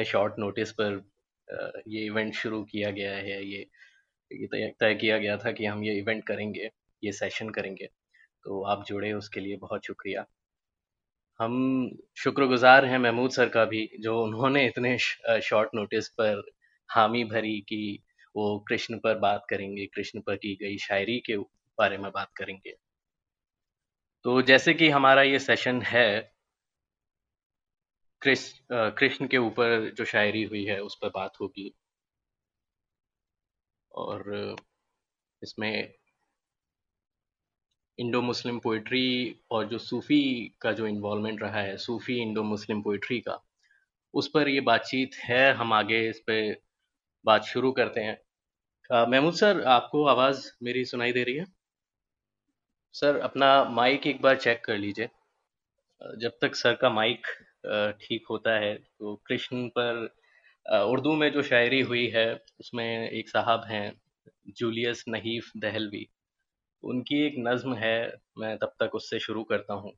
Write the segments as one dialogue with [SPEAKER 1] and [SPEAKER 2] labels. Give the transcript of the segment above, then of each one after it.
[SPEAKER 1] इतने short notice पर ये इवेंट शुरू किया गया है, ये ये तय किया गया था कि हम ये इवेंट करेंगे, ये सेशन करेंगे। तो आप जुड़े उसके लिए बहुत शुक्रिया। हम शुक्रगुजार हैं महमूद सर का भी, जो उन्होंने इतने शॉर्ट नोटिस पर हामी भरी कि वो कृष्ण पर बात करेंगे, कृष्ण पर की गई शायरी के बारे में बात करेंगे। तो जैसे कि हमारा ये सेशन है कृष्ण के ऊपर जो शायरी हुई है, उस पर बात होगी। और इसमें इंडो मुस्लिम पोइट्री और जो सूफ़ी का जो इन्वॉल्वमेंट रहा है, सूफ़ी इंडो मुस्लिम पोइट्री का, उस पर ये बातचीत है। हम आगे इस पर बात शुरू करते हैं। महमूद सर, आपको आवाज़ मेरी सुनाई दे रही है? सर, अपना माइक एक बार चेक कर लीजिए। जब तक सर का माइक ठीक होता है। तो कृष्ण पर उर्दू में जो शायरी हुई है, उसमें एक साहब हैं, जूलियस नहीफ दहलवी। उनकी एक नज्म है, मैं तब तक उससे शुरू करता हूँ।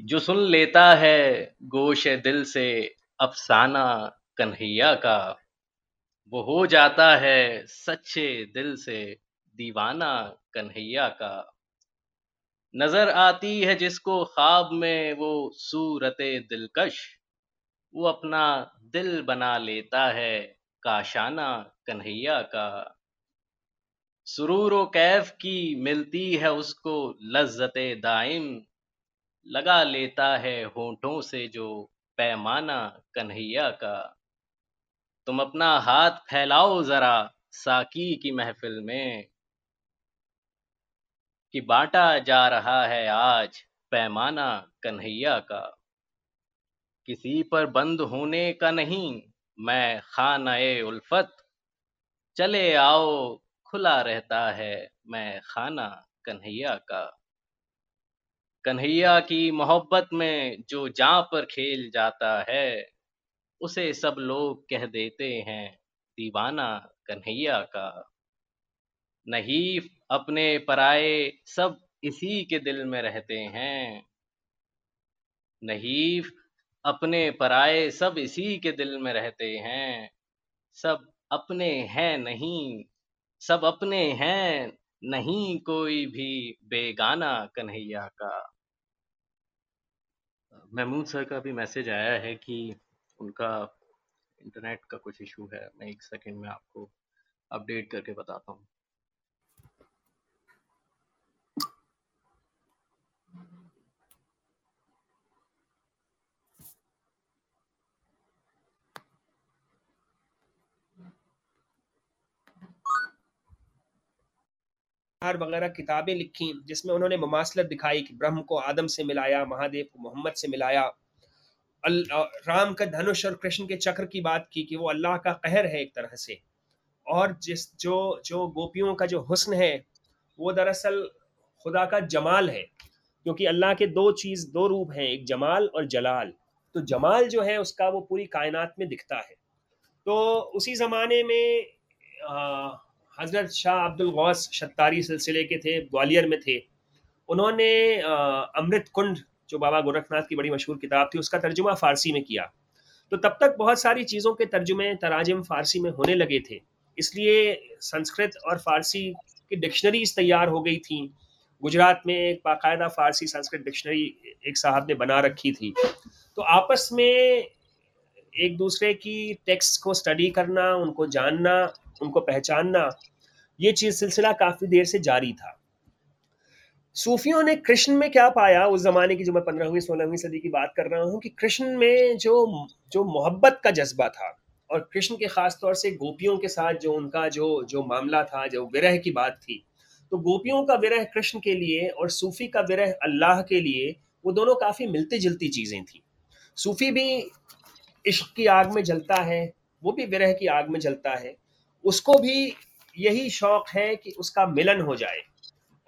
[SPEAKER 1] जो सुन लेता है, गोश दिल से, अफसाना कन्हैया का। वो हो जाता है, सच्चे दिल से, दीवाना कन्हैया का। नज़र आती है जिसको ख्वाब में वो सूरत दिलकश। वो अपना दिल बना लेता है काशाना कन्हैया का। सुरूर व कैफ की मिलती है उसको लज्जत दाइम लगा लेता है होठों से जो पैमाना कन्हैया का। तुम अपना हाथ फैलाओ जरा साकी की महफिल में। कि बांटा जा रहा है आज पैमाना कन्हैया का। किसी पर बंद होने का नहीं, मैं खानाए उल्फत। चले आओ, खुला रहता है मैं खाना कन्हैया का। कन्हैया की मोहब्बत में जो जहाँ पर खेल जाता है, उसे सब लोग कह देते हैं, दीवाना कन्हैया का। नहीं, अपने पराए सब इसी के दिल में रहते हैं। नहीफ अपने पराए सब इसी के दिल में रहते हैं। सब अपने हैं नहीं, सब अपने हैं नहीं कोई भी बेगाना कन्हैया का। महमूद सर का भी मैसेज आया है कि उनका इंटरनेट का कुछ इशू है। मैं एक सेकंड में आपको अपडेट करके बताता हूँ।
[SPEAKER 2] वगैरह किताबें लिखी जिसमें उन्होंने ममासलत दिखाई कि ब्रह्म को आदम से मिलाया महादेव को मोहम्मद से मिलाया। राम का धनुष और कृष्ण के चक्र की बात की कि वो अल्लाह का कहर है एक तरह से। और जिस जो जो गोपियों का जो हुस्न है वो दरअसल खुदा का जमाल है क्योंकि अल्लाह के दो चीज़ दो रूप हैं एक जमाल और जलाल। तो जमाल जो है उसका वो पूरी कायनात में दिखता है। तो उसी ज़माने में आ, हज़रत शाह अब्दुल गौस शतारी सिलसिले के थे, ग्वालियर में थे। उन्होंने अमृत कुंड, जो बाबा गोरखनाथ की बड़ी मशहूर किताब थी, उसका तर्जुमा फ़ारसी में किया। तो तब तक बहुत सारी चीज़ों के तर्जुमे तराजम फ़ारसी में होने लगे थे। इसलिए संस्कृत और फ़ारसी की डिक्शनरीज तैयार हो गई थी। गुजरात में एक बाकायदा फ़ारसी संस्कृत डिक्शनरी एक साहब ने बना रखी थी। तो आपस में एक दूसरे की टेक्स्ट को स्टडी करना, उनको जानना, उनको पहचानना ये चीज़ सिलसिला काफ़ी देर से जारी था। सूफियों ने कृष्ण में क्या पाया? उस जमाने की जो मैं पंद्रहवीं, सोलहवीं सदी की बात कर रहा हूँ कि कृष्ण में जो जो मोहब्बत का जज्बा था और कृष्ण के खास तौर से गोपियों के साथ जो उनका जो जो मामला था, जो विरह की बात थी तो गोपियों का विरह कृष्ण के लिए और सूफी का विरह अल्लाह के लिए वो दोनों काफ़ी मिलती जुलती चीज़ें थी। सूफी भी इश्क की आग में जलता है, वो भी विरह की आग में जलता है। उसको भी यही शौक है कि उसका मिलन हो जाए।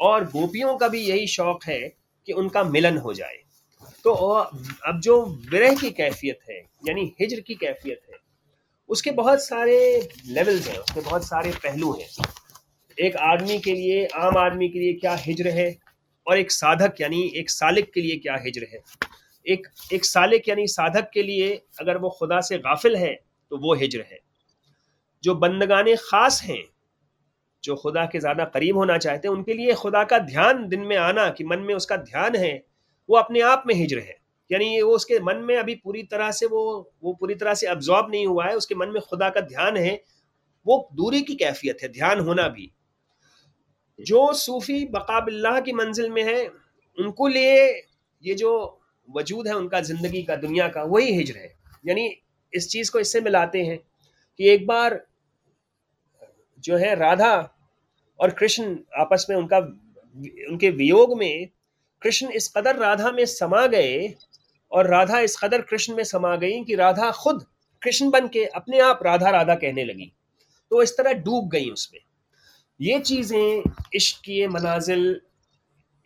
[SPEAKER 2] और गोपियों का भी यही शौक है कि उनका मिलन हो जाए। तो अब जो विरह की कैफियत है, यानी हिजर की कैफियत है, उसके बहुत सारे लेवल्स हैं, उसके बहुत सारे पहलू हैं। एक आदमी के लिए, आम आदमी के लिए क्या हिजर है? और एक साधक, यानी एक सालिक के लिए क्या हिजर है? एक एक सालिक, यानी साधक के लिए अगर वो खुदा से गाफिल है तो वो हिजर है। जो बंदगाने खास हैं जो खुदा के ज़्यादा करीब होना चाहते हैं, उनके लिए खुदा का ध्यान दिन में आना कि मन में उसका ध्यान है, वो अपने आप में हिजर है। यानी वो उसके मन में अभी पूरी तरह से वो वो पूरी तरह से अब्जॉर्ब नहीं हुआ है, उसके मन में खुदा का ध्यान है, वो दूरी की कैफियत है, ध्यान होना भी। जो सूफी बकाबिल्लाह की मंजिल में है, उनको लिए ये जो वजूद है उनका ज़िंदगी का, दुनिया का, वही हिजर है। यानी इस चीज़ को इससे मिलाते हैं कि एक बार जो है राधा और कृष्ण आपस में उनका उनके वियोग में कृष्ण इस कदर राधा में समा गए और राधा इस कदर कृष्ण में समा गई कि राधा खुद कृष्ण बन के अपने आप राधा राधा कहने लगी। तो इस तरह डूब गई उसमें। ये चीज़ें इश्क की मनाजिल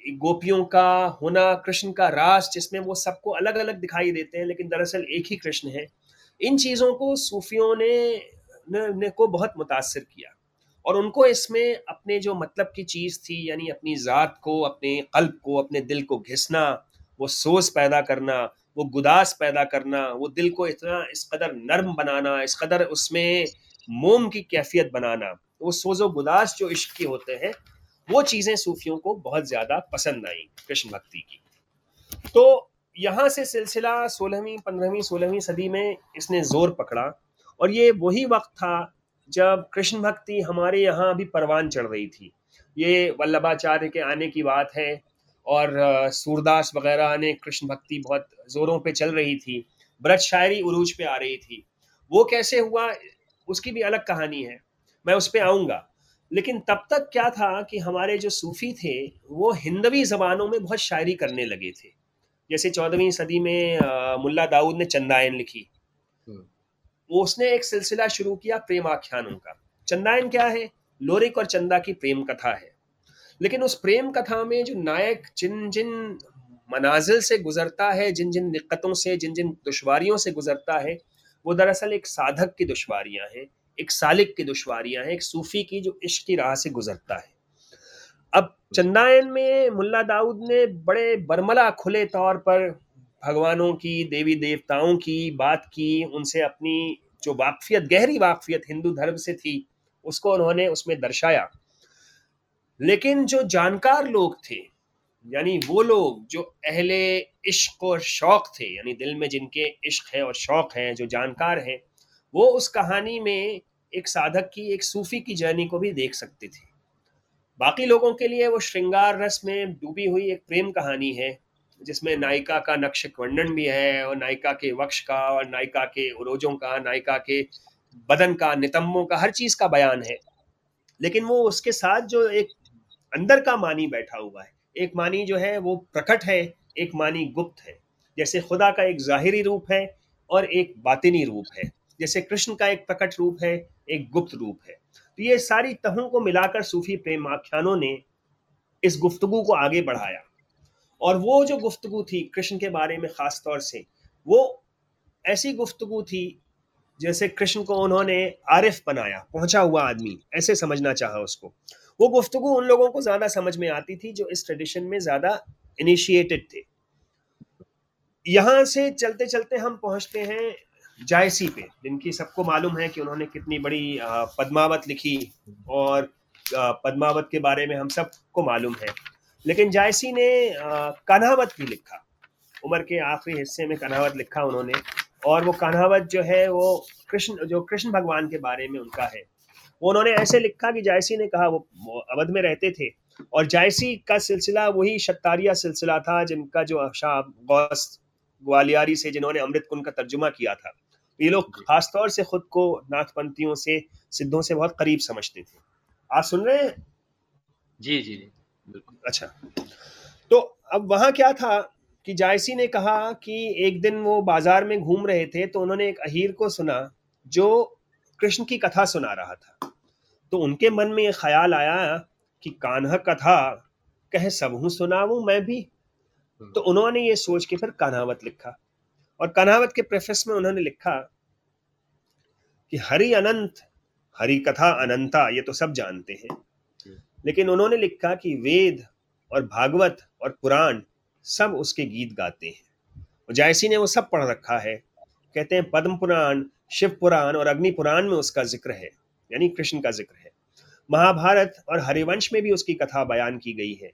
[SPEAKER 2] गोपियों का होना कृष्ण का रास जिसमें वो सबको अलग अलग दिखाई देते हैं लेकिन दरअसल एक ही कृष्ण है इन चीज़ों को सूफियों ने, ने, ने को बहुत मुतासर किया। और उनको इसमें अपने जो मतलब की चीज़ थी, यानी अपनी ज़ात को, अपने कल्ब को, अपने दिल को घिसना, वो सोच पैदा करना, वो गुदास पैदा करना, वो दिल को इतना इस कदर नर्म बनाना, इस कदर उसमें मोम की कैफियत बनाना, वो सोजो गुदास जो इश्क के होते हैं, वो चीज़ें सूफियों को बहुत ज़्यादा पसंद आई कृष्ण भक्ति की। तो यहाँ से सिलसिला सोलहवीं, पंद्रहवीं, सोलहवीं सदी में इसने ज़ोर पकड़ा और ये वही वक्त था जब कृष्ण भक्ति हमारे यहाँ अभी परवान चढ़ रही थी। ये वल्लभाचार्य के आने की बात है और सूरदास वगैरह ने कृष्ण भक्ति बहुत जोरों पे चल रही थी, ब्रज शायरी उरूज पे आ रही थी। वो कैसे हुआ, उसकी भी अलग कहानी है। मैं उस पर आऊँगा। लेकिन तब तक क्या था कि हमारे जो सूफी थे, वो हिंदवी जबानों में बहुत शायरी करने लगे थे। जैसे चौदहवीं सदी में मुल्ला दाऊद ने चंदायन लिखी। उसने एक सिलसिला शुरू किया प्रेम आख्यानों का। चंदायन क्या है? लोरिक और चंदा की प्रेम कथा है। लेकिन उस प्रेम कथा में जो नायक जिन जिन मनाजिल से गुजरता है, जिन जिन दिक्कतों से, जिन जिन दुश्वारियों से गुजरता है, वो दरअसल एक साधक की दुश्वारियाँ हैं, एक सालिक की दुश्वारियाँ हैं, एक सूफी की जो इश्क की राह से गुजरता है। अब चंदायन में मुल्ला दाऊद ने बड़े बरमला खुले तौर पर भगवानों की, देवी देवताओं की बात की, उनसे अपनी जो वाकफियत, गहरी वाकफियत हिंदू धर्म से थी, उसको उन्होंने उसमें दर्शाया। लेकिन जो जानकार लोग थे, यानी वो लोग जो अहले इश्क और शौक थे, यानी दिल में जिनके इश्क है और शौक है, जो जानकार हैं, वो उस कहानी में एक साधक की, एक सूफी की जर्नी को भी देख सकते थे। बाकी लोगों के लिए वो श्रृंगार रस में डूबी हुई एक प्रेम कहानी है जिसमें नायिका का नक्श वर्णन भी है और नायिका के वक्ष का और नायिका के उरोजों का, नायिका के बदन का, नितंबों का, हर चीज़ का बयान है। लेकिन वो उसके साथ जो एक अंदर का मानी बैठा हुआ है। एक मानी जो है वो प्रकट है, एक मानी गुप्त है। जैसे खुदा का एक जाहिरी रूप है और एक बातिनी रूप है। जैसे कृष्ण का एक प्रकट रूप है, एक गुप्त रूप है। तो ये सारी तहों को मिलाकर सूफी प्रेम आख्यानों ने इस गुफ्तगु को आगे बढ़ाया। और वो जो गुफ्तगु थी कृष्ण के बारे में ख़ास तौर से, वो ऐसी गुफ्तगु थी जैसे कृष्ण को उन्होंने आरिफ बनाया, पहुँचा हुआ आदमी, ऐसे समझना चाहा उसको। वो गुफ्तगु उन लोगों को ज़्यादा समझ में आती थी जो इस ट्रेडिशन में ज़्यादा इनिशिएटेड थे। यहाँ से चलते चलते हम पहुँचते हैं जायसी पे, जिनकी सबको मालूम है कि उन्होंने कितनी बड़ी पद्मावत लिखी और पद्मावत के बारे में हम सबको मालूम है। लेकिन जायसी ने कान्हावत भी लिखा। उम्र के आखिरी हिस्से में कान्हावत लिखा उन्होंने। और वो कान्हावत जो है, वो कृष्ण, जो कृष्ण भगवान के बारे में उनका है। वो उन्होंने ऐसे लिखा कि जायसी ने कहा, वो अवध में रहते थे। और जायसी का सिलसिला वही शतारिया सिलसिला था, जिनका जो शाह गौस, ग्वालियारी से जिन्होंने अमृत कुंड का तर्जुमा किया था। ये लोग खासतौर से खुद को नाथपंथियों से, सिद्धों से बहुत करीब समझते थे। आप सुन रहे हैं?
[SPEAKER 1] जी जी।
[SPEAKER 2] अच्छा। तो अब वहाँ क्या था कि जायसी ने कहा कि एक दिन वो बाज़ार में घूम रहे थे तो उन्होंने एक अहीर को सुना जो कृष्ण की कथा सुना रहा था। तो उनके मन में ये ख्याल आया कि कान्हा कथा कह सब हूँ सुनाऊं मैं भी। तो उन्होंने ये सोच के फिर कान्हावत लिखा। और कान्हावत के प्रेफेस में उन्होंने लिखा कि हरि अनंत हरि कथा अनंता ये तो सब जानते हैं। लेकिन उन्होंने लिखा कि वेद और भागवत और पुराण सब उसके गीत गाते हैं। जायसी ने वो सब पढ़ रखा है। कहते हैं पद्म पुराण, शिव पुराण और अग्नि पुराण में उसका ज़िक्र है, यानी कृष्ण का ज़िक्र है। महाभारत और हरिवंश में भी उसकी कथा बयान की गई है।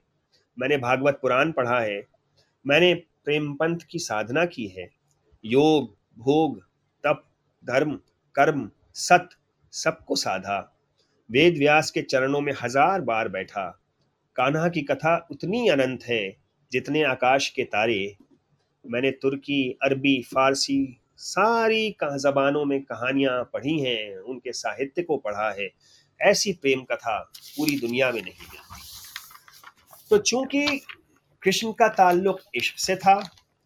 [SPEAKER 2] मैंने भागवत पुराण पढ़ा है। मैंने प्रेम पंथ की साधना की है। योग, भोग, तप, धर्म, कर्म सत सबको साधा। वेद व्यास के चरणों में हज़ार बार बैठा। कान्हा की कथा उतनी अनंत है जितने आकाश के तारे। मैंने तुर्की, अरबी, फारसी सारी जबानों में कहानियाँ पढ़ी हैं, उनके साहित्य को पढ़ा है। ऐसी प्रेम कथा पूरी दुनिया में नहीं मिलती। तो चूँकि कृष्ण का ताल्लुक इश्क से था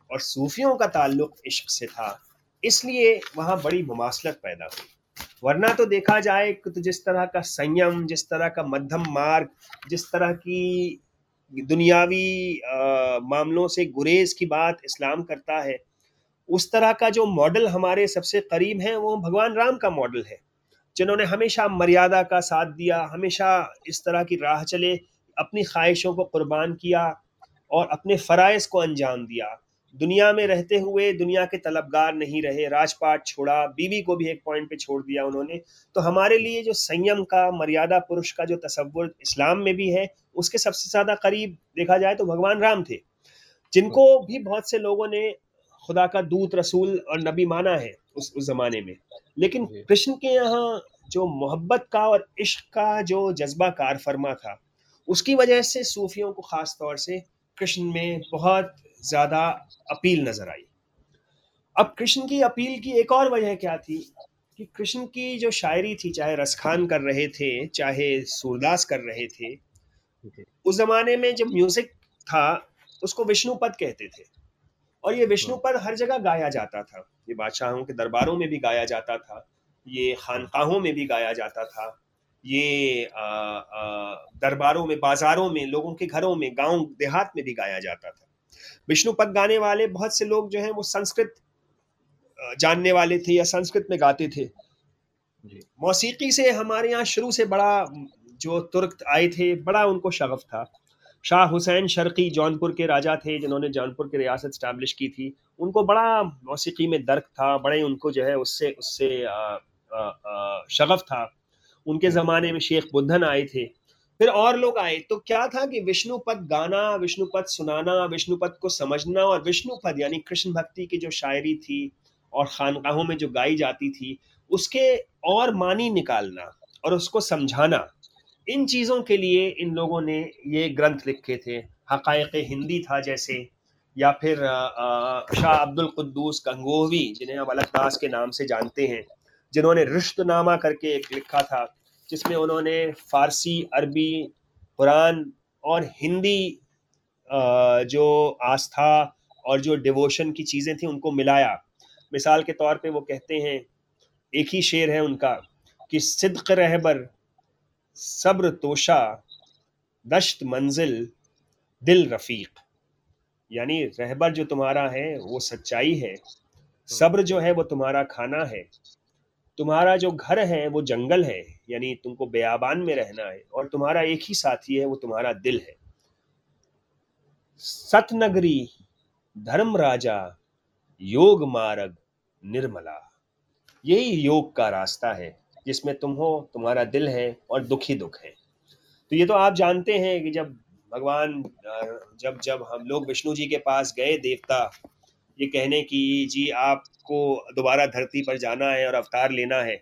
[SPEAKER 2] और सूफियों का ताल्लुक इश्क से था, इसलिए वहाँ बड़ी मुमासलत पैदा हुई। वरना तो देखा जाए तो जिस तरह का संयम, जिस तरह का मध्यम मार्ग, जिस तरह की दुनियावी मामलों से गुरेज की बात इस्लाम करता है, उस तरह का जो मॉडल हमारे सबसे करीब है, वो भगवान राम का मॉडल है, जिन्होंने हमेशा मर्यादा का साथ दिया, हमेशा इस तरह की राह चले, अपनी ख्वाहिशों को कुर्बान किया और अपने फ़राइज़ को अंजाम दिया। दुनिया में रहते हुए दुनिया के तलबगार नहीं रहे राजपाट छोड़ा बीवी को भी एक पॉइंट पे छोड़ दिया उन्होंने। तो हमारे लिए जो संयम का मर्यादा पुरुष का जो तस्वुर इस्लाम में भी है उसके सबसे ज़्यादा करीब देखा जाए तो भगवान राम थे जिनको भी बहुत से लोगों ने खुदा का दूत रसूल और नबी माना है उस उस ज़माने में। लेकिन कृष्ण के यहाँ जो मोहब्बत का और इश्क का जो जज्बा कार फरमा था उसकी वजह से सूफियों को ख़ास तौर से कृष्ण में बहुत ज़्यादा अपील नज़र आई। अब कृष्ण की अपील की एक और वजह क्या थी कि कृष्ण की जो शायरी थी चाहे रसखान कर रहे थे चाहे सूरदास कर रहे थे उस ज़माने में जब म्यूज़िक था उसको विष्णुपद कहते थे। और ये विष्णुपद हर जगह गाया जाता था। ये बादशाहों के दरबारों में भी गाया जाता था। ये खानकाहों में भी गाया जाता था। ये आ, आ, दरबारों में बाजारों में लोगों के घरों में गाँव देहात में भी गाया जाता था। विष्णु पद गाने वाले बहुत से लोग जो हैं वो संस्कृत जानने वाले थे या संस्कृत में गाते थे। मौसीकी से हमारे यहाँ शुरू से बड़ा जो तुर्क आए थे बड़ा उनको शगफ था। शाह हुसैन शर्की जौनपुर के राजा थे जिन्होंने जौनपुर की रियासत स्टैब्लिश की थी। उनको बड़ा मौसीकी में दर्क था बड़े उनको जो है उससे उससे शगफ था। उनके ज़माने में शेख बुद्धन आए थे। फिर और लोग आए। तो क्या था कि विष्णुपद गाना, विष्णुपद सुनाना, विष्णुपद को समझना और विष्णुपद यानी कृष्ण भक्ति की जो शायरी थी और खानकाहों में जो गाई जाती थी, उसके और मानी निकालना और उसको समझाना, इन चीज़ों के लिए इन लोगों ने ये ग्रंथ लिखे थे। हकायक हिंदी था जैसे, या फिर शाह अब्दुल कुद्दूस गंगोहवी जिन्हें हम अलगदास के नाम से जानते हैं, जिन्होंने रिश्तनामा करके एक लिखा था। जिसमें उन्होंने फारसी, अरबी, कुरान और हिंदी जो आस्था और जो डिवोशन की चीज़ें थी, उनको मिलाया। मिसाल के तौर पे वो कहते हैं, एक ही शेर है उनका, कि सिद्क रहबर, सब्र तोशा, दश्त मंजिल, दिल रफ़ीक। यानी रहबर जो तुम्हारा है, वो सच्चाई है। सब्र जो है, वो तुम्हारा खाना है। तुम्हारा जो घर है, वो जंगल है, यानी तुमको बेआबान में रहना है, और तुम्हारा एक ही साथी है, वो तुम्हारा दिल है। सतनगरी धर्म राजा योग मार्ग, निर्मला। यही योग का रास्ता है, जिसमें तुम हो, तुम्हारा दिल है, और दुखी दुख है। तो ये तो आप जानते हैं कि जब भगवान जब जब हम लोग विष्णु जी के पास गए, देवता ये कहने की जी आपको दोबारा धरती पर जाना है और अवतार लेना है।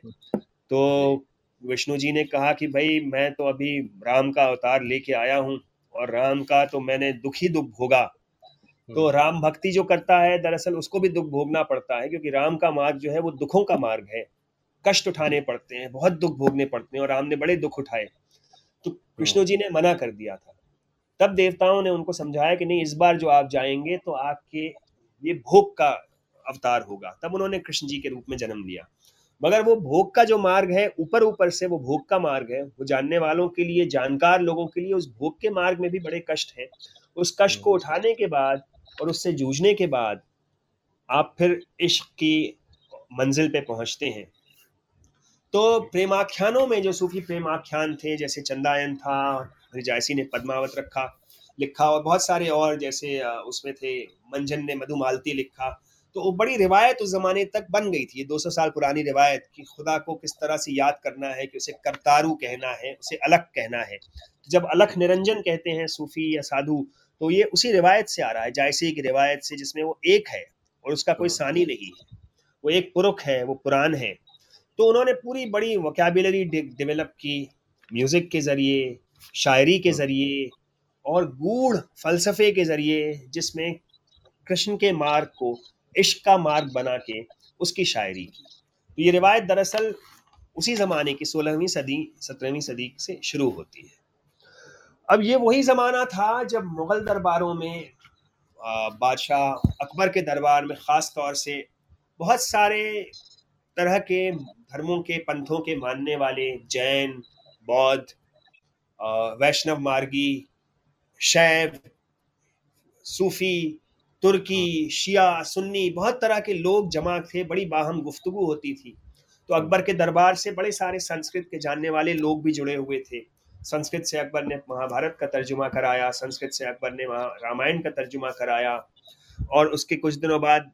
[SPEAKER 2] तो विष्णु जी ने कहा कि भाई मैं तो अभी राम का अवतार लेके आया हूँ और राम का तो मैंने दुखी दुख भोगा। तो हम्म। राम भक्ति जो करता है दरअसल उसको भी दुख भोगना पड़ता है क्योंकि राम का मार्ग जो है वो दुखों का मार्ग है। कष्ट उठाने पड़ते हैं बहुत दुख भोगने पड़ते हैं और राम ने बड़े दुख उठाए। तो विष्णु जी ने मना कर दिया था। तब देवताओं ने उनको समझाया कि नहीं इस बार जो आप जाएँगे तो आपके ये भोग का अवतार होगा। तब उन्होंने कृष्ण जी के रूप में जन्म लिया। मगर वो भोग का जो मार्ग है, ऊपर ऊपर से वो भोग का मार्ग है, वो जानने वालों के लिए, जानकार लोगों के लिए उस भोग के मार्ग में भी बड़े कष्ट है। उस कष्ट को उठाने के बाद और उससे जूझने के बाद आप फिर इश्क की मंजिल पे पहुँचते हैं। तो प्रेमाख्यानों में जो सूफी प्रेमाख्यान थे, जैसे चंदायन था जायसी ने पद्मावत रखा लिखा और बहुत सारे और जैसे उसमें थे, मंजन ने मधुमालती लिखा। तो वो बड़ी रिवायत उस जमाने तक बन गई थी, ये 200 साल पुरानी रिवायत कि खुदा को किस तरह से याद करना है कि उसे करतारू कहना है, उसे अलग कहना है। तो जब अलख निरंजन कहते हैं सूफी या साधु तो ये उसी रिवायत से आ रहा है, जायसे की रिवायत से, जिसमें वो एक है और उसका कोई सानी नहीं है। वो एक पुरुख है, वो पुरान है। तो उन्होंने पूरी बड़ी वोकेबलरी डेवलप की म्यूज़िक के ज़रिए, शायरी के ज़रिए और गूढ़ फलसफे के ज़रिए जिसमें कृष्ण के मार्ग को इश्क का मार्ग बना के उसकी शायरी की। तो ये रिवायत दरअसल उसी ज़माने की सोलहवीं सदी, सत्रहवीं सदी से शुरू होती है। अब ये वही ज़माना था जब मुग़ल दरबारों में बादशाह अकबर के दरबार में ख़ास तौर से बहुत सारे तरह के धर्मों के, पंथों के मानने वाले जैन, बौद्ध वैष्णव मार्गी शैव सूफी, तुर्की, शिया, सुन्नी, बहुत तरह के लोग जमा थे, बड़ी बाहम गुफ्तगु होती थी। तो अकबर के दरबार से बड़े सारे संस्कृत के जानने वाले लोग भी जुड़े हुए थे। संस्कृत से अकबर ने महाभारत का तर्जुमा कराया, संस्कृत से अकबर ने रामायण का तर्जुमा कराया, और उसके कुछ दिनों बाद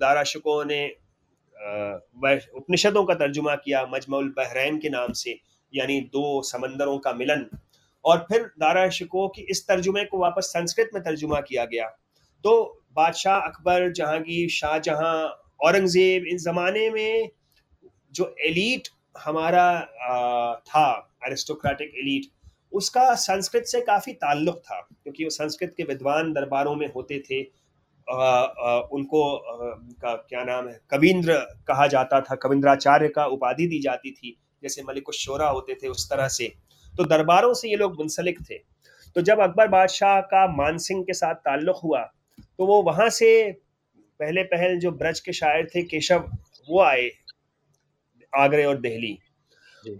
[SPEAKER 2] दारा शुको ने उपनिषदों का तर्जुमा किया, मजमउल बहरैन के नाम से, यानी दो समंदरों का मिलन। और फिर दारा शिको की इस तर्जुमे को वापस संस्कृत में तर्जुमा किया गया। तो बादशाह अकबर जहांगीर शाहजहां औरंगज़ेब इन जमाने में जो एलीट हमारा था एरिस्टोक्रेटिक एलीट उसका संस्कृत से काफ़ी ताल्लुक था क्योंकि वो संस्कृत के विद्वान दरबारों में होते थे। आ, आ, उनको आ, का क्या नाम है कविंद्र कहा जाता था कविंद्राचार्य का उपाधि दी जाती थी जैसे मलिक शोरा होते थे उस तरह से। तो दरबारों से ये लोग मुंसलिक थे। तो जब अकबर बादशाह का मानसिंह के साथ ताल्लुक हुआ तो वो वहाँ से पहले पहल जो ब्रज के शायर थे केशव वो आए आगरे और दिल्ली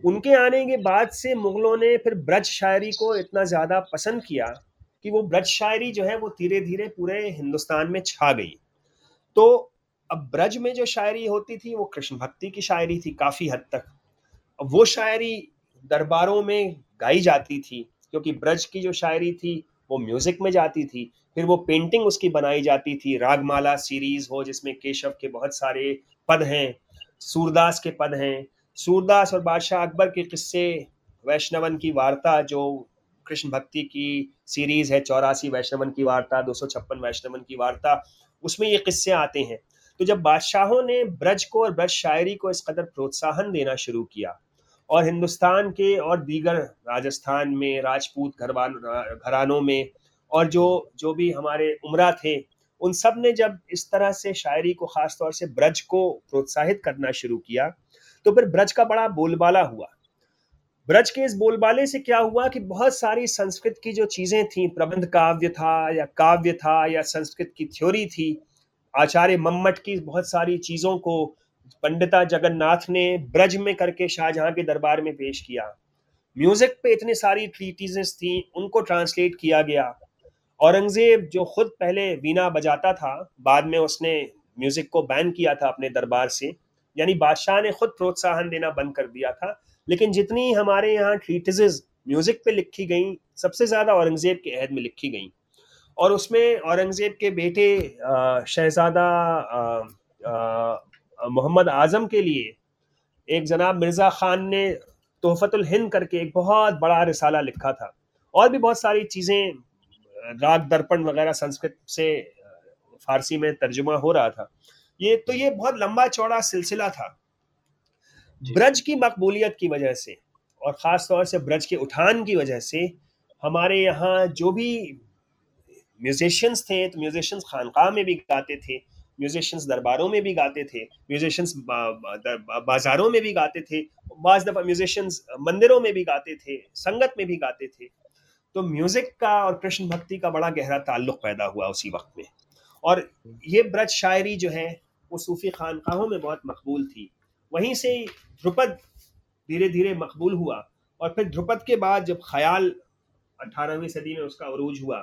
[SPEAKER 2] उनके आने के बाद से मुगलों ने फिर ब्रज शायरी को इतना ज़्यादा पसंद किया कि वो ब्रज शायरी जो है वो धीरे धीरे पूरे हिंदुस्तान में छा गई। तो अब ब्रज में जो शायरी होती थी वो कृष्ण भक्ति की शायरी थी काफ़ी हद तक। अब वो शायरी दरबारों में गाई जाती थी, क्योंकि ब्रज की जो शायरी थी, वो म्यूज़िक में जाती थी। फिर वो पेंटिंग उसकी बनाई जाती थी। रागमाला सीरीज़ हो, जिसमें केशव के बहुत सारे पद हैं, सूरदास के पद हैं। सूरदास और बादशाह अकबर के किस्से, वैष्णवन की वार्ता जो कृष्ण भक्ति की सीरीज़ है, चौरासी वैष्णवन की वार्ता, दो सौ छप्पन वैष्णवन की वार्ता, उसमें ये किस्से आते हैं। तो जब बादशाहों ने ब्रज को और ब्रज शायरी को इस कदर प्रोत्साहन देना शुरू किया और हिंदुस्तान के और दीगर राजस्थान में, राजपूत घरवान घरानों में और जो जो भी हमारे उमरा थे, उन सबने जब इस तरह से शायरी को ख़ास तौर से ब्रज को प्रोत्साहित करना शुरू किया तो फिर ब्रज का बड़ा बोलबाला हुआ। ब्रज के इस बोलबाले से क्या हुआ कि बहुत सारी संस्कृत की जो चीज़ें थी, प्रबंध काव्य था या काव्य था या संस्कृत की थ्योरी थी, आचार्य मम्मट की बहुत सारी चीज़ों को पंडिता जगन्नाथ ने ब्रज में करके शाहजहां के दरबार में पेश किया। म्यूज़िक पे इतनी सारी ट्रीटीजेस थी, उनको ट्रांसलेट किया गया। औरंगज़ेब जो खुद पहले वीणा बजाता था, बाद में उसने म्यूज़िक को बैन किया था अपने दरबार से। यानी बादशाह ने खुद प्रोत्साहन देना बंद कर दिया था। लेकिन जितनी हमारे यहाँ ट्रीटिजेस म्यूज़िक पे लिखी गई, सबसे ज़्यादा औरंगज़ेब के अहद में लिखी गई। और उसमें औरंगज़ेब के बेटे शहजादा मोहम्मद आज़म के लिए एक जनाब मिर्ज़ा ख़ान ने तोहफ़तुल हिंद करके एक बहुत बड़ा रिसाला लिखा था। और भी बहुत सारी चीज़ें राग दर्पण वगैरह संस्कृत से फारसी में तर्जुमा हो रहा था। ये तो ये बहुत लंबा चौड़ा सिलसिला था। ब्रज की मकबूलियत की वजह से और ख़ास तौर से ब्रज के उठान की वजह से हमारे यहाँ जो भी म्यूजिशियंस थे तो म्यूजिशियंस खानका में भी गाते थे। म्यूजिशियंस दरबारों में भी गाते थे म्यूजिशियंस बाजारों में भी गाते थे, बाज दफ़ा म्यूजिशियंस मंदिरों में भी गाते थे, संगत में भी गाते थे। तो म्यूज़िक का और कृष्ण भक्ति का बड़ा गहरा ताल्लुक पैदा हुआ उसी वक्त में। और ये ब्रज शायरी जो है, वो सूफ़ी खानकाहों में बहुत मकबूल थी। वहीं से ध्रुपद धीरे धीरे मकबूल हुआ और फिर ध्रुपद के बाद जब ख्याल अठारहवीं सदी में उसका अरूज हुआ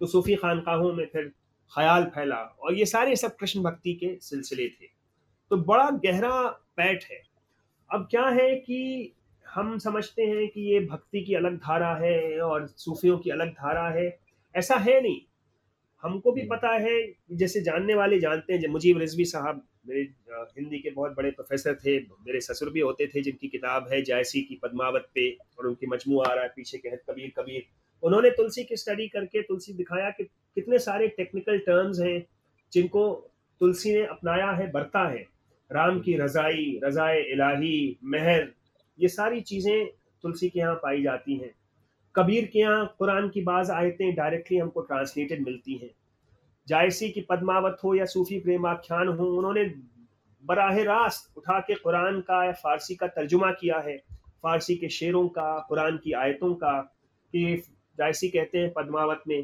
[SPEAKER 2] तो सूफ़ी खानकाहों में फिर ख्याल फैला और ये सारे सब कृष्ण भक्ति के सिलसिले थे। तो बड़ा गहरा पैठ है। अब क्या है कि हम समझते हैं कि ये भक्ति की अलग धारा है और सूफियों की अलग धारा है। ऐसा है नहीं। हमको भी पता है, जैसे जानने वाले जानते हैं मुजीब रिजवी साहब, मेरे हिंदी के बहुत बड़े प्रोफेसर थे, मेरे ससुर भी होते थे, जिनकी किताब है, जायसी की पद्मावत पे, और उनकी मजमू आ रहा है, पीछे कहत कबीर कबीर। उन्होंने तुलसी की स्टडी करके तुलसी दिखाया कि कितने सारे टेक्निकल टर्म्स हैं जिनको तुलसी ने अपनाया है, बरता है। राम की रजाई, रजाए इलाही महर ये सारी चीज़ें तुलसी के यहाँ पाई जाती हैं। कबीर के यहाँ कुरान की बाज आयतें डायरेक्टली हमको ट्रांसलेटेड मिलती हैं। जायसी की पद्मावत हो या सूफी प्रेमाख्यान हो, उन्होंने बराह रास्त उठा के कुरान का या फारसी का तर्जुमा किया है। फारसी के शेरों का, कुरान की आयतों का कि जायसी कहते हैं पद्मावत में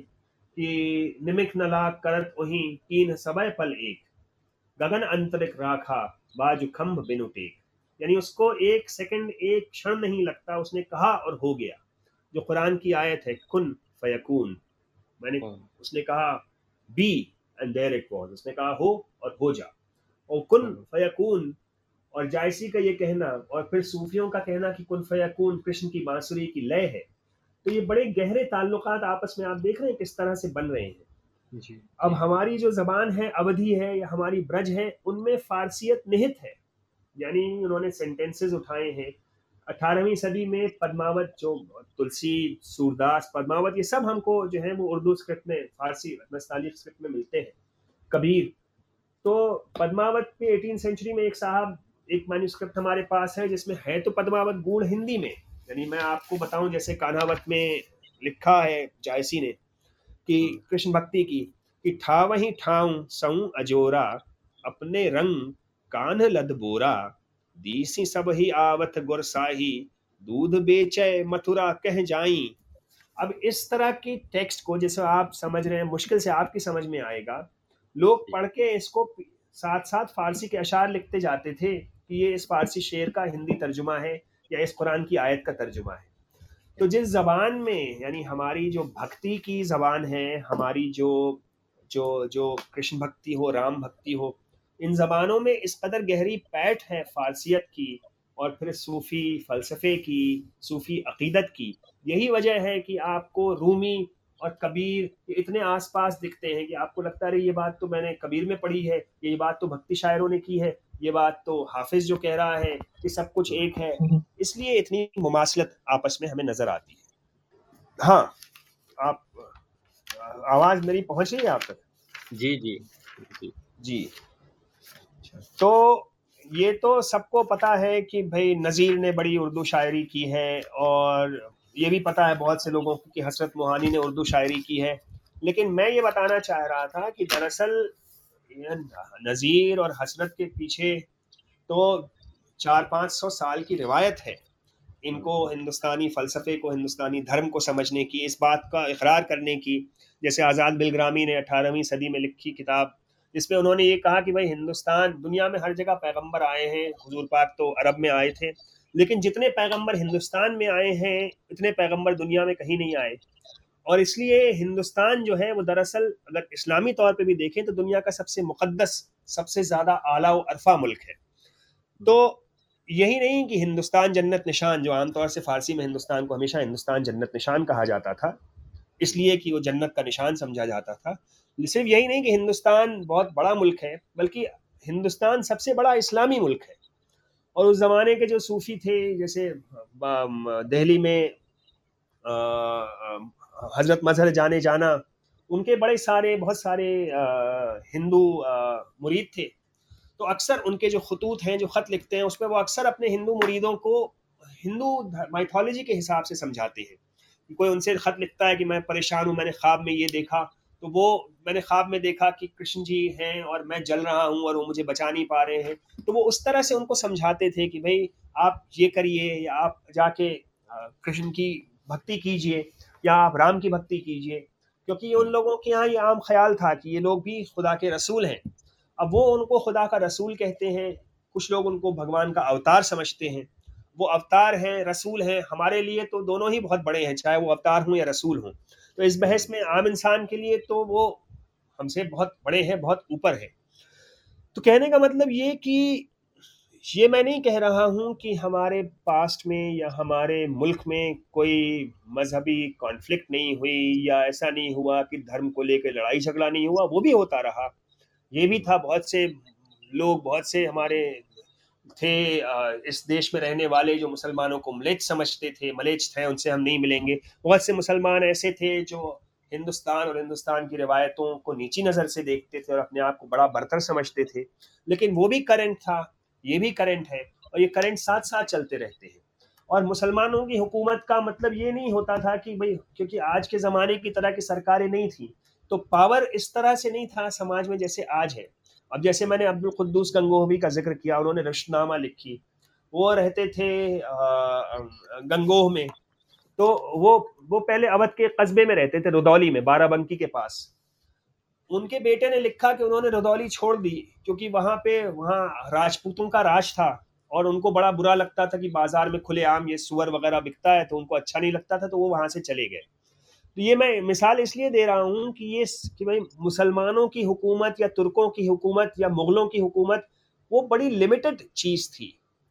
[SPEAKER 2] कि निमिक नला करत वही तीन सबय पल एक। गगन अंतरिक राखा बाजु खम्भ बिनु टेक। यानी उसको एक सेकंड एक क्षण नहीं लगता उसने कहा और हो गया। जो कुरान की आयत है कुन फयकून। मैंने हाँ। उसने कहा be and there it was उसने कहा हो और हो जा। और कुन हाँ। फयकून और जायसी का ये कहना और फिर सूफियों का कहना कि कुन फयकून कृष्ण की बांसुरी की लय है। तो ये बड़े गहरे ताल्लुक आपस में आप देख रहे हैं किस तरह से बन रहे हैं। जी। अब हमारी जो जबान है अवधि है या हमारी ब्रज है उनमें फारसियत निहित है। यानी उन्होंने सेंटेंसेस उठाए हैं। अठारहवीं सदी में पद्मावत जो तुलसी सूरदास पद्मावत ये सब हमको जो है वो उर्दू स्क्रिप्ट में फारसी नस्ताली स्क्रिप्ट में मिलते हैं। कबीर। तो पद्मावत पे एटीन सेंचुरी में एक साहब एक मैन्यूस्क्रिप्ट हमारे पास है जिसमें है तो पद्मावत गूढ़ हिंदी में। यानी मैं आपको बताऊँ जैसे कान्हावत में लिखा है जायसी ने कि कृष्ण भक्ति की कि ठा वही ठाऊ सऊ अजोरा अपने रंग कान्ह लद बोरा। दीसी सब ही आवत गुरसाही दूध बेचे मथुरा कह जाई। अब इस तरह की टेक्स्ट को जैसे आप समझ रहे हैं मुश्किल से आपकी समझ में आएगा। लोग पढ़ के इसको साथ साथ फारसी के अशार लिखते जाते थे कि ये इस फारसी शेर का हिंदी तर्जुमा है। या इस कुरान की आयत का तर्जुमा है। तो जिस जबान में, यानी हमारी जो भक्ति की जबान है, हमारी जो जो जो कृष्ण भक्ति हो, राम भक्ति हो, इन ज़बानों में इस कदर गहरी पैठ है फारसियत की और फिर सूफ़ी फ़लसफ़े की, सूफ़ी अकीदत की। यही वजह है कि आपको रूमी और कबीर इतने आसपास दिखते हैं कि आपको लगता है ये बात तो मैंने कबीर में पढ़ी है, ये बात तो भक्ति शायरों ने की है। ये बात तो हाफिज जो कह रहा है कि सब कुछ एक है। इसलिए इतनी मुमासलत आपस में हमें नज़र आती है। हाँ। आप आवाज़ मेरी पहुँच रही है आप तक?
[SPEAKER 1] जी जी। जी।
[SPEAKER 2] जी। तो ये तो सबको पता है कि भाई नज़ीर ने बड़ी उर्दू शायरी की है और ये भी पता है बहुत से लोगों को कि हसरत मोहानी ने उर्दू शायरी की है। लेकिन मैं ये बताना चाह रहा था कि दरअसल नज़ीर और हसरत के पीछे तो चार पाँच सौ साल की रिवायत है। इनको हिंदुस्तानी फ़लसफ़े को, हिंदुस्तानी धर्म को समझने की, इस बात का इकरार करने की, जैसे आज़ाद बिलग्रामी ने अठारहवीं सदी में लिखी किताब जिसमें उन्होंने ये कहा कि भाई हिंदुस्तान दुनिया में हर जगह पैगंबर आए हैं। हजूर पाक तो अरब में आए थे, लेकिन जितने पैगंबर हिंदुस्तान में आए हैं, इतने पैगंबर दुनिया में कहीं नहीं आए। और इसलिए हिंदुस्तान जो है, वो दरअसल अगर इस्लामी तौर पे भी देखें तो दुनिया का सबसे मुकद्दस, सबसे ज़्यादा आला व अरफा मुल्क है। तो यही नहीं कि हिंदुस्तान जन्नत निशान, जो आमतौर से फ़ारसी में हिंदुस्तान को हमेशा हिंदुस्तान जन्नत निशान कहा जाता था, इसलिए कि वो जन्नत का निशान समझा जाता था। सिर्फ़ यही नहीं कि हिंदुस्तान बहुत बड़ा मुल्क है, बल्कि हिंदुस्तान सबसे बड़ा इस्लामी मुल्क है। और उस ज़माने के जो सूफ़ी थे, जैसे दिल्ली में हज़रत मजहर जाने जाना, उनके बड़े सारे, बहुत सारे हिंदू मुरीद थे। तो अक्सर उनके जो खतूत हैं, जो ख़त लिखते हैं, उसमें वो अक्सर अपने हिंदू मुरीदों को हिंदू माइथोलॉजी के हिसाब से समझाते हैं। कोई उनसे ख़त लिखता है कि मैं परेशान हूँ, मैंने ख्वाब में ये देखा तो वो, मैंने ख्वाब में देखा कि कृष्ण जी हैं और मैं जल रहा हूँ और वो मुझे बचा नहीं पा रहे हैं। तो वो उस तरह से उनको समझाते थे कि भाई, आप ये करिए, या आप जाके कृष्ण की भक्ति कीजिए। या आप राम की भक्ति कीजिए, क्योंकि उन लोगों के यहाँ ये आम ख्याल था कि ये लोग भी खुदा के रसूल हैं। अब वो उनको खुदा का रसूल कहते हैं, कुछ लोग उनको भगवान का अवतार समझते हैं। वो अवतार हैं, रसूल हैं, हमारे लिए तो दोनों ही बहुत बड़े हैं, चाहे वो अवतार हों या रसूल हों। तो इस बहस में आम इंसान के लिए तो वो हमसे बहुत बड़े हैं, बहुत ऊपर है। तो कहने का मतलब ये कि ये मैं नहीं कह रहा हूँ कि हमारे पास्ट में या हमारे मुल्क में कोई मजहबी कॉन्फ्लिक्ट नहीं हुई या ऐसा नहीं हुआ कि धर्म को लेकर लड़ाई झगड़ा नहीं हुआ, वो भी होता रहा। ये भी था बहुत से लोग, बहुत से हमारे थे इस देश में रहने वाले जो मुसलमानों को मलेच समझते थे, मलेच थे उनसे हम नहीं मिलेंगे। बहुत से मुसलमान ऐसे थे जो हिंदुस्तान और हिंदुस्तान की रिवायतों को नीची नज़र से देखते थे और अपने आप को बड़ा बरतर समझते थे। लेकिन वो भी करंट था। ये भी करंट है और ये करंट साथ साथ चलते रहते हैं। और मुसलमानों की हुकूमत का मतलब ये नहीं होता था कि भाई, क्योंकि आज के ज़माने की तरह की सरकारें नहीं थी तो पावर इस तरह से नहीं था समाज में जैसे आज है। अब जैसे मैंने अब्दुल कुद्दूस गंगोहबी का ज़िक्र किया, उन्होंने रश्तनामा लिखी, वो रहते थे गंगोह में तो वो वो पहले अवध के कस्बे में रहते थे, रुदौली में, बाराबंकी के पास। उनके बेटे ने लिखा कि उन्होंने रदौली छोड़ दी, क्योंकि वहाँ पे, वहाँ राजपूतों का राज था और उनको बड़ा बुरा लगता था कि बाज़ार में खुले आम ये सुअर वगैरह बिकता है तो उनको अच्छा नहीं लगता था तो वो वहाँ से चले गए। तो ये मैं मिसाल इसलिए दे रहा हूँ कि ये कि भाई मुसलमानों की हुकूमत या तुर्कों की हुकूमत या मुगलों की हुकूमत, वो बड़ी लिमिटेड चीज़ थी,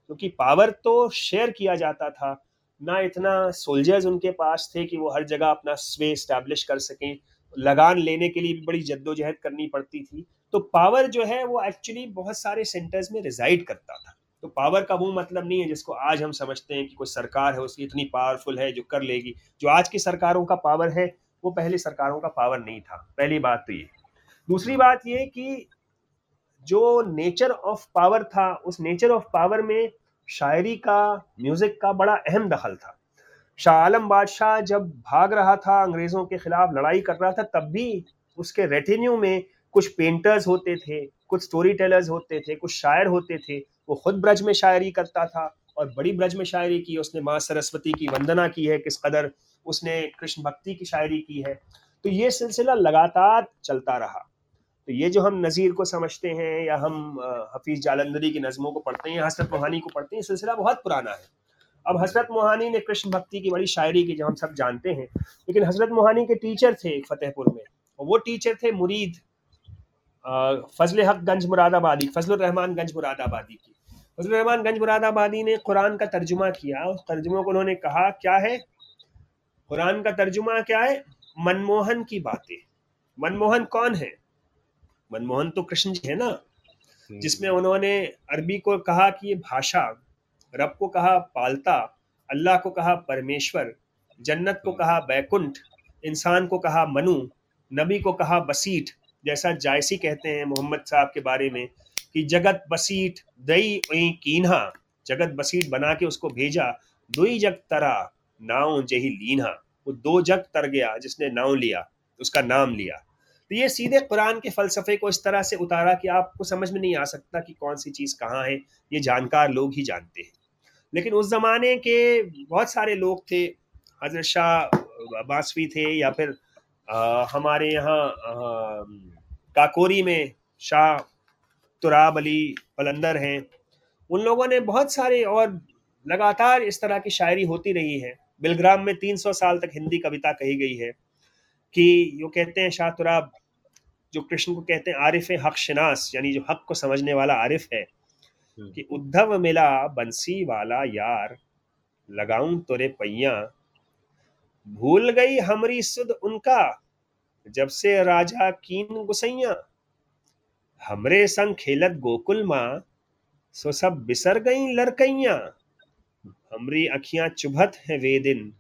[SPEAKER 2] क्योंकि पावर तो शेयर किया जाता था। ना इतना सोल्जर्स उनके पास थे कि वो हर जगह अपना स्वे स्टैब्लिश कर सकें लगान लेने के लिए भी बड़ी जद्दोजहद करनी पड़ती थी। तो पावर जो है, वो एक्चुअली बहुत सारे सेंटर्स में रिजाइड करता था। तो पावर का वो मतलब नहीं है जिसको आज हम समझते हैं कि कोई सरकार है, उसकी इतनी पावरफुल है जो कर लेगी। जो आज की सरकारों का पावर है, वो पहले सरकारों का पावर नहीं था। पहली बात तो ये। दूसरी बात ये कि जो नेचर ऑफ़ पावर था, उस नेचर ऑफ़ पावर में शायरी का म्यूज़िक का बड़ा अहम दखल था। शाह आलम बादशाह जब भाग रहा था, अंग्रेज़ों के खिलाफ लड़ाई कर रहा था, तब भी उसके रेटिन्यू में कुछ पेंटर्स होते थे, कुछ स्टोरी टेलर्स होते थे, कुछ शायर होते थे। वो खुद ब्रज में शायरी करता था और बड़ी ब्रज में शायरी की, उसने माँ सरस्वती की वंदना की है, किस कदर उसने कृष्ण भक्ति की शायरी की है। तो ये सिलसिला लगातार चलता रहा। तो ये जो हम नज़ीर को समझते हैं या हम हफीज़ जालंदरी की नज़मों को पढ़ते हैं या हसरत मोहानी को पढ़ते हैं सिलसिला बहुत पुराना है। अब हज़रत मोहानी ने कृष्ण भक्ति की बड़ी शायरी की जो हम सब जानते हैं। लेकिन हज़रत मोहानी के टीचर थे फतेहपुर में और वो टीचर थे मुरीद फजल हक गंज मुरादाबादी फजल रहमान गंज मुरादाबादी की। फजल रहमान गंज मुरादाबादी ने कुरान का तर्जुमा किया उस तर्जुमा को उन्होंने कहा क्या है? कुरान का तर्जुमा क्या है? मनमोहन की बातें। मनमोहन कौन है? मनमोहन तो कृष्ण जी है ना हम्म। जिसमें उन्होंने अरबी को कहा कि ये भाषा रब को कहा पालता, अल्लाह को कहा परमेश्वर, जन्नत को कहा बैकुंठ, इंसान को कहा मनु, नबी को कहा बसीठ, जैसा जायसी कहते हैं मोहम्मद साहब के बारे में कि जगत बसीठ दई कीन्हा, जगत बसीठ बना के उसको भेजा दुई जग तरा, नाव जही लीन्हा। वो दो जग तर गया जिसने नाव लिया, उसका नाम लिया। तो ये सीधे कुरान के फ़लसफ़े को इस तरह से उतारा कि आपको समझ में नहीं आ सकता कि कौन सी चीज़ कहाँ है, ये जानकार लोग ही जानते हैं। लेकिन उस ज़माने के बहुत सारे लोग थे हज़रत शाह बासवी थे या फिर आ, हमारे यहाँ काकोरी में शाह तुराब अली पलंदर हैं उन लोगों ने बहुत सारे और लगातार इस तरह की शायरी होती रही है बिलग्राम में 300 साल तक हिंदी कविता कही गई है कि यो कहते हैं शाह तुराब जो कृष्ण को कहते हैं आरिफ हक शनास यानी जो हक को समझने वाला आरिफ है। कि उद्धव मिला बंसी वाला यार, लगाऊँ तोरे पैया। भूल गई हमरी सुध उनका, जब से राजा कीन गुसैया। हमरे संग खेलत गोकुल माँ, सो सब बिसर गई लड़कैया हमरी अखियाँ चुभत है वे दिन,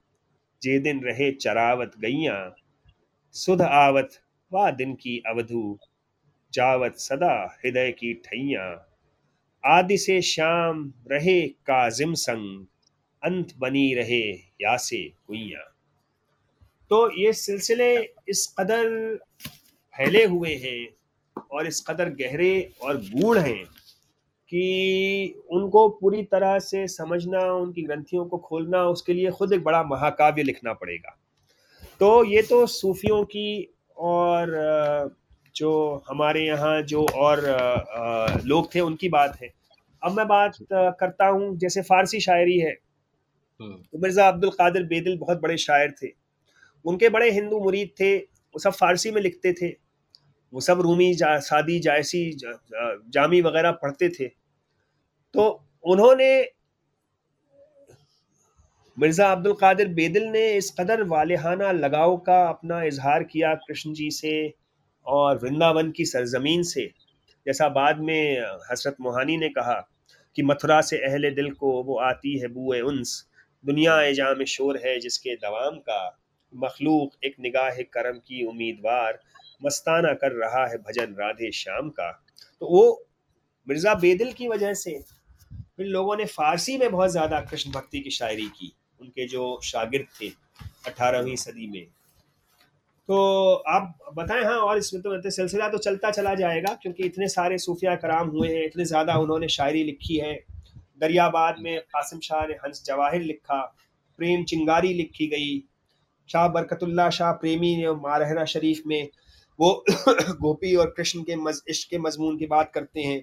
[SPEAKER 2] जे दिन रहे चरावत गैया सुध आवत, वा दिन की अवधु, जावत सदा हृदय की ठैया। आदि से श्याम रहे काजिम संग, अंत बनी रहे यासे कुइया। तो ये सिलसिले इस कदर फैले हुए हैं और इस कदर गहरे और गूढ़ हैं कि उनको पूरी तरह से समझना, उनकी ग्रंथियों को खोलना, उसके लिए खुद एक बड़ा महाकाव्य लिखना पड़ेगा। तो ये तो सूफियों की और जो हमारे यहाँ जो और लोग थे उनकी बात है। अब मैं बात करता हूँ जैसे फारसी शायरी है। हम्म। तो मिर्ज़ा अब्दुल कादिर बेदिल बहुत बड़े शायर थे। उनके बड़े हिंदू मुरीद थे वो सब फारसी में लिखते थे। वो सब रूमी जा, सादी जायसी जा, जामी वगैरह पढ़ते थे। तो उन्होंने मिर्ज़ा अब्दुल कादिर बेदिल ने इस कदर वालहाना लगाव का अपना इजहार किया कृष्ण जी से। और वृंदावन की सरजमीन से, जैसा बाद में हसरत मोहानी ने कहा कि मथुरा से अहले दिल को वो आती है बुए उन्स। दुनिया एजाम शोर है जिसके दवाम का, मखलूक एक निगाह करम की उम्मीदवार, मस्ताना कर रहा है भजन राधे श्याम का। तो वो मिर्ज़ा बेदिल की वजह से फिर लोगों ने फारसी में बहुत ज़्यादा कृष्ण भक्ति की शायरी की। उनके जो शागिर्द थे, अठारहवीं सदी में तो आप बताएँ हाँ और इसमें तो सिलसिला तो चलता चला जाएगा, क्योंकि इतने सारे सूफिया कराम हुए हैं, इतने ज़्यादा उन्होंने शायरी लिखी है। दरियाबाद में कासिम शाह ने हंस जवाहिर लिखा, प्रेम चिंगारी लिखी गई, शाह बरकतुल्ला शाह प्रेमी ने मारहरा शरीफ में वो गोपी और कृष्ण के मज, इश्क के मजमून की बात करते हैं।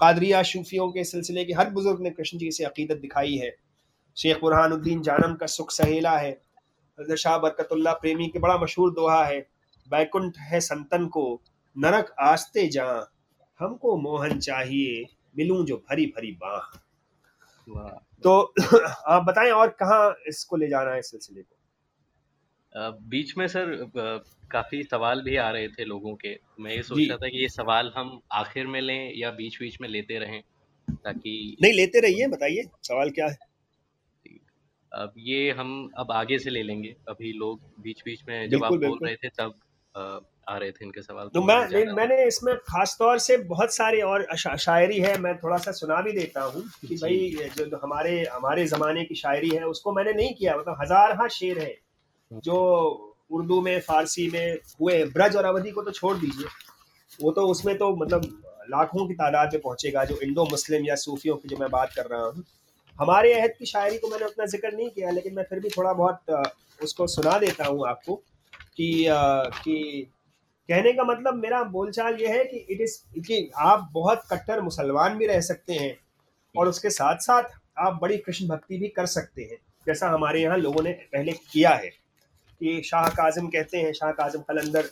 [SPEAKER 2] कादरिया सूफियों के सिलसिले के हर बुज़ुर्ग ने कृष्ण जी से अकीदत दिखाई है। शेख बुरहानुद्दीन जानम का सुख सहेला है। शाह बरकतुल्ला प्रेमी के बड़ा मशहूर दोहा है बैकुंठ है संतन को नरक आस्ते जा हमको मोहन चाहिए मिलूं जो भरी भरी बाह। तो आप बताएँ और कहाँ इसको ले जाना है सिलसिले को?
[SPEAKER 1] बीच में सर काफ़ी सवाल भी आ रहे थे लोगों के। मैं ये सोच रहा था कि ये सवाल हम आखिर में लें या बीच बीच में लेते रहें ताकि
[SPEAKER 2] नहीं लेते रहिए बताइए सवाल क्या है?
[SPEAKER 1] अब ये हम अब आगे से ले लेंगे। अभी लोग बीच बीच में जब आप बोल रहे थे तब आ रहे थे इनके सवाल
[SPEAKER 2] तो, तो मैं मैंने इसमें खास तौर से बहुत सारे और शायरी है मैं थोड़ा सा सुना भी देता हूँ कि भाई जो हमारे हमारे ज़माने की शायरी है उसको मैंने नहीं किया मतलब हज़ार हाँ शेर है जो उर्दू में फारसी में हुए ब्रज और अवधि को तो छोड़ दीजिए वो तो उसमें तो मतलब लाखों की तादाद में पहुंचेगा जो इंडो मुस्लिम या सूफियों की जो मैं बात कर रहा हूँ। हमारे अहद की शायरी को मैंने उतना ज़िक्र नहीं किया, लेकिन मैं फिर भी थोड़ा बहुत उसको सुना देता हूँ आपको कि कि कहने का मतलब मेरा बोलचाल ये है कि इट इज़ कि आप बहुत कट्टर मुसलमान भी रह सकते हैं और उसके साथ साथ आप बड़ी कृष्ण भक्ति भी कर सकते हैं, जैसा हमारे यहाँ लोगों ने पहले किया है। कि शाह काजिम कहते हैं, शाह काजिम कलंदर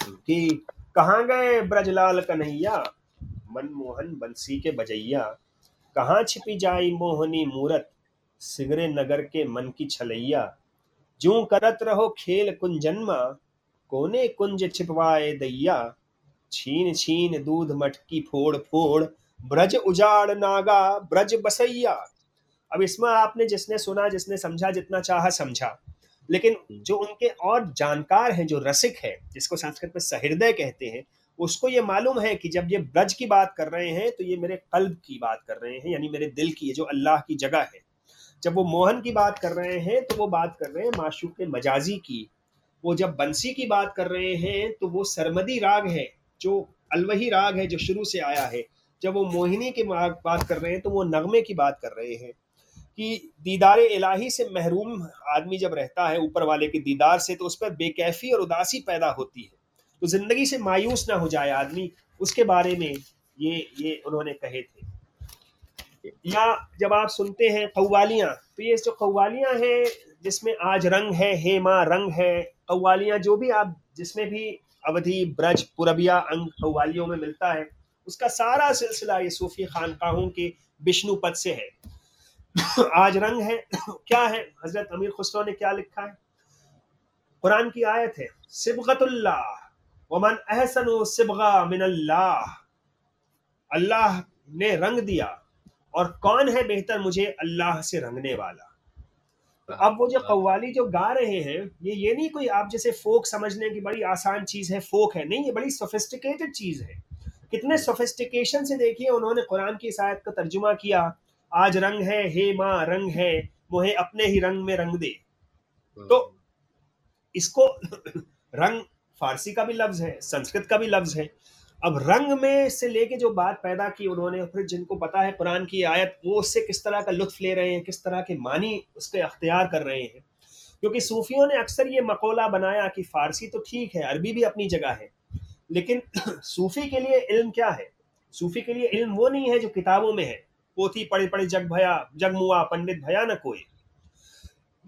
[SPEAKER 2] कि, कहाँ गए ब्रजलाल कन्हैया? मनमोहन बंसी के बजैया। कहाँ छिपी जाई मोहनी मूरत? सिगरे नगर के मन की छलैया। जू करत रहो खेल कुंजन्मा, कोने कुंज छिपवाए दैया। छीन छीन दूध मटकी फोड़ फोड़, ब्रज उजाड़ नागा, ब्रज बसैया। अब इसमें आपने जिसने सुना, जिसने समझा, जितना चाहा समझा। लेकिन जो उनके और जानकार हैं, जो रसिक है, जिसको संस्कृत में सहृदय कहते हैं उसको ये मालूम है कि जब ये ब्रज की बात कर रहे हैं तो ये मेरे कल्ब की बात कर रहे हैं, यानी मेरे दिल की जो अल्लाह की जगह है। जब वो मोहन की बात कर रहे हैं तो वो बात कर रहे हैं माशूक मजाजी की। वो जब बंसी की बात कर रहे हैं तो वो सरमदी राग है, जो अलवही राग है जो शुरू से आया है। जब वो मोहिनी की बात कर रहे हैं तो वो नगमे की बात कर रहे हैं। कि दीदार इलाही से महरूम आदमी जब रहता है, ऊपर वाले के दीदार से तो उस पर बेकैफी और उदासी पैदा होती है। तो ज़िंदगी से मायूस ना हो जाए आदमी, उसके बारे में ये ये उन्होंने कहे थे। या जब आप सुनते हैं कौवालियाँ तो ये जो कौवालियाँ हैं, जिसमें आज रंग है हे माँ रंग है कौवालियाँ जो भी आप, जिसमें भी अवधि, ब्रज, पुरबिया अंग कौवालियों में मिलता है, उसका सारा सिलसिला ये सूफी खानकाहों के विष्णु पद से है। आज रंग है, क्या है? हज़रत अमीर खुसरो ने क्या लिखा है? कुरान की आयत है, सिबगतुल्लाह। वमन अहसन सिबगा मिन अल्लाह अल्लाह ने रंग दिया और कौन है बेहतर मुझे अल्लाह से रंगने वाला तो अब वो जो कव्वाली जो गा रहे हैं ये ये नहीं कोई आप जैसे फोक समझने की बड़ी आसान चीज़ है फोक है नहीं ये बड़ी सोफिस्टिकेटेड चीज़ है कितने सोफिस्टिकेशन से देखिए उन्होंने कुरान की शायद का तर्जुमा किया आज रंग है हे माँ रंग है मुहे अपने ही रंग में रंग दे तो इसको रंग फारसी का भी लफ्ज है, संस्कृत का भी लफ्ज है। अब रंग में से लेके जो बात पैदा की उन्होंने फिर जिनको पता है कुरान की आयत, वो उससे किस तरह का लुत्फ ले रहे हैं, किस तरह के मानी उसके अख्तियार कर रहे हैं। क्योंकि सूफियों ने अक्सर ये मकोला बनाया कि फारसी तो ठीक है, अरबी भी अपनी जगह है, लेकिन सूफी के लिए इल्म क्या है? सूफी के लिए इल्म वो नहीं है जो किताबों में है। पोथी पड़े पड़े जग भया, जग मुआ, पंडित भया न कोई।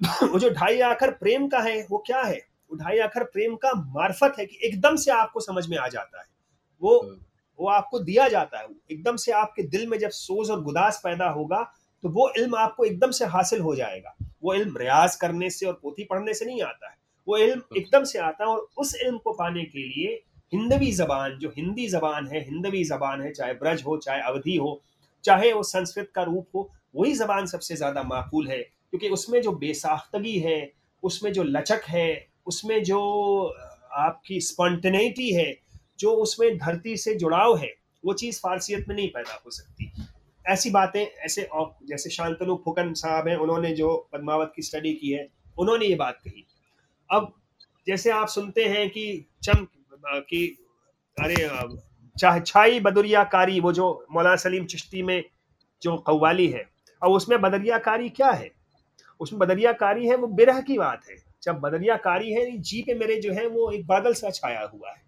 [SPEAKER 2] वो जो ढाई आखर प्रेम का है, वो क्या है? उठाई आखिर प्रेम का मार्फत है कि एकदम से आपको समझ में आ जाता है। वो वो आपको दिया जाता है। एकदम से आपके दिल में जब सोज और गुदास पैदा होगा तो वो इल्म आपको एकदम से हासिल हो जाएगा। वो इल्म रियाज करने से और पोथी पढ़ने से नहीं आता है। वो इल्म एकदम से आता है और उस इल्म को पाने के लिए हिंदवी जबान जो हिंदी जबान है हिंदवी जबान है चाहे ब्रज हो चाहे अवधि हो चाहे वो संस्कृत का रूप हो वही जबान सबसे ज़्यादा माकूल है। क्योंकि उसमें जो बेसाख्तगी है उसमें जो लचक है उसमें जो आपकी स्पॉन्टेनिटी है, जो उसमें धरती से जुड़ाव है, वो चीज़ फारसियत में नहीं पैदा हो सकती। ऐसी बातें, ऐसे जैसे शांतनु फुकन साहब हैं, उन्होंने जो पद्मावत की स्टडी की है, उन्होंने ये बात कही। अब जैसे आप सुनते हैं कि चम, कि अरे, चाहे छाई बदरियाकारी, वो जो मौलाना सलीम चिश्ती में जो कव्वाली है और उसमें बदरियाकारी क्या है? उसमें बदरियाकारी है, वो बिरह की बात है। जब बदरियाकारी है जी पे मेरे जो है, वो एक बादल सा छाया हुआ है।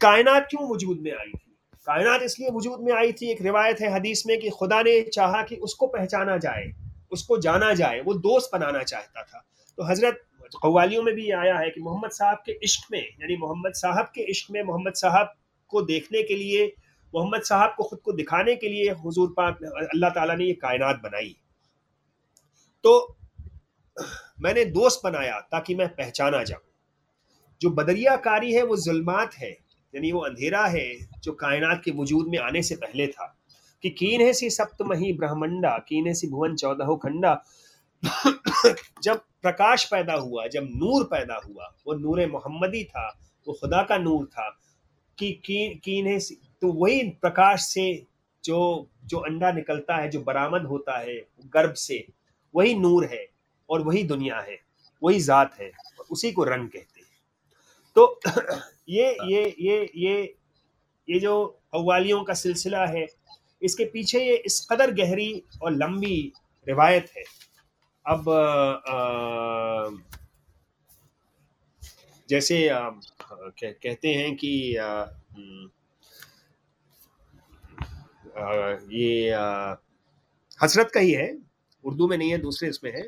[SPEAKER 2] कायनात क्यों वजूद में आई थी? कायनात इसलिए वजूद में आई थी, एक रिवायत है हदीस में कि खुदा ने चाहा कि उसको पहचाना जाए, उसको जाना जाए, वो दोस्त बनाना चाहता था। तो हज़रत कवालियों में भी आया है कि मोहम्मद साहब के इश्क में, यानी मोहम्मद साहब के इश्क में मोहम्मद साहब को देखने के लिए, मोहम्मद साहब को खुद को दिखाने के लिए हुजूर पाक अल्लाह ताला ने ये कायनात बनाई। तो मैंने दोस्त बनाया ताकि मैं पहचाना जाऊँ। जो बदरियाकारी है, वो जुल्मात है, यानी वो अंधेरा है, जो कायनात के वजूद में आने से पहले था कि कीन है सी सप्तमही ब्रह्मंडा, कीन है सी भुवन चौदह खंडा। जब प्रकाश पैदा हुआ, जब नूर पैदा हुआ, वो नूर मोहम्मदी था, वो खुदा का नूर था कि कीन कीन है तो वही प्रकाश से जो जो अंडा निकलता है, जो बरामद होता है, गर्भ से, वही नूर है। और वही दुनिया है वही ज़ात है उसी को रंग कहते हैं। तो ये ये ये ये ये जो कव्वालियों का सिलसिला है इसके पीछे ये इस कदर गहरी और लंबी रिवायत है। अब आ, जैसे आ, कहते हैं कि आ, हम्म, आ, ये आ, हसरत का ही है उर्दू में नहीं है दूसरे इसमें है।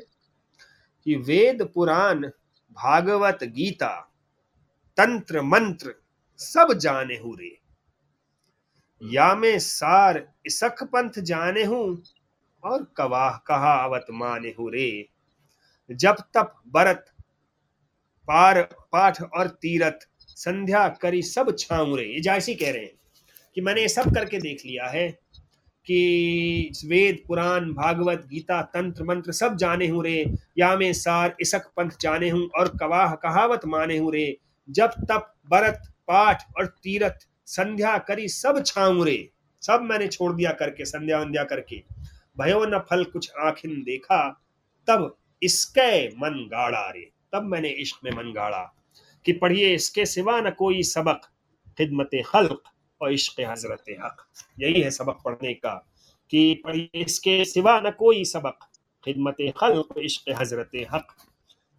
[SPEAKER 2] कि वेद पुराण, भागवत गीता, तंत्र मंत्र सब जाने हूँ रे। या में सार इसख पंथ जाने हूँ और कवाह कहावत माने हूँ रे। जब तप, बरत, पार, पाठ और तीरथ, संध्या करी सब छाऊ रे। ये जैसी कह रहे हैं कि मैंने ये सब करके देख लिया है। कि वेद, पुराण, भागवत, गीता, तंत्र, मंत्र सब जाने हूँ रे। या मैं सार, इसक पंथ जाने हूँ और कवाह, कहावत माने हूँ रे। जब तप, बरत, पाठ और तीरथ, संध्या करी सब छाऊ रे। सब मैंने छोड़ दिया करके, संध्या वंध्या करके। भयो न फल कुछ आखिन देखा, तब इसके मन गाड़ा रे। तब मैंने इश्क में मन गाड़ा कि पढ़िए इसके सिवा न कोई सबक, खिदमत खल्क। और इश्क हज़रत हक। यही है सबक पढ़ने का कि पढ़िए इसके सिवा न कोई सबक। खिदमत खल्क इश्क हज़रत हक।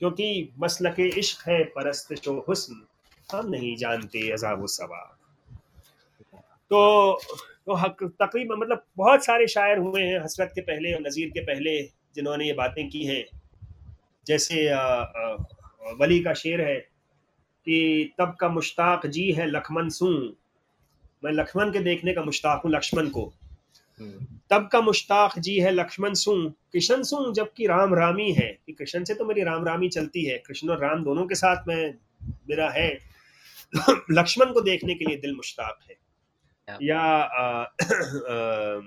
[SPEAKER 2] क्योंकि मसल के इश्क है परस्त हुस्न। हम नहीं जानते अजाब सबा तो तो हक तकरीबन मतलब बहुत सारे शायर हुए हैं हसरत के पहले और नज़ीर के पहले जिन्होंने ये बातें की हैं। जैसे आ, आ, वली का शेर है कि तब का मुश्ताक जी है लखमन सूं। मैं लक्ष्मण के देखने का मुश्ताक हूँ लक्ष्मण को। हम्म। तब का मुश्ताक जी है लक्ष्मण सुन कृष्ण सुन जबकि राम रामी है। कि कृष्ण से तो मेरी राम रामी चलती है। कृष्ण और राम दोनों के साथ मैं मेरा है। लक्ष्मण को देखने के लिए दिल मुश्ताक है। या। आ, आ,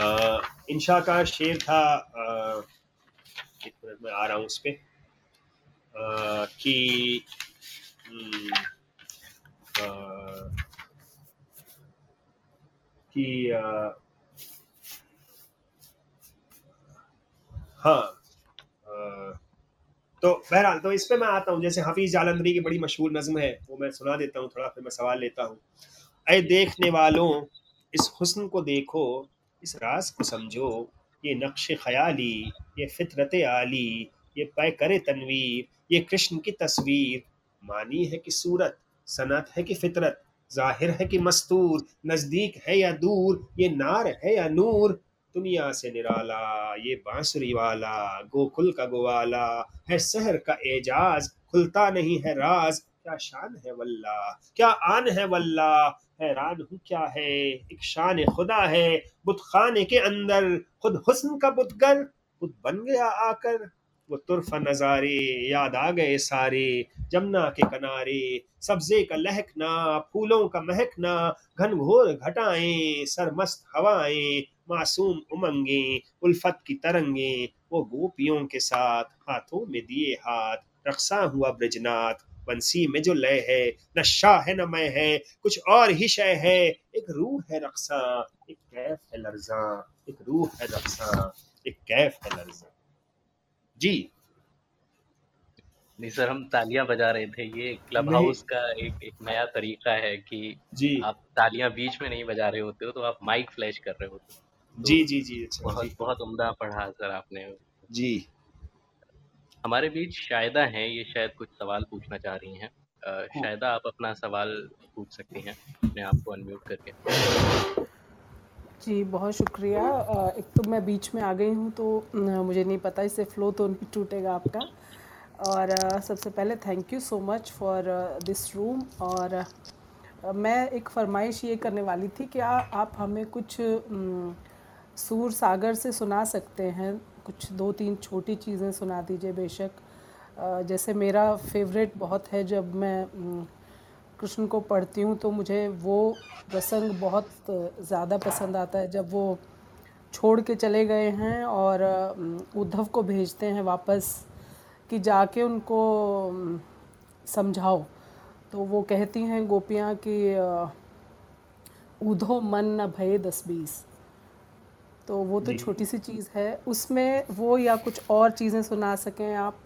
[SPEAKER 2] आ, इंशा का शेर था एक मिनट में आ रहा हूँ उस पर कि हम्म, कि हाँ तो बहरहाल तो इस पे मैं आता हूँ। जैसे हफीज जालंधरी की बड़ी मशहूर नज्म है वो मैं सुना देता हूँ थोड़ा फिर मैं सवाल लेता हूँ। अय देखने वालों इस हुस्न को देखो इस राज को समझो ये नक्श ख्याली ये फितरत आली ये पै करे तनवीर ये कृष्ण की तस्वीर मानी है कि सूरत? सनत है कि फितरत, ज़ाहिर है कि मस्तूर, नज़दीक है या दूर, ये नार है या नूर, दुनिया से निराला, ये बांसुरी वाला, गोकुल का गोवाला, है शहर का एजाज, खुलता नहीं है राज, क्या शान है वल्ला क्या आन है वल्ला हैरान हूँ क्या है, एक शान खुदा है, बुत खाने के अंदर, खुद हुस्न का बुतगर खुद बन गया आकर वो तुरफ नज़ारे याद आ गए सारे, जमुना के किनारे, सब्जे का लहकना, फूलों का महकना, घन घोर घटाएँ, सरमस्त हवाएँ, मासूम उमंगे, उल्फत की तरंगे, वो गोपियों के साथ हाथों में दिए हाथ रक्षा हुआ ब्रजनाथ, बंसी में जो लय है, न शाह है, न मैं है, कुछ और ही शय है, एक रूह है रक्षा एक कैफ है लर्जा, एक रूह है रक्षा एक कैफ है लर्जा। जी।
[SPEAKER 1] नहीं सर हम तालियाँ बजा रहे थे। ये क्लब हाउस का एक एक नया तरीका है कि
[SPEAKER 2] जी।
[SPEAKER 1] आप तालियाँ बीच में नहीं बजा रहे होते हो तो आप माइक फ्लैश कर रहे होते हो।
[SPEAKER 2] तो जी जी जी अच्छा
[SPEAKER 1] बहुत
[SPEAKER 2] जी।
[SPEAKER 1] बहुत उम्दा पढ़ा सर आपने।
[SPEAKER 2] जी।
[SPEAKER 1] हमारे बीच शायदा हैं ये शायद कुछ सवाल पूछना चाह रही हैं। शायदा आप अपना सवाल पूछ सकती हैं अपने आप को अनम्यूट करके।
[SPEAKER 3] जी बहुत शुक्रिया। एक तो मैं बीच में आ गई हूँ तो मुझे नहीं पता इससे फ़्लो तो नहीं टूटेगा आपका। और सबसे पहले thank you so much for this room और मैं एक फरमाइश ये करने वाली थी कि आ, आप हमें कुछ सूर सागर से सुना सकते हैं। कुछ दो तीन छोटी चीज़ें सुना दीजिए बेशक। जैसे मेरा फेवरेट बहुत है जब मैं कृष्ण को पढ़ती हूँ तो मुझे वो प्रसंग बहुत ज़्यादा पसंद आता है। जब वो छोड़ के चले गए हैं और उद्धव को भेजते हैं वापस कि जाके उनको समझाओ। तो वो कहती हैं गोपियाँ कि ऊधो मन न भय दस बीस। तो वो तो छोटी सी चीज़ है। उसमें वो या कुछ और चीज़ें सुना सकें आप।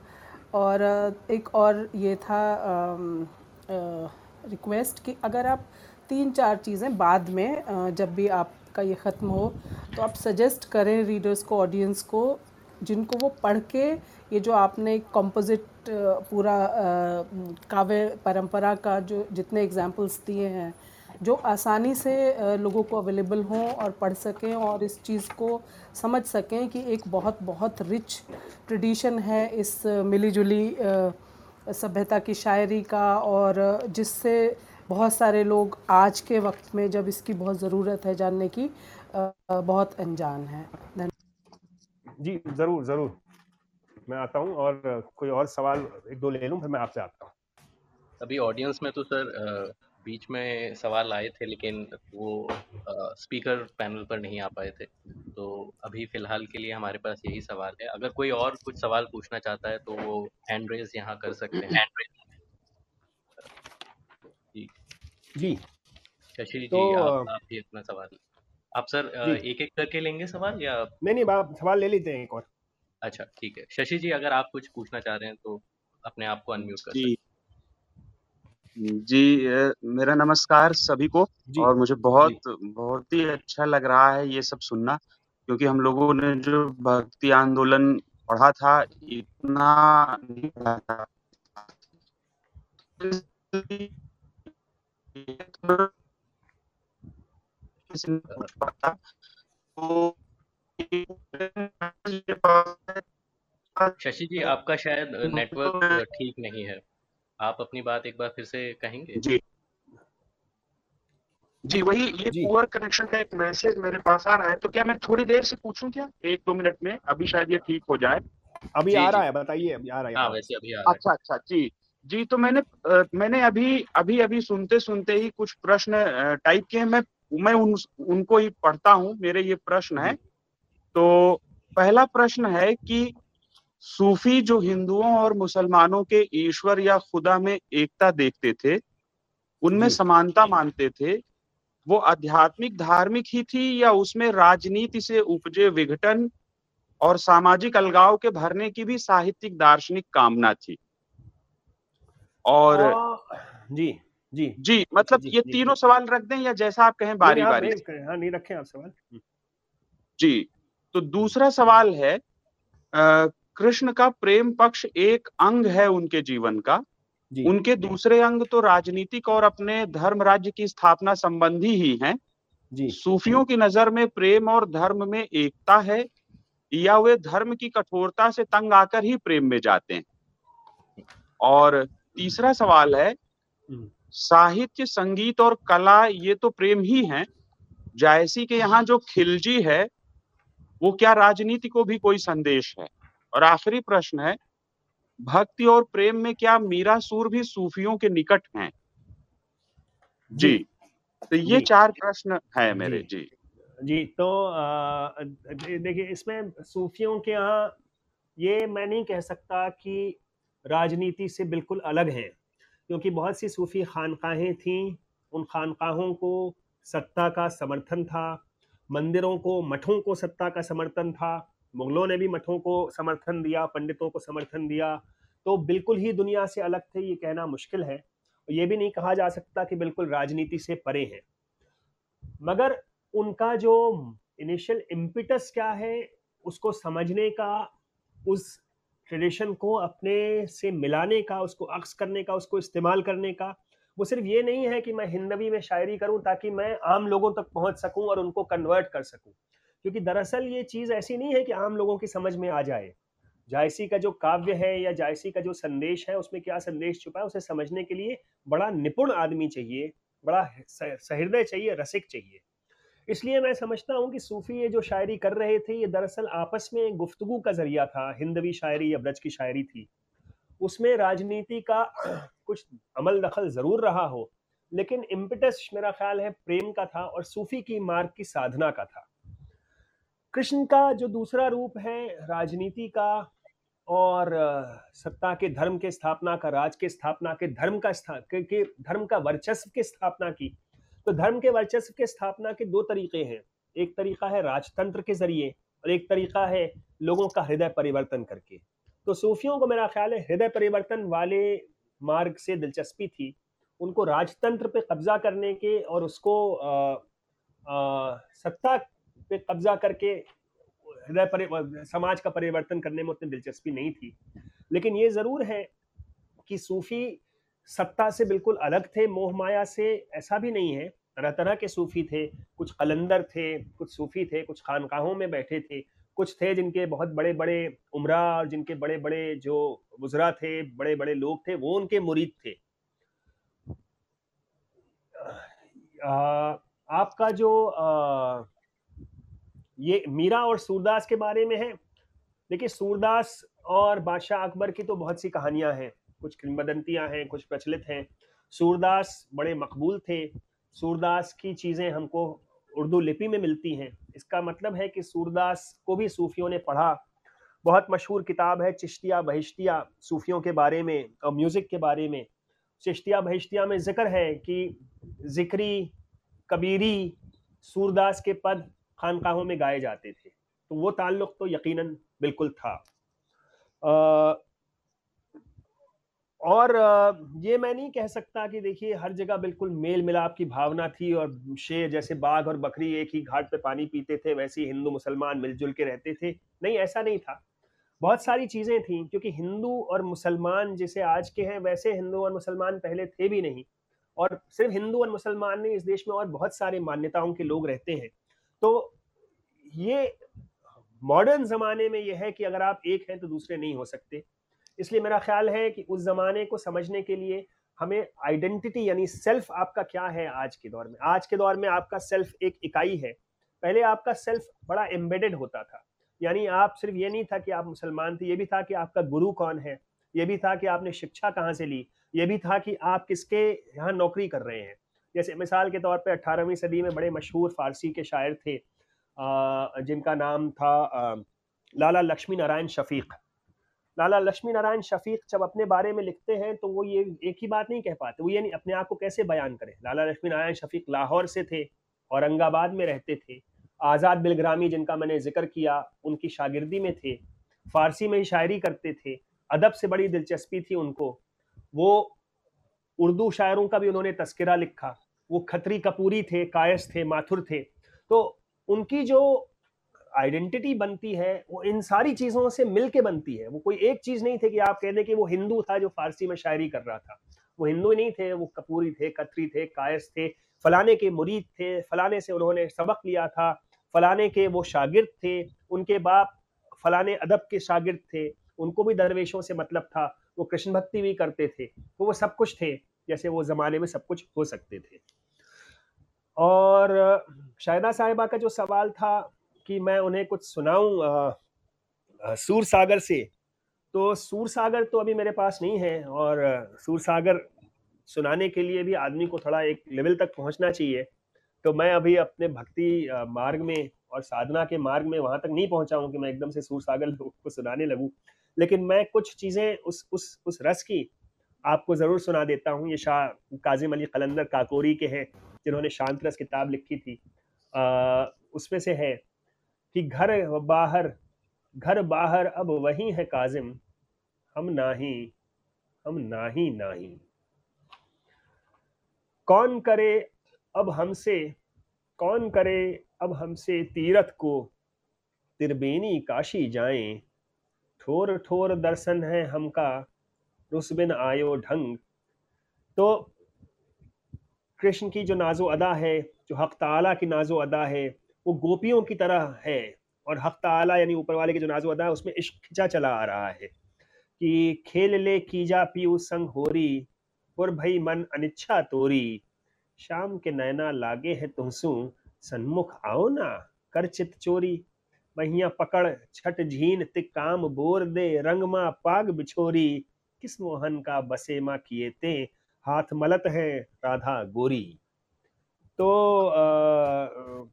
[SPEAKER 3] और एक और ये था रिक्वेस्ट कि अगर आप तीन चार चीज़ें बाद में जब भी आपका ये ख़त्म हो तो आप सजेस्ट करें रीडर्स को ऑडियंस को, जिनको वो पढ़ के ये जो आपने कॉम्पोजिट पूरा काव्य, परंपरा का जो जितने एग्जाम्पल्स दिए हैं, जो आसानी से लोगों को अवेलेबल हों और पढ़ सकें और इस चीज़ को समझ सकें कि एक बहुत बहुत रिच ट्रेडिशन है इस मिली जुली सभ्यता की शायरी का और जिससे बहुत सारे लोग आज के वक्त में जब इसकी बहुत ज़रूरत है जानने की बहुत अनजान है। धन्यवाद
[SPEAKER 2] जी ज़रूर ज़रूर। मैं आता हूँ और कोई और सवाल एक दो ले लूँ फिर मैं आपसे आता हूँ।
[SPEAKER 1] अभी ऑडियंस में तो सर बीच में सवाल आए थे लेकिन वो आ, स्पीकर पैनल पर नहीं आ पाए थे। तो अभी फ़िलहाल के लिए हमारे पास यही सवाल है। अगर कोई और कुछ सवाल पूछना चाहता है तो वो हैंड रेज यहाँ कर सकते हैं। हैंड जी।
[SPEAKER 2] जी।
[SPEAKER 1] शशि
[SPEAKER 2] तो
[SPEAKER 1] जी आप आप भी अपना सवाल आप सर एक एक करके लेंगे सवाल या
[SPEAKER 2] नहीं नहीं आप सवाल ले लेते हैं एक और।
[SPEAKER 1] अच्छा ठीक है। शशि जी अगर आप कुछ पूछना चाह रहे हैं तो अपने आप को अनम्यूट कर
[SPEAKER 4] जी। जी मेरा नमस्कार सभी को और मुझे बहुत बहुत ही अच्छा लग रहा है ये सब सुनना क्योंकि हम लोगों ने जो भक्ति आंदोलन पढ़ा था इतना नहीं पढ़ा था
[SPEAKER 1] शशि जी आपका शायद नेटवर्क ठीक नहीं है। आप अपनी बात एक बार फिर से कहेंगे?
[SPEAKER 4] जी। जी वही ये पुअर कनेक्शन का एक मैसेज मेरे पास आ रहा है तो क्या मैं थोड़ी देर से पूछूँ क्या? एक दो मिनट में अभी शायद ये ठीक हो जाए।
[SPEAKER 2] अभी आ रहा है बताइए अभी आ रहा है
[SPEAKER 1] हाँ
[SPEAKER 2] हाँ।
[SPEAKER 1] वैसे अभी आ रहा है।
[SPEAKER 4] अच्छा अच्छा जी। जी तो मैंने अ, मैंने अभी अभी अभी सुनते सुनते ही कुछ प्रश्न टाइप किए हैं मैं मैं उन उनको ही पढ़ता हूँ मेरे ये प्रश्न है। तो पहला प्रश्न है कि सूफी जो हिंदुओं और मुसलमानों के ईश्वर या खुदा में एकता देखते थे उनमें समानता मानते थे वो आध्यात्मिक धार्मिक ही थी या उसमें राजनीति से उपजे विघटन और सामाजिक अलगाव के भरने की भी साहित्यिक दार्शनिक कामना थी। और
[SPEAKER 2] आ, जी जी।
[SPEAKER 4] जी मतलब
[SPEAKER 2] जी
[SPEAKER 4] ये
[SPEAKER 2] जी
[SPEAKER 4] तीनों
[SPEAKER 2] जी।
[SPEAKER 4] सवाल रख दें या जैसा आप कहें बारी
[SPEAKER 2] नहीं आप
[SPEAKER 4] बारी
[SPEAKER 2] नहीं हाँ नहीं रखें आप सवाल।
[SPEAKER 4] जी तो दूसरा सवाल है अ, कृष्ण का प्रेम पक्ष एक अंग है उनके जीवन का।
[SPEAKER 2] जी।
[SPEAKER 4] उनके जी, दूसरे अंग तो राजनीतिक और अपने धर्म राज्य की स्थापना संबंधी ही हैं।
[SPEAKER 2] जी।
[SPEAKER 4] सूफियों की नज़र में प्रेम और धर्म में एकता है या वे धर्म की कठोरता से तंग आकर ही प्रेम में जाते हैं। और तीसरा सवाल है हम्म। साहित्य संगीत और कला ये तो प्रेम ही है। जायसी के यहाँ जो खिलजी है वो क्या राजनीति को भी कोई संदेश है? और आखिरी प्रश्न है भक्ति और प्रेम में क्या मीरा सूर भी सूफियों के निकट हैं? जी तो ये चार प्रश्न है मेरे जी।
[SPEAKER 2] जी तो देखिए इसमें सूफियों के यहाँ ये मैं नहीं कह सकता कि राजनीति से बिल्कुल अलग है क्योंकि बहुत सी सूफी खानकाहें थीं उन खानकाहों को सत्ता का समर्थन था मंदिरों को मठों को सत्ता का समर्थन था मुगलों ने भी मठों को समर्थन दिया, पंडितों को समर्थन दिया। तो बिल्कुल ही दुनिया से अलग थे, ये कहना मुश्किल है। और ये भी नहीं कहा जा सकता कि बिल्कुल राजनीति से परे हैं। मगर उनका जो इनिशियल इम्पिटस क्या है, उसको समझने का, उस ट्रेडिशन को अपने से मिलाने का, उसको अक्स करने का, उसको इस्तेमाल करने का, वो सिर्फ़ ये नहीं है कि मैं हिंदवी में शायरी करूँ ताकि मैं आम लोगों तक पहुँच सकूँ और उनको कन्वर्ट कर सकूँ। क्योंकि दरअसल ये चीज़ ऐसी नहीं है कि आम लोगों की समझ में आ जाए। जायसी का जो काव्य है या जायसी का जो संदेश है, उसमें क्या संदेश छुपा है, उसे समझने के लिए बड़ा निपुण आदमी चाहिए, बड़ा सहृदय चाहिए, रसिक चाहिए। इसलिए मैं समझता हूँ कि सूफी ये जो शायरी कर रहे थे, ये दरअसल आपस में गुफ्तगु का ज़रिया था, हिंदवी शायरी या ब्रज की शायरी थी। उसमें राजनीति का कुछ अमल दखल ज़रूर रहा हो, लेकिन इम्पिटस मेरा ख्याल है प्रेम का था और सूफी की मार्ग की साधना का था। कृष्ण का जो दूसरा रूप है राजनीति का और सत्ता के धर्म के स्थापना का राज के स्थापना के धर्म का के, के धर्म का वर्चस्व के स्थापना की। तो धर्म के वर्चस्व के स्थापना के दो तरीके हैं। एक तरीका है राजतंत्र के ज़रिए और एक तरीका है लोगों का हृदय परिवर्तन करके। तो सूफियों को मेरा ख्याल है हृदय परिवर्तन वाले मार्ग से दिलचस्पी थी। उनको राजतंत्र पे कब्जा करने के और उसको आ, आ, सत्ता पे कब्जा करके हृदय समाज का परिवर्तन करने में उतनी दिलचस्पी नहीं थी। लेकिन ये ज़रूर है कि सूफी सत्ता से बिल्कुल अलग थे मोह माया से ऐसा भी नहीं है। तरह तरह के सूफी थे कुछ कलंदर थे कुछ सूफी थे कुछ खानकाहों में बैठे थे कुछ थे जिनके बहुत बड़े बड़े उम्रा और जिनके बड़े बड़े जो गुजरा थे बड़े बड़े लोग थे वो उनके मुरीद थे। आ, आपका जो आ, ये मीरा और सूरदास के बारे में है। देखिए, सूरदास और बादशाह अकबर की तो बहुत सी कहानियाँ हैं। कुछ किंवदंतियाँ हैं, कुछ प्रचलित हैं। सूरदास बड़े मकबूल थे। सूरदास की चीज़ें हमको उर्दू लिपि में मिलती हैं। इसका मतलब है कि सूरदास को भी सूफियों ने पढ़ा। बहुत मशहूर किताब है चिश्तिया बहिश्तिया, सूफियों के बारे में और म्यूज़िक के बारे में। चिश्तिया बहिश्तिया में ज़िक्र है कि जिक्री, कबीरी, सूरदास के पद खानकाहों में गाए जाते थे। तो वो ताल्लुक तो यकीनन बिल्कुल था। आ, और ये मैं नहीं कह सकता कि देखिए हर जगह बिल्कुल मेल मिलाप की भावना थी और शेर जैसे बाघ और बकरी एक ही घाट पे पानी पीते थे वैसे ही हिंदू मुसलमान मिलजुल के रहते थे। नहीं ऐसा नहीं था। बहुत सारी चीज़ें थी क्योंकि हिंदू और मुसलमान जैसे आज के हैं वैसे हिंदू और मुसलमान पहले थे भी नहीं। और सिर्फ़ हिंदू और मुसलमान नहीं इस देश में और बहुत सारे मान्यताओं के लोग रहते हैं। तो ये मॉडर्न ज़माने में यह है कि अगर आप एक हैं तो दूसरे नहीं हो सकते। इसलिए मेरा ख्याल है कि उस ज़माने को समझने के लिए हमें आइडेंटिटी यानी सेल्फ आपका क्या है आज के दौर में? आज के दौर में आपका सेल्फ एक इकाई है। पहले आपका सेल्फ बड़ा एम्बेडेड होता था। यानी आप सिर्फ़ ये नहीं था कि आप मुसलमान थे, ये भी था कि आपका गुरु कौन है? ये भी था कि आपने शिक्षा कहाँ से ली? ये भी था कि आप किसके यहाँ नौकरी कर रहे हैं? जैसे मिसाल के तौर पे 18वीं सदी में बड़े मशहूर फारसी के शायर थे जिनका नाम था लाला लक्ष्मी नारायण शफीक। लाला लक्ष्मी नारायण शफीक जब अपने बारे में लिखते हैं तो वो ये एक ही बात नहीं कह पाते। वो ये नहीं, अपने आप को कैसे बयान करें? लाला लक्ष्मी नारायण शफीक लाहौर से थे, औरंगाबाद में रहते थे। आज़ाद बिलग्रामी, जिनका मैंने ज़िक्र किया, उनकी शागिर्दी में थे। फारसी में ही शायरी करते थे। अदब से बड़ी दिलचस्पी थी उनको। वो उर्दू शायरों का भी उन्होंने तस्करा लिखा। वो खतरी कपूरी थे, कायस थे, माथुर थे। तो उनकी जो आइडेंटिटी बनती है, वो इन सारी चीज़ों से मिल के बनती है। वो कोई एक चीज़ नहीं थे कि आप कह दें कि वो हिंदू था जो फारसी में शायरी कर रहा था। वो हिंदू नहीं थे, वो कपूरी थे कतरी थे, कायस थे। फलाने के मुरीद थे, फलाने से उन्होंने सबक लिया था। फलाने के वो शागिर्द थे, उनके बाप फलाने अदब के शागिर्द थे। उनको भी दरवेशों से मतलब था, वो कृष्ण भक्ति भी करते थे। तो वो सब कुछ थे, जैसे वो ज़माने में सब कुछ हो सकते थे। और शायदा साहिबा का जो सवाल था कि मैं उन्हें कुछ सुनाऊं सूर सागर से तो सूर सागर तो अभी मेरे पास नहीं है और सूर सागर सुनाने के लिए भी आदमी को थोड़ा एक लेवल तक पहुँचना चाहिए। तो मैं अभी अपने भक्ति मार्ग में और साधना के मार्ग में वहाँ तक नहीं पहुँचा हूँ कि मैं एकदम से सूर सागर को सुनाने लगूं। लेकिन मैं कुछ चीज़ें उस उस उस रस की आपको ज़रूर सुना देता हूँ, ये शाह काजिम अली कलंदर काकोरी के हैं, जिन्होंने शांत रस किताब लिखी थी। उसमें से है कि घर बाहर घर बाहर अब वही है काजिम, हम नाही हम नाही नाही। कौन करे अब हमसे, कौन करे अब हमसे तीरथ को, तिरबेनी काशी जाएँ, ठोर ठोर दर्शन है हमका रुसबिन आयो ढंग। तो कृष्ण की जो नाजो अदा है, जो हक ताला की नाजो अदा है, वो गोपियों की तरह है। और हक ताला यानी ऊपर वाले की जो नाजो अदा है, उसमें इश्क खिंचा चला आ रहा है कि खेल ले कीजा पीऊ संग होरी, पुर भई मन अनिच्छा तोरी। शाम के नैना लागे है तुमसू, सन्मुख आओ ना, कर चित चोरी। महिया पकड़, छठ झीन तिक काम बोर दे रंगमा पाग बिछोरी। किस मोहन का बसे माँ किए ते हाथ मलत है राधा गोरी। तो आ,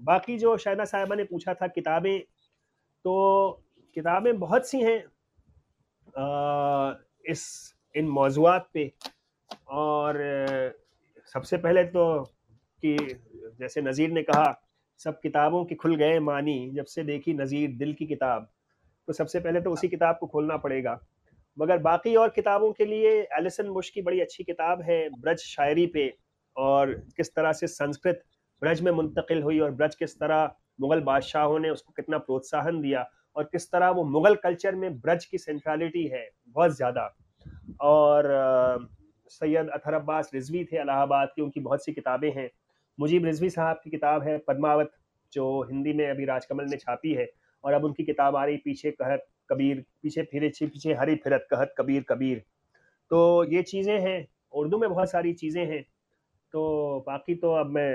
[SPEAKER 2] बाकी जो शायदा साहिबा ने पूछा था किताबें तो किताबें बहुत सी हैं आ, इस इन मौजूद पे। और सबसे पहले तो कि जैसे नज़ीर ने कहा सब किताबों की खुल गए मानी जब से देखी नज़ीर दिल की किताब। तो सबसे पहले तो उसी किताब को खोलना पड़ेगा। मगर बाकी और किताबों के लिए एलिसन बुश की बड़ी अच्छी किताब है ब्रज शायरी पे, और किस तरह से संस्कृत ब्रज में मुंतकिल हुई और ब्रज किस तरह मुग़ल बादशाहों ने उसको कितना प्रोत्साहन दिया और किस तरह वो मुग़ल कल्चर में ब्रज की सेंट्रलिटी है, बहुत ज़्यादा। और सैयद अथर अब्बास रिजवी थे अलाहाबाद की, उनकी बहुत सी किताबें हैं। मुजीब रिजवी साहब की किताब है पद्मावत, जो हिंदी में अभी राजकमल ने छापी है, और अब उनकी किताब आ रही पीछे कहत कबीर, पीछे फिरे पीछे हरी फिरत, कहत कबीर कबीर। तो ये चीज़ें हैं, उर्दू में बहुत सारी चीज़ें हैं। तो बाकी तो अब मैं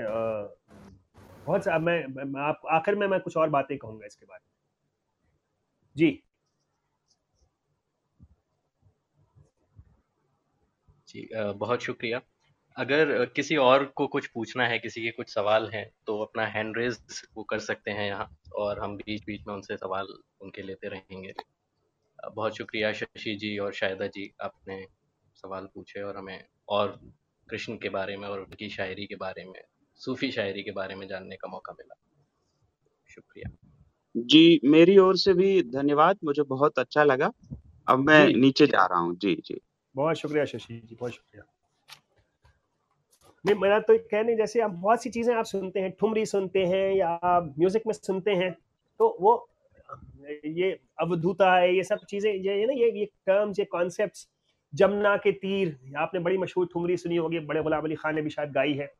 [SPEAKER 2] बहुत अब मैं आप, आखिर में मैं कुछ और बातें कहूँगा इसके बारे में जी
[SPEAKER 1] जी बहुत शुक्रिया। अगर किसी और को कुछ पूछना है किसी के कुछ सवाल हैं तो अपना हैंड रेज वो कर सकते हैं यहाँ और हम बीच बीच में उनसे सवाल उनके लेते रहेंगे। बहुत शुक्रिया शशि जी और शायदा जी आपने सवाल पूछे और हमें और कृष्ण के बारे में और उनकी शायरी के बारे में सूफी शायरी के बारे में जानने का मौका मिला। शुक्रिया।
[SPEAKER 4] जी मेरी ओर से भी धन्यवाद मुझे बहुत अच्छा लगा। अब मैं नीचे जा रहा हूँ। जी जी।
[SPEAKER 2] बहुत शुक्रिया शशि जी बहुत शुक्रिया। मेरा तो कह नहीं जैसे आप बहुत सी चीज़ें आप सुनते हैं, ठुमरी सुनते हैं या आप म्यूज़िक में सुनते हैं तो वो, ये अवधूता है, ये सब चीज़ें, ये ना, ये ये टर्म्स ये कॉन्सेप्ट्स जमुना के तीर, आपने बड़ी मशहूर ठुमरी सुनी होगी, बड़े गुलाम अली खान ने भी शायद गाई है,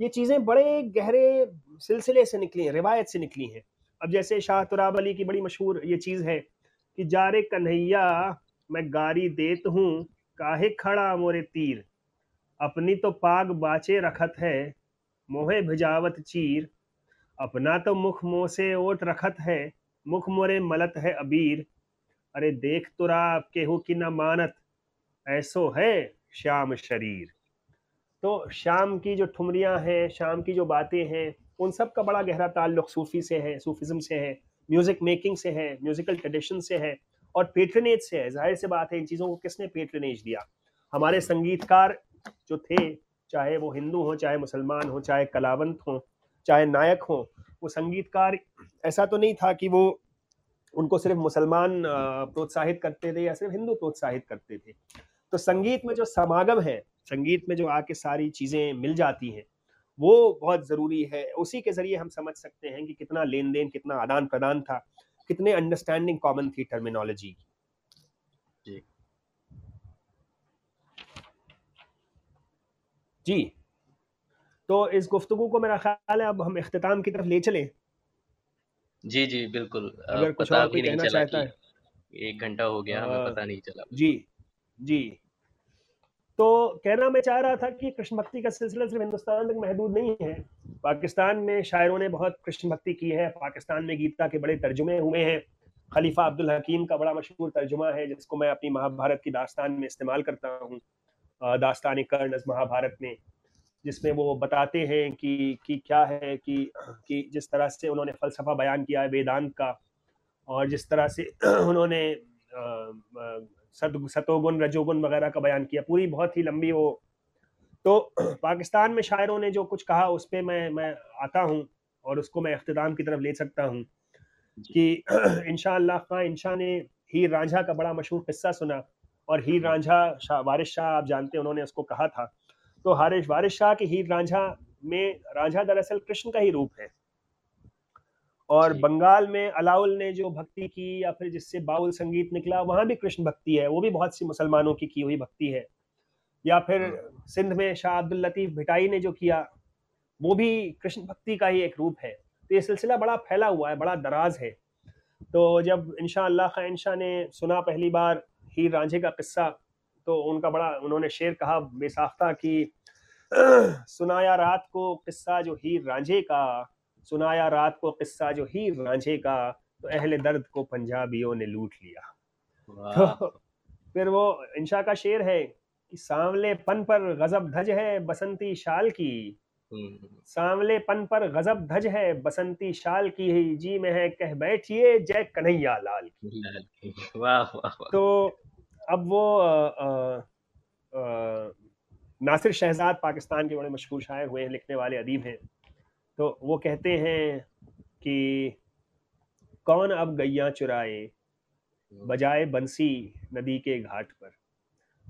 [SPEAKER 2] ये चीज़ें बड़े गहरे सिलसिले से निकली हैं, रिवायत से निकली हैं। अब जैसे शाह तुराब अली की बड़ी मशहूर ये चीज़ है कि, जारे कन्हैया, मैं गारी देत हूँ, काहे खड़ा मोरे तीर? अपनी तो पाग बाचे रखत है, मोहे भिजावत चीर। अपना तो मुख मोह से ओट रखत है, मुख मोरे मलत है अबीर। अरे देख तुरा केहू की न मानत, ऐसो है श्याम शरीर। तो शाम की जो ठुमरियाँ हैं शाम की जो बातें हैं, उन सब का बड़ा गहरा ताल्लुक सूफी से है, सूफिज्म से है म्यूज़िक मेकिंग से है म्यूजिकल ट्रेडिशन से है, और पेट्रनेज से है। ज़ाहिर से बात है, इन चीज़ों को किसने पेट्रनेज दिया? हमारे संगीतकार जो थे, चाहे वो हिंदू हो, चाहे मुसलमान हो, चाहे कलावंत हो, चाहे नायक हो, वो संगीतकार ऐसा तो नहीं था कि वो उनको सिर्फ़ मुसलमान प्रोत्साहित करते थे या सिर्फ़ हिंदू प्रोत्साहित करते थे। तो संगीत में जो समागम है, संगीत में जो आके सारी चीज़ें मिल जाती हैं, वो बहुत ज़रूरी है। उसी के ज़रिए हम समझ सकते हैं कि कितना लेन देन कितना आदान प्रदान था, कितने अंडरस्टैंडिंग कॉमन थी टर्मिनोलॉजी जी जी। तो इस गुफ्तगु को मेरा ख्याल है अब हम अख्ताम की तरफ़ ले चले।
[SPEAKER 1] जी जी बिल्कुल।
[SPEAKER 2] अगर कुछ और कोई कहना चाहता है।
[SPEAKER 1] एक घंटा हो गया हमें पता नहीं चला
[SPEAKER 2] जी जी। तो कहना मैं चाह रहा था कि कृष्ण भक्ति का सिलसिला सिर्फ़ हिंदुस्तान तक महदूद नहीं है। पाकिस्तान में शायरों ने बहुत कृष्ण भक्ति की है पाकिस्तान में गीता के बड़े तर्जुमे हुए हैं। खलीफा अब्दुल हकीम का बड़ा मशहूर तर्जुमा है जिसको मैं अपनी महाभारत की दास्तान में इस्तेमाल करता हूँ। दास्तान कर्ण महाभारत में जिसमें वो बताते हैं कि कि क्या है कि कि जिस तरह से उन्होंने फ़लसफ़ा बयान किया है वेदांत का और जिस तरह से उन्होंने सत सतोगुण रजोगुण वगैरह का बयान किया पूरी बहुत ही लंबी वो। तो पाकिस्तान में शायरों ने जो कुछ कहा उस पर मैं मैं आता हूँ और उसको मैं अख्ताम की तरफ़ ले सकता हूँ कि इन खां इंशा ने हीर रांझा का बड़ा मशहूर किस्सा सुना। और हीर रांझा शाह वारिस शाह आप जानते हैं उन्होंने उसको कहा था। तो हारिश वारिस शाह के हीर रांझा में रांझा दरअसल कृष्ण का ही रूप है। और बंगाल में अलाउल ने जो भक्ति की या फिर जिससे बाउल संगीत निकला वहाँ भी कृष्ण भक्ति है। वो भी बहुत सी मुसलमानों की की हुई भक्ति है। या फिर हाँ। सिंध में शाह अब्दुल लतीफ भिटाई ने जो किया वो भी कृष्ण भक्ति का ही एक रूप है। तो ये सिलसिला बड़ा फैला हुआ है बड़ा दराज है। तो जब खा इंशा ने सुना पहली बार हीर रांझे का किस्सा तो उनका बड़ा उन्होंने शेर कहा बेसाख्ता कि सुनाया रात को किस्सा जो हीर रांझे का सुनाया रात को किस्सा जो हीर रांझे का तो अहले दर्द को पंजाबियों ने लूट लिया। तो फिर वो इंशा का शेर है कि सांवले पन पर गजब धज है बसंती शाल की। हम्म। सांवले पन पर गजब धज है बसंती शाल की ही जी में है कह बैठिए जय कन्हैया लाल की। वाह वाह। तो अब वो आ, आ, आ, नासिर शहजाद पाकिस्तान के बड़े मशहूर शायर हुए हैं लिखने वाले अदीब हैं। तो वो कहते हैं कि कौन अब गैया चुराए बजाए बंसी नदी के घाट पर?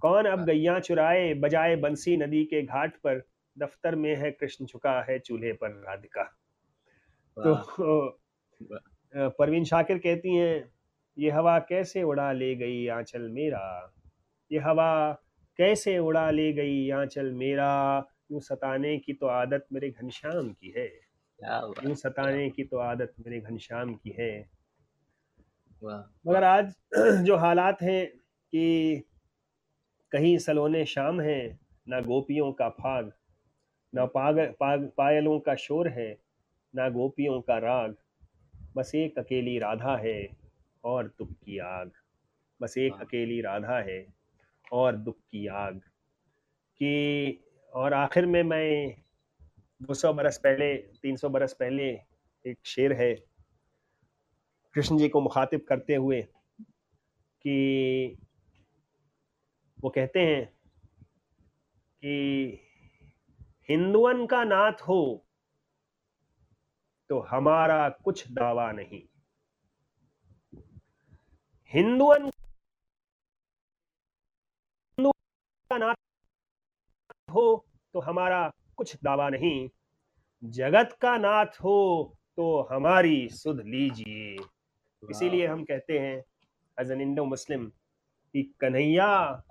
[SPEAKER 2] कौन अब गैया चुराए बजाए बंसी नदी के घाट पर? दफ्तर में है कृष्ण झुका है चूल्हे पर राधिका। तो परवीन शाकिर कहती हैं ये हवा कैसे उड़ा ले गई आंचल मेरा? ये हवा कैसे उड़ा ले गई आंचल मेरा? यूँ सताने की तो आदत मेरे घनश्याम की है। यूँ सताने की तो आदत मेरे घनश्याम की है। मगर आज जो हालात हैं कि कहीं सलोने शाम है ना गोपियों का फाग ना पाग, पाग पायलों का शोर है ना गोपियों का राग बस एक अकेली राधा है। और दुख की आग। बस एक अकेली राधा है और दुख की आग। कि और आखिर में मैं दो सौ बरस पहले तीन सौ बरस पहले एक शेर है कृष्ण जी को मुखातिब करते हुए कि वो कहते हैं कि हिंदुअन का नाथ हो तो हमारा कुछ दावा नहीं। हिंदुअन का नाथ हो तो हमारा कुछ दावा नहीं। जगत का नाथ हो तो हमारी सुध लीजिए। इसीलिए हम कहते हैं एज एन इंडो मुस्लिम कि कन्हैया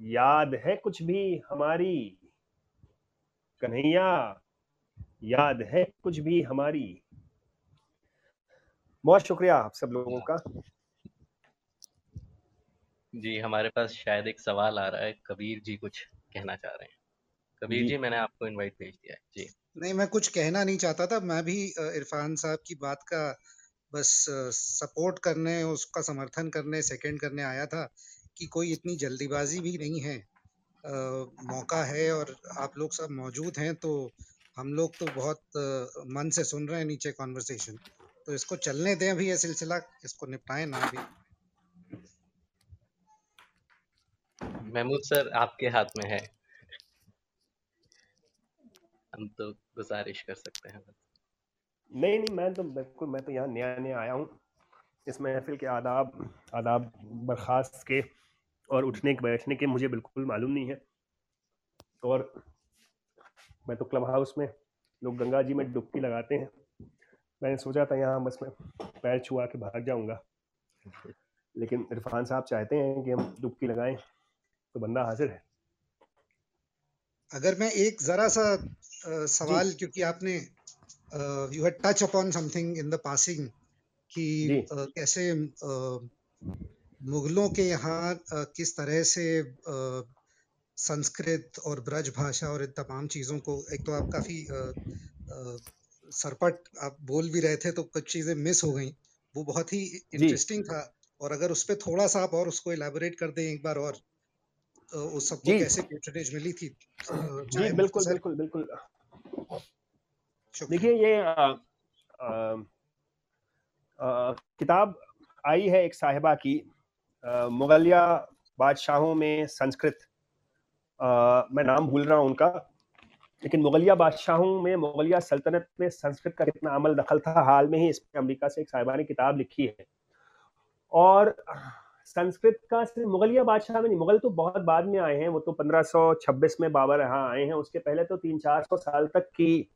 [SPEAKER 2] याद है कुछ भी हमारी? कन्हैया याद है कुछ भी हमारी? बहुत शुक्रिया आप सब लोगों का।
[SPEAKER 1] जी हमारे पास शायद एक सवाल आ रहा है कबीर जी कुछ कहना चाह रहे हैं। कबीर जी, जी मैंने आपको इनवाइट भेज दिया है। जी।
[SPEAKER 5] नहीं मैं कुछ कहना नहीं चाहता था मैं भी इरफान साहब की बात का बस सपोर्ट करने उसका समर्थन करने सेकंड करने आया था कि कोई इतनी जल्दीबाजी भी नहीं है। आ, मौका है और आप लोग सब मौजूद हैं तो हम लोग तो बहुत मन से सुन रहे हैं नीचे कॉन्वर्सेशन तो इसको चलने दें अभी ये सिलसिला इसको निपटाएँ ना भी
[SPEAKER 1] महमूद सर आपके हाथ में है। हम तो गुजारिश कर सकते हैं।
[SPEAKER 2] नहीं नहीं, मैं तो बिल्कुल, मैं तो यहाँ नया नया आया हूँ। इस महफिल के आदाब आदाब बर्खास्त के और उठने के, बैठने के मुझे बिल्कुल मालूम नहीं है। और मैं तो क्लब हाउस में लोग गंगा जी में डुबकी लगाते हैं। मैंने सोचा था यहाँ बस मैं पैर छुआ के भाग जाऊँगा। लेकिन इरफान साहब चाहते हैं कि हम डुबकी लगाएँ। तो बंदा हाजिर है।
[SPEAKER 5] अगर मैं एक जरा सा आ, सवाल क्योंकि आपने you had touch upon something in the passing कि आ, कैसे आ, मुगलों के यहाँ किस तरह से संस्कृत और ब्रज भाषा और इन तमाम चीज़ों को एक तो आप काफ़ी सरपट आप बोल भी रहे थे तो कुछ चीज़ें मिस हो गई। वो बहुत ही इंटरेस्टिंग था। और अगर उस पर थोड़ा सा आप और उसको इलेबोरेट कर दें एक बार और। उस सबको कैसे पेट्रनेज मिली थी?
[SPEAKER 2] जी बिल्कुल बिल्कुल बिल्कुल देखिए ये आ, आ, आ, किताब आई है एक साहिबा की मुगलिया बादशाहों में संस्कृत। मैं नाम भूल रहा हूँ उनका लेकिन मुगलिया बादशाहों में मुगलिया सल्तनत में संस्कृत का कितना अमल दखल था हाल में ही इस पर अमरीका से एक साहिबा ने किताब लिखी है। और संस्कृत का सिर्फ़ मुगलिया बादशाह में नहीं, मुगल तो बहुत बाद में आए हैं, वो तो 1526 में बाबर यहाँ आए हैं, उसके पहले तो तीन चार सौ साल तक की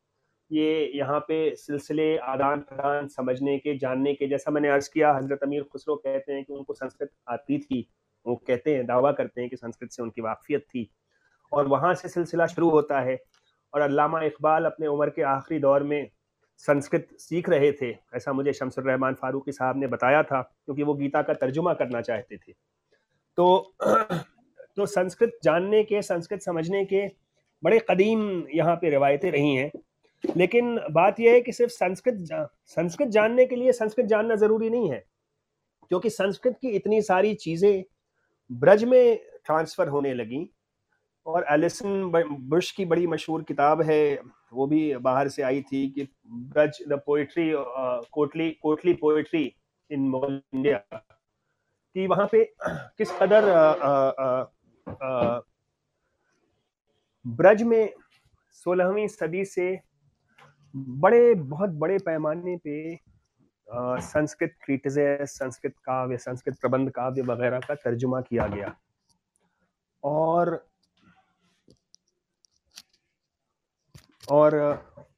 [SPEAKER 2] ये यहाँ पे सिलसिले आदान प्रदान समझने के, जानने के, जैसा मैंने अर्ज़ किया, हज़रत अमीर खुसरो कहते हैं कि उनको संस्कृत आती थी, वो कहते हैं, दावा करते हैं कि संस्कृत से उनकी वाकफियत थी, और वहाँ से सिलसिला शुरू होता है, और अल्लामा इकबाल अपने उम्र के आखिरी दौर में संस्कृत सीख रहे थे ऐसा मुझे शमसुररहमान फारूकी साहब ने बताया था क्योंकि वो गीता का तर्जुमा करना चाहते थे। तो तो संस्कृत जानने के संस्कृत समझने के बड़े कदीम यहाँ पे रिवायतें रही हैं। लेकिन बात यह है कि सिर्फ़ संस्कृत जा, संस्कृत जानने के लिए संस्कृत जानना ज़रूरी नहीं है क्योंकि संस्कृत की इतनी सारी चीज़ें ब्रज में ट्रांसफ़र होने लगी और एलिसन बुश की बड़ी मशहूर किताब है वो भी बाहर से आई थी कि Braj the poetry courtly courtly poetry in India, कि वहाँ पे किस कदर ब्रज में सोलहवीं सदी से बड़े, बहुत बड़े पैमाने पे संस्कृत ट्रीटिज संस्कृत काव्य, संस्कृत प्रबंध काव्य वगैरह का तर्जुमा किया गया और और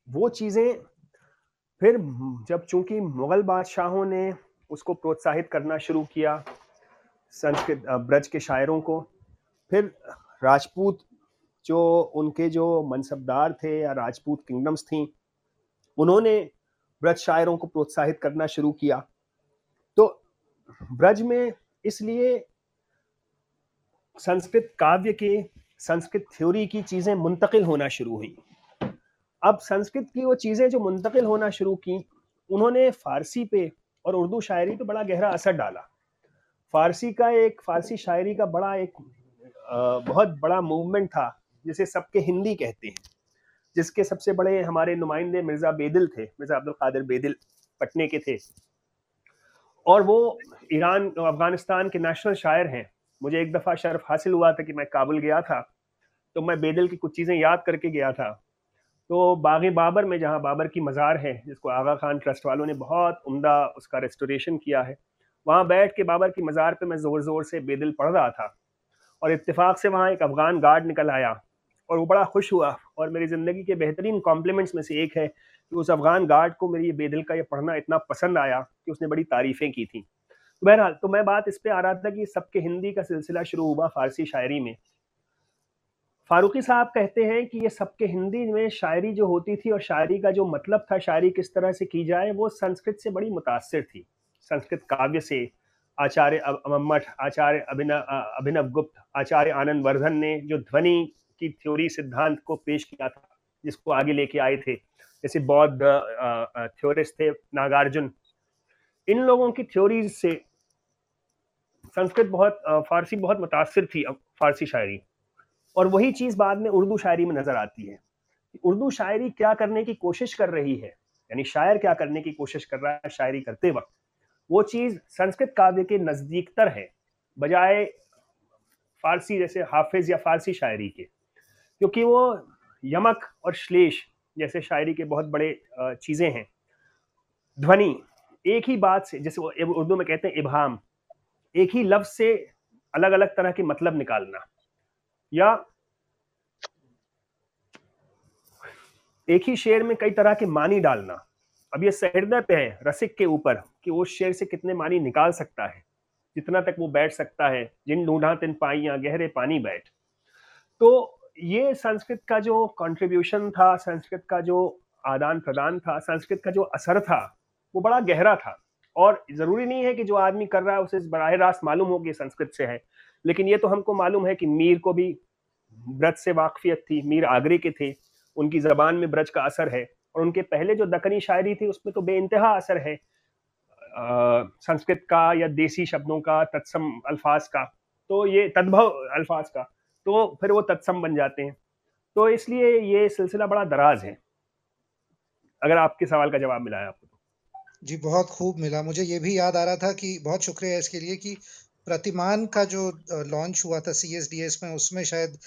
[SPEAKER 2] वो चीज़ें फिर जब चूँकि मुग़ल बादशाहों ने उसको प्रोत्साहित करना शुरू किया संस्कृत ब्रज के शायरों को, फिर राजपूत जो उनके जो मनसबदार थे या राजपूत किंगडम्स थी, उन्होंने ब्रज शायरों को प्रोत्साहित करना शुरू किया। तो ब्रज में इसलिए संस्कृत काव्य के, संस्कृत थ्योरी की चीज़ें मुंतकिल होना शुरू हुई। अब संस्कृत की वो चीज़ें जो मुंतकिल होना शुरू की, उन्होंने फारसी पे और उर्दू शायरी पे बड़ा गहरा असर डाला। फारसी का एक, फारसी शायरी का बड़ा एक बहुत बड़ा मूवमेंट था, जिसे सबके हिंदी कहते हैं। जिसके सबसे बड़े हमारे नुमाइंदे मिर्ज़ा बेदिल थे, मिर्ज़ा अब्दुल कादिर बेदिल पटने के थे। और वो ईरान, अफ़गानिस्तान के नेशनल शायर हैं। मुझे एक दफ़ा शर्फ हासिल हुआ था कि मैं काबुल गया था तो मैं बेदिल की कुछ चीज़ें याद करके गया था। तो बाग बाबर में जहाँ बाबर की मज़ार है, जिसको आगा खान ट्रस्ट वालों ने बहुत उम्दा उसका रेस्टोरेशन किया है, वहाँ बैठ के बाबर की मज़ार पे मैं ज़ोर ज़ोर से बेदिल पढ़ रहा था और इत्तेफाक से वहाँ एक अफ़गान गार्ड निकल आया और वो बड़ा खुश हुआ और मेरी ज़िंदगी के बेहतरीन कॉम्प्लीमेंट्स में से एक है कि उस अफ़गान गार्ड को मेरी ये बेदिल का ये पढ़ना इतना पसंद आया कि उसने बड़ी तारीफ़ें की थी। बहरहाल तो मैं बात इस पर आ रहा था कि सबके हिंदी का सिलसिला शुरू हुआ फ़ारसी शायरी में फारूकी साहब कहते हैं कि ये सबके हिंदी में शायरी जो होती थी और शायरी का जो मतलब था, शायरी किस तरह से की जाए, वो संस्कृत से बड़ी मुतासर थी। संस्कृत काव्य से आचार्य अम्मठ आचार्य अभिनव अभिनव गुप्त, आचार्य आनंद वर्धन ने जो ध्वनि की थ्योरी सिद्धांत को पेश किया था, जिसको आगे लेके आए थे, जैसे बौद्ध थ्योरिस्ट थे नागार्जुन। इन लोगों की थ्योरीज से संस्कृत बहुत फारसी बहुत मुतासर थी फारसी शायरी। और वही चीज़ बाद में उर्दू शायरी में नज़र आती है। उर्दू शायरी क्या करने की कोशिश कर रही है, यानी शायर क्या करने की कोशिश कर रहा है शायरी करते वक्त, वो चीज़ संस्कृत काव्य के नज़दीकतर है, बजाय फारसी जैसे हाफिज या फारसी शायरी के, क्योंकि वो यमक और श्लेष जैसे शायरी के बहुत बड़े चीज़ें हैं। ध्वनि एक ही बात से, जैसे उर्दू में कहते हैं इबाम एक ही लफ्ज से अलग अलग तरह के मतलब निकालना। या एक ही शेर में कई तरह के मानी डालना। अब ये सहृदय पे है, रसिक के ऊपर, कि वो शेर से कितने मानी निकाल सकता है, जितना तक वो बैठ सकता है, जिन ढूंढा, तिन पाइया, गहरे पानी बैठ। तो ये संस्कृत का जो कंट्रीब्यूशन था, संस्कृत का जो आदान प्रदान था, संस्कृत का जो असर था, वो बड़ा गहरा था। और ज़रूरी नहीं है कि जो आदमी कर रहा है, उसे बराह रास्त मालूम हो कि संस्कृत से है। लेकिन ये तो हमको मालूम है कि मीर को भी ब्रज से वाकफियत थी, मीर आगरे के थे, उनकी ज़बान में ब्रज का असर है और उनके पहले जो दक्कनी शायरी थी उसमें तो बेानतहा असर है संस्कृत का या देसी शब्दों का, तत्सम अल्फाज का तो ये तद्भव अल्फाज का तो फिर वो तत्सम बन जाते हैं। तो इसलिए ये सिलसिला बड़ा दराज है, अगर आपके सवाल का जवाब मिला है आपको तो।
[SPEAKER 5] जी, बहुत खूब मिला। मुझे ये भी याद आ रहा था कि बहुत शुक्रिया इसके लिए कि प्रतिमान का जो लॉन्च हुआ था सी एस डी एस में उसमें शायद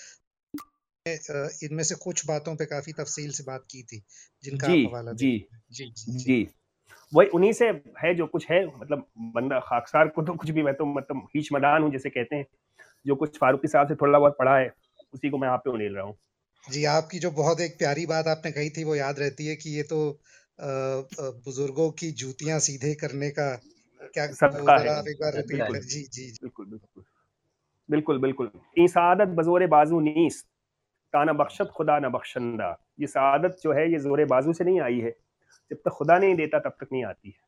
[SPEAKER 5] इनमें से कुछ बातों पे काफ़ी तफसील से बात की थी जिनका
[SPEAKER 2] जी
[SPEAKER 5] हवाला
[SPEAKER 2] जी।
[SPEAKER 5] जी जी जी।
[SPEAKER 2] जी। वही उन्हीं से है जो कुछ है मतलब बंदा खाकसार को तो कुछ भी मैं तो मतलब हीच मदान हूँ जैसे कहते हैं जो कुछ फारूकी साहब से थोड़ा बहुत पढ़ा है उसी को मैं आप पे उड़ेल रहा हूँ।
[SPEAKER 5] जी आपकी जो बहुत एक प्यारी बात आपने कही थी वो याद रहती है कि ये तो बुज़ुर्गों की जूतियाँ सीधे करने का क्या
[SPEAKER 2] सदका है
[SPEAKER 5] एक बार रिपीट
[SPEAKER 1] बिल्कुल।
[SPEAKER 5] कर जी जी जी।
[SPEAKER 2] बिल्कुल बिल्कुल। बिल्कुल बजोर बाजू नीस ताना बख्शत खुदा न बख्शंदा। ये सादत जो है ये ज़ोर बाजू से नहीं आई है। जब तक खुदा नहीं देता तब तक नहीं आती है।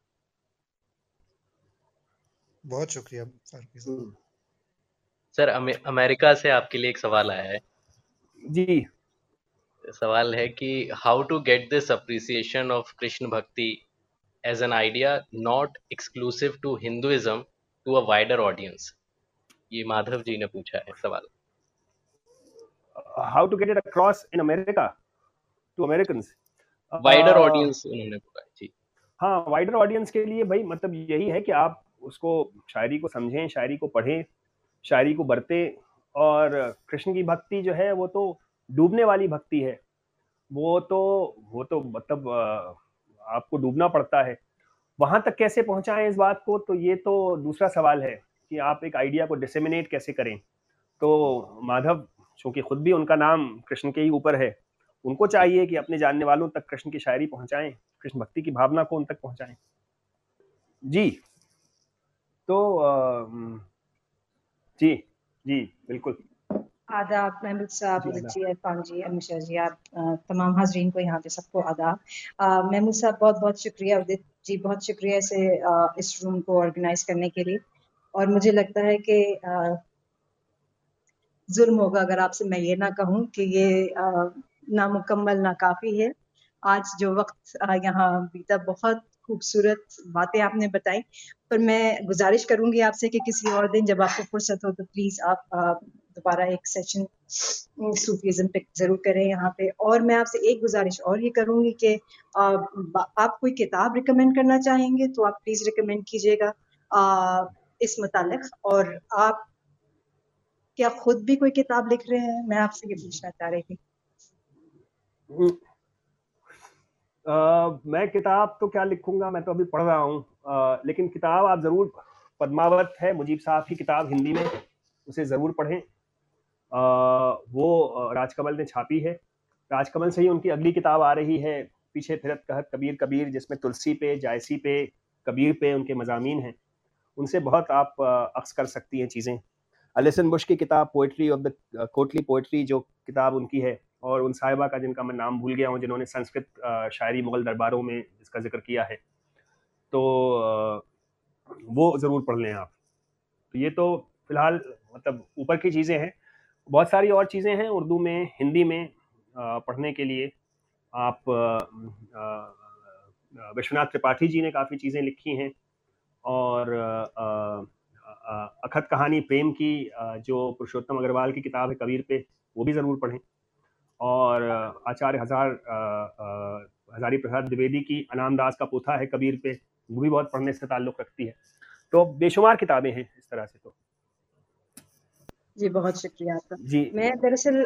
[SPEAKER 5] बहुत शुक्रिया
[SPEAKER 1] सर अमेरिका से आपके लिए एक सवाल आया है।
[SPEAKER 2] जी।
[SPEAKER 1] सवाल है कि how to get this appreciation of Krishna bhakti as an idea not exclusive to Hinduism to a wider audience ये माधव जी ने पूछा है सवाल।
[SPEAKER 2] How to get it across in America to American
[SPEAKER 1] wider audience उन्होंने बोला जी।
[SPEAKER 2] हाँ वाइडर ऑडियंस के लिए भाई मतलब यही है कि आप उसको शायरी को समझें शायरी को पढ़ें शायरी को बरतें और कृष्ण की भक्ति जो है वो तो डूबने वाली भक्ति है। वो तो वो तो मतलब आपको डूबना पड़ता है। वहाँ तक कैसे पहुंचाएँ इस बात को? तो ये तो दूसरा सवाल है कि आप एक आइडिया को डिसेमिनेट कैसे करें? तो माधव, चूँकि खुद भी उनका नाम कृष्ण के ही ऊपर है, उनको चाहिए कि अपने जानने वालों तक कृष्ण की शायरी पहुंचाएँ, कृष्ण भक्ति की भावना को उन तक पहुंचाएँ। जी। तो जी जी, बिल्कुल।
[SPEAKER 6] आदाब महमूद साहब
[SPEAKER 2] जी,
[SPEAKER 6] इरफान जी अमीशा जी आप तमाम हाजरीन को यहाँ पे सबको आदाब। महमूद साहब बहुत बहुत शुक्रिया उदित जी बहुत शुक्रिया इसे इस रूम को ऑर्गेनाइज करने के लिए। और मुझे लगता है कि जुल्म होगा अगर आपसे मैं ये ना कहूँ कि ये नामुकम्मल नाकाफी है। आज जो वक्त यहाँ बीता बहुत खूबसूरत बातें आपने बताई। पर मैं गुजारिश करूँगी आपसे कि किसी और दिन जब आपको फुर्सत हो तो प्लीज़ आप दोबारा एक सेशन सूफीज्म पे ज़रूर करें यहाँ पे। और मैं आपसे एक गुजारिश और ये करूँगी कि आप कोई किताब रिकमेंड करना चाहेंगे तो आप प्लीज़ रिकमेंड कीजिएगा इस मुतालिक। और आप क्या खुद भी कोई किताब लिख रहे हैं? मैं आपसे ये पूछना चाह रही थी।
[SPEAKER 2] अ, मैं किताब तो क्या लिखूँगा? मैं तो अभी पढ़ रहा हूँ। अ, लेकिन किताब आप ज़रूर पद्मावत है मुजीब साहब की किताब हिंदी में उसे ज़रूर पढ़ें। वो राजकमल ने छापी है। राजकमल से ही उनकी अगली किताब आ रही है, पीछे फिरत कहत कबीर कबीर, जिसमें तुलसी पे, जायसी पे, कबीर पे उनके मजामी हैं। उनसे बहुत आप अक्स कर सकती हैं चीज़ें। अलिसन बुश की किताब poetry of the courtly poetry जो किताब उनकी है, और उन साहिबा का जिनका मैं नाम भूल गया हूँ, जिन्होंने संस्कृत शायरी मुगल दरबारों में इसका ज़िक्र किया है। तो वो ज़रूर पढ़ लें आप। तो ये तो फ़िलहाल मतलब ऊपर की चीज़ें हैं। बहुत सारी और चीज़ें हैं उर्दू में, हिंदी में पढ़ने के लिए। आप विश्वनाथ त्रिपाठी जी ने काफ़ी चीज़ें लिखी हैं और अखत कहानी प्रेम की जो पुरुषोत्तम अग्रवाल की किताब है कबीर पे, वो भी ज़रूर पढ़ें। और आचार्य हज़ार हजारी प्रसाद द्विवेदी की अनाम दास का पोथा है कबीर पे, वो भी बहुत पढ़ने से ताल्लुक़ रखती है। तो बेशुमार किताबें हैं इस तरह से तो।
[SPEAKER 6] जी बहुत शुक्रिया आपका।
[SPEAKER 2] जी।
[SPEAKER 6] मैं दरअसल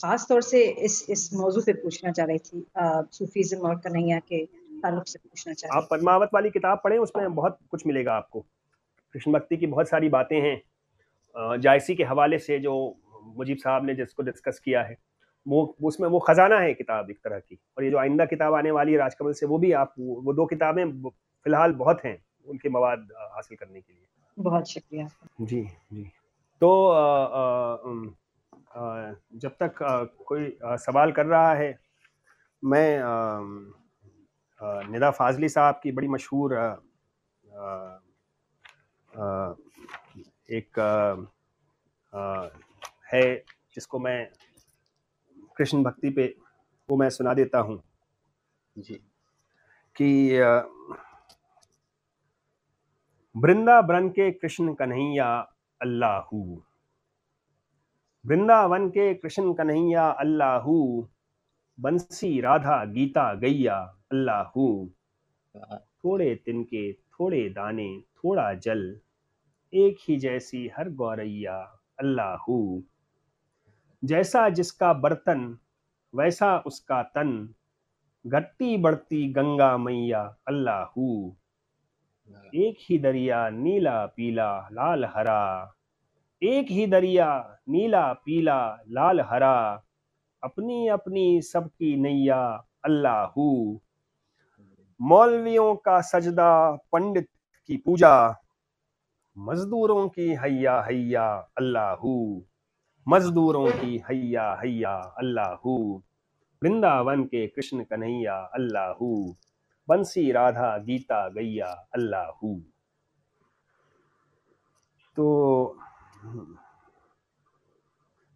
[SPEAKER 6] खास तौर से इस इस मौजू पे पूछना चाह रही थी सूफीज्म और कन्हैया के ताल्लुक से पूछना चाह रही
[SPEAKER 2] आप पद्मावत वाली किताब पढ़ें उसमें बहुत कुछ मिलेगा आपको। कृष्ण भक्ति की बहुत सारी बातें हैं। जायसी के हवाले से जो मुजीब साहब ने जिसको डिस्कस किया है वो उसमें वो खजाना है किताब एक तरह की। और ये जो आइंदा किताब आने वाली है राजकमल से वो भी आप वो दो किताबें फ़िलहाल बहुत हैं उनके मवाद हासिल करने के लिए।
[SPEAKER 6] बहुत शुक्रिया
[SPEAKER 2] जी जी। तो जब तक कोई सवाल कर रहा है, मैं निदा फाजली साहब की बड़ी मशहूर एक है, जिसको मैं कृष्ण भक्ति पे, वो मैं सुना देता हूँ।
[SPEAKER 1] जी।
[SPEAKER 2] कि वृंदावन के कृष्ण कन्हैया अल्लाहू। वृंदावन के कृष्ण कन्हैया अल्लाहू, बंसी राधा गीता गैया अल्लाहू। थोड़े तिनके थोड़े दाने, थोड़ा जल, एक ही जैसी हर गौरैया अल्लाहू। जैसा जिसका बर्तन, वैसा उसका तन घटती बढ़ती गंगा मैया अल्लाहू। एक ही दरिया नीला, पीला, लाल, हरा। एक ही दरिया नीला, पीला, लाल, हरा। अपनी अपनी सबकी नैया अल्लाहू। मौलवियों का सजदा, पंडित की पूजा। मजदूरों की हैया हैया, अल्लाहू। मजदूरों की हैया हैया, अल्लाहू। वृंदावन के कृष्ण कन्हैया, अल्लाहू। बंसी, राधा, गीता, गैया, अल्लाह। तो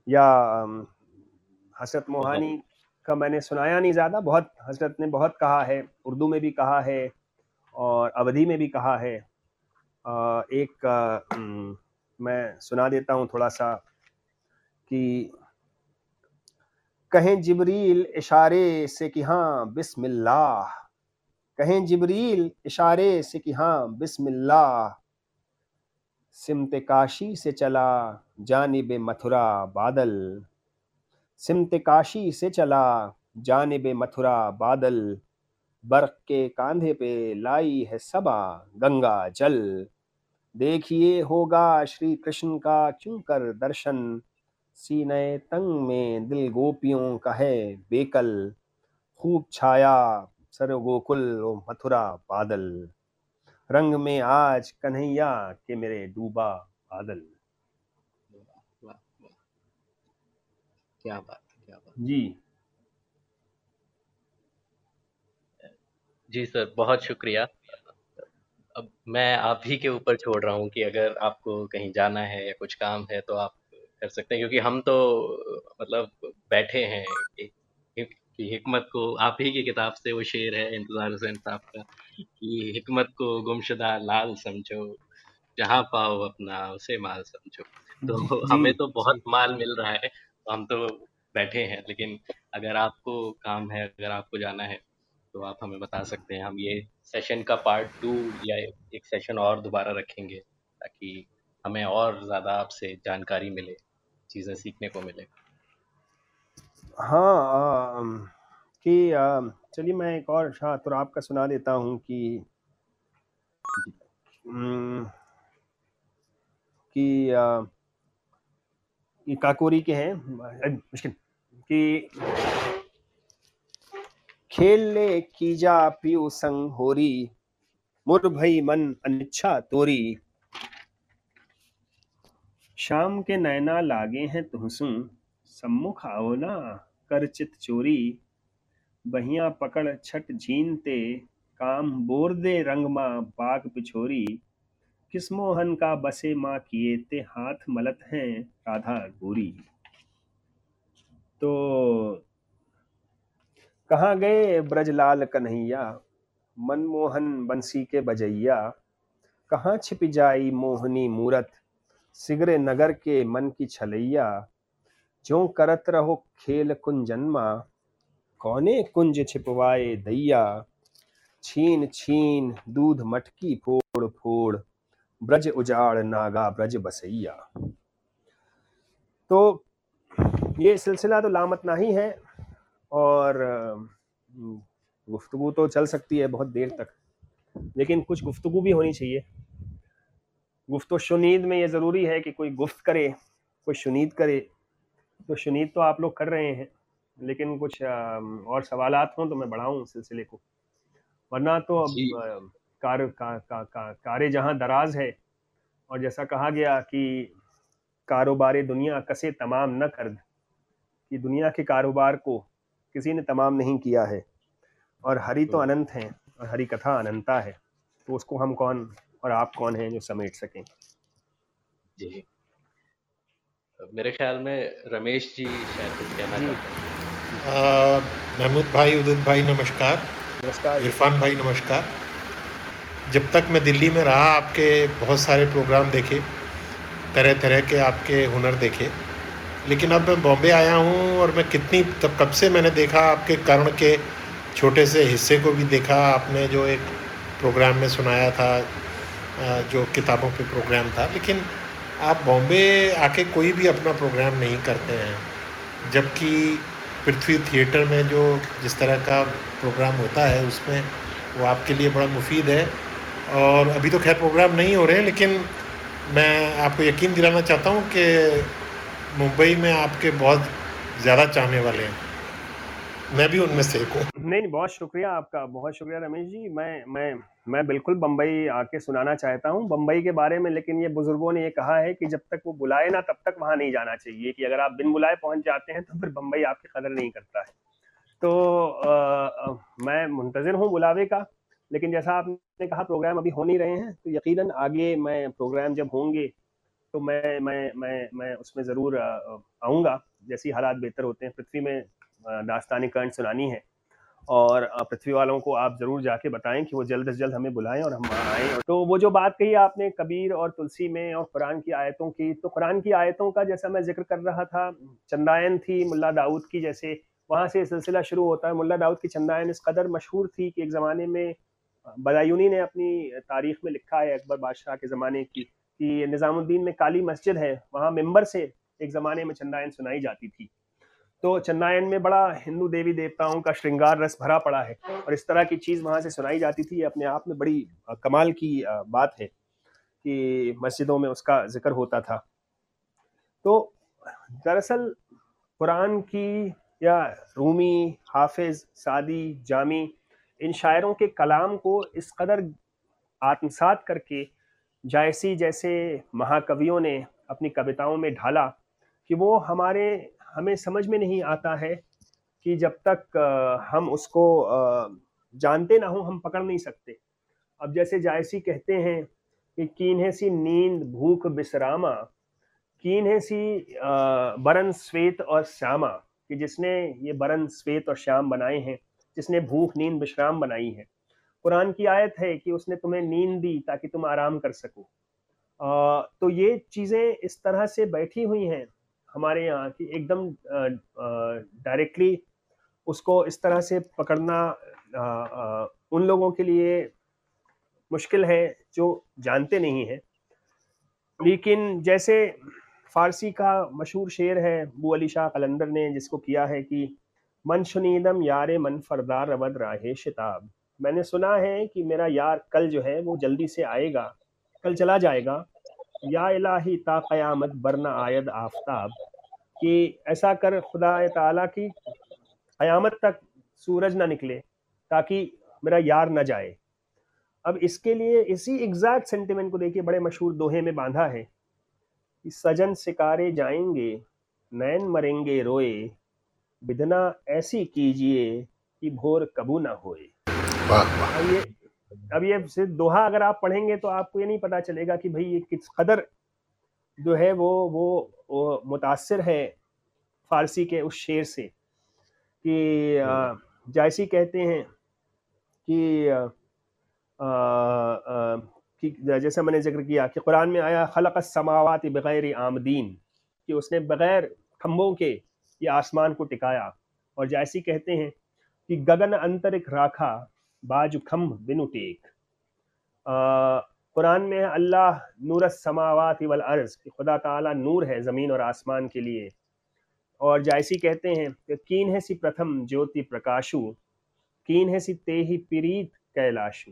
[SPEAKER 2] या हसरत मोहानी का मैंने सुनाया नहीं ज़्यादा, बहुत, हज़रत ने बहुत कहा है, उर्दू में भी कहा है और अवधि में भी कहा है। एक मैं सुना देता हूँ थोड़ा सा कि कहें जिबरील इशारे से कि हाँ बिस्मिल्लाह कहें जिबरील इशारे से कि हाँ बिस्मिल्लाह। सिमत काशी से चला जानब मथुरा बादल। सिमत काशी से चला जानब मथुरा बादल। बर्फ़ के कांधे पे लाई है सबा गंगा जल। देखिए होगा श्री कृष्ण का क्यों कर दर्शन? सीने तंग में दिल गोपियों का है बेकल। खूब छाया सर गोकुल ओ मथुरा बादल। रंग में आज कन्हैया के मेरे डूबा बादल।
[SPEAKER 1] क्या बात क्या बात
[SPEAKER 2] जी।
[SPEAKER 1] जी सर बहुत शुक्रिया। अब मैं आप ही के ऊपर छोड़ रहा हूँ कि अगर आपको कहीं जाना है या कुछ काम है तो आप कर सकते हैं क्योंकि हम तो मतलब बैठे हैं एक, कि हिकमत को आप ही की किताब से वो शेर है इंतज़ार हुसैन साहब का कि हिकमत को गुमशुदा लाल समझो जहाँ पाओ अपना उसे माल समझो। तो हमें तो बहुत माल मिल रहा है तो हम तो बैठे हैं लेकिन अगर आपको काम है अगर आपको जाना है तो आप हमें बता सकते हैं। हम ये सेशन का पार्ट टू या एक सेशन और दोबारा रखेंगे ताकि हमें और ज़्यादा आपसे जानकारी मिले चीज़ें सीखने को मिले।
[SPEAKER 2] हाँ कि चलिए मैं एक और शाह तो आपका सुना देता हूँ कि कि ये काकोरी के हैं अ, मुश्किल कि खेल ले कीजा पियु संग होरी मुर भई मन अनिच्छा तोरी। शाम के नैना लागे हैं तुहसू सम्मुख आओ ना, कर चित चोरी। बहिया पकड़ छट झीनते, काम बोर दे रंग माँ बाग पिछोरी किस मोहन का बसे माँ किए ते हाथ मलत हैं राधा गोरी। तो कहाँ गए ब्रजलाल कन्हैया? मनमोहन बंसी के बजैया। कहाँ छिप जाई मोहनी मूरत? सिगरे नगर के मन की छलैया। जो करत रहो खेल कुंजन्मा, कौने कुंज छिपवाए दैया? छीन छीन दूध मटकी फोड़ फोड़, ब्रज उजाड़ नागा ब्रज बसैया। तो ये सिलसिला तो लामतना ही है और गुफ्तगू तो चल सकती है बहुत देर तक, लेकिन कुछ गुफ्तगू भी होनी चाहिए। गुफ्त शुनीद में ये ज़रूरी है कि कोई गुफ्त करे, कोई शुनीद करे तो शुनीद तो आप लोग कर रहे हैं लेकिन कुछ और सवाल हों तो मैं बढ़ाऊँ सिलसिले को। वरना तो अब कार का, का, का, कारे जहाँ दराज है और जैसा कहा गया कि कारोबार दुनिया कसे तमाम न कर कि दुनिया के कारोबार को किसी ने तमाम नहीं किया है और हरि तो
[SPEAKER 1] हम्म,
[SPEAKER 2] अनंत हैं और हरि कथा अनंता है तो उसको हम कौन और आप कौन हैं जो समेट सकें?
[SPEAKER 1] जी। मेरे ख्याल में रमेश जी शायद कुछ कहना चाहते हैं।
[SPEAKER 7] महमूद भाई उदित भाई नमस्कार।
[SPEAKER 2] नमस्कार
[SPEAKER 7] इरफान भाई नमस्कार। जब तक मैं दिल्ली में रहा आपके बहुत सारे प्रोग्राम देखे तरह तरह के आपके हुनर देखे लेकिन अब मैं बॉम्बे आया हूँ और मैं कितनी तब कब से मैंने देखा आपके कर्ण के छोटे से हिस्से को भी देखा आपने जो एक प्रोग्राम में सुनाया था जो किताबों पे प्रोग्राम था लेकिन आप बॉम्बे आके कोई भी अपना प्रोग्राम नहीं करते हैं, जबकि पृथ्वी थिएटर में जो जिस तरह का प्रोग्राम होता है, उसमें वो आपके लिए बड़ा मुफीद है। और अभी तो खैर प्रोग्राम नहीं हो रहे हैं, लेकिन मैं आपको यकीन दिलाना चाहता हूँ कि मुंबई में आपके बहुत ज़्यादा चाहने वाले हैं। मैं भी उनमें से एक हूँ।
[SPEAKER 2] नहीं नहीं, बहुत शुक्रिया आपका, बहुत शुक्रिया रमेश जी। मैं मैं मैं बिल्कुल बम्बई आके सुनाना चाहता हूँ बम्बई के बारे में लेकिन ये बुज़ुर्गों ने ये कहा है कि जब तक वो बुलाए ना तब तक वहाँ नहीं जाना चाहिए कि अगर आप बिन बुलाए पहुँच जाते हैं तो फिर बम्बई आपकी कदर नहीं करता है। तो आ, मैं मुंतज़र हूँ बुलावे का लेकिन जैसा आपने कहा प्रोग्राम अभी हो नहीं रहे हैं तो यकीनन आगे मैं प्रोग्राम जब होंगे तो मैं मैं मैं मैं उसमें ज़रूर आऊँगा जैसी हालात बेहतर होते हैं। पृथ्वी में दास्तानी कर्ण सुनानी है। और पृथ्वी वालों को आप ज़रूर जाके बताएँ कि वो जल्द से जल्द हमें बुलाएँ और हम वहाँ आएँ। तो वो जो बात कही आपने, कबीर और तुलसी में और कुरान की आयतों की तो कुरान की आयतों का जैसा मैं ज़िक्र कर रहा था, चंदायन थी मुल्ला दाऊद की जैसे, वहाँ से सिलसिला शुरू होता है। मुल्ला दाऊद की चंदायन इस कदर मशहूर थी कि एक ज़माने में बदायूनी ने अपनी तारीख में लिखा है अकबर बादशाह के ज़माने की, कि निज़ामुद्दीन में काली मस्जिद है, वहाँ मेंबर से एक ज़माने में चंदायन सुनाई जाती थी। तो चन्नायन में बड़ा हिंदू देवी देवताओं का श्रृंगार रस भरा पड़ा है और इस तरह की चीज़ वहाँ से सुनाई जाती थी अपने आप में बड़ी कमाल की बात है कि मस्जिदों में उसका ज़िक्र होता था। तो दरअसल कुरान की या रूमी, हाफिज, सादी, जामी, इन शायरों के कलाम को इस कदर आत्मसात करके जायसी जैसे महाकवियों ने अपनी कविताओं में ढाला कि वो हमारे हमें समझ में नहीं आता है कि जब तक हम उसको जानते ना हो, हम पकड़ नहीं सकते। अब जैसे जायसी कहते हैं कि कीन है सी नींद भूख विश्रामा कीन है सी बरन श्वेत और श्यामा, कि जिसने ये बरन श्वेत और श्याम बनाए हैं, जिसने भूख नींद विश्राम बनाई है। कुरान की आयत है कि उसने तुम्हें नींद दी ताकि तुम आराम कर सको। तो ये चीज़ें इस तरह से बैठी हुई हैं हमारे यहाँ की एकदम डायरेक्टली उसको इस तरह से पकड़ना आ, आ, उन लोगों के लिए मुश्किल है जो जानते नहीं हैं। लेकिन जैसे फारसी का मशहूर शेर है बू अली शाह कलंदर ने जिसको किया है कि मन शुनीदम यार मन फरदार रवद राहे शिताब। मैंने सुना है कि मेरा यार कल जो है वो जल्दी से आएगा कल चला जाएगा। या इलाही ता क़यामत बरना आयद आफ्ताब। कि ऐसा कर खुदा ताला की क़यामत तक सूरज ना निकले ताकि मेरा यार न जाए। अब इसके लिए इसी एग्जैक्ट सेंटिमेंट को देखिए बड़े मशहूर दोहे में बांधा है कि सजन सिकारे जाएँगे नैन मरेंगे रोए बिदना ऐसी कीजिए कि भोर कबू ना होए। अब ये अब ये सिर्फ़ दोहा अगर आप पढ़ेंगे तो आपको ये नहीं पता चलेगा कि भाई ये किस कदर जो है वो वो, वो मुतासर है फारसी के उस शेर से कि जायसी कहते हैं कि कि जैसे मैंने ज़िक्र किया कि कुरान में आया खलक समावत बग़ैर आमदीन कि उसने बग़ैर खम्भों के ये आसमान को टिकाया। और जैसी कहते हैं कि गगन अंतरिक राखा बाज खम्भ बिनु टेक कुरान में अल्लाह नूर समावात वल अर्ज़ कि खुदा ताला नूर है ज़मीन और आसमान के लिए। और जायसी कहते हैं कि कीन है सी प्रथम ज्योति प्रकाशु कीन है सी ते ही पीरीत कैलाशु।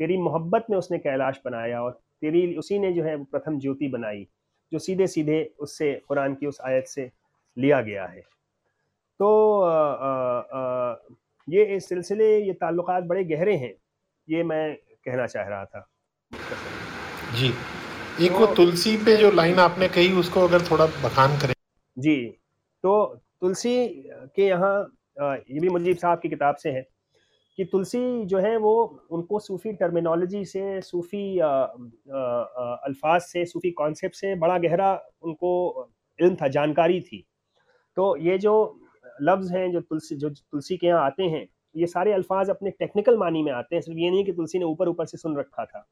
[SPEAKER 2] तेरी मोहब्बत में उसने कैलाश बनाया और तेरी उसी ने जो है वो प्रथम ज्योति बनाई जो सीधे सीधे उससे कुरान की उस आयत से लिया गया है। तो आ, आ, आ, ये इस सिलसिले ये ताल्लुकात बड़े गहरे हैं ये मैं कहना चाह रहा था।
[SPEAKER 7] जी एक तो, वो तुलसी पे जो लाइन आपने कही उसको अगर थोड़ा बखान करें।
[SPEAKER 2] जी तो तुलसी के यहाँ ये भी मुजीब साहब की किताब से है कि तुलसी जो है वो उनको सूफ़ी टर्मिनोलॉजी से सूफ़ी अल्फाज से सूफ़ी कॉन्सेप्ट से बड़ा गहरा उनको इल्म था जानकारी थी। तो ये जो लफ्ज़ हैं जो तुलसी जो तुलसी के यहाँ आते हैं, ये सारे अल्फाज अपने टेक्निकल मानी में आते हैं, सिर्फ़ ये नहीं कि तुलसी ने ऊपर ऊपर से सुन रखा था।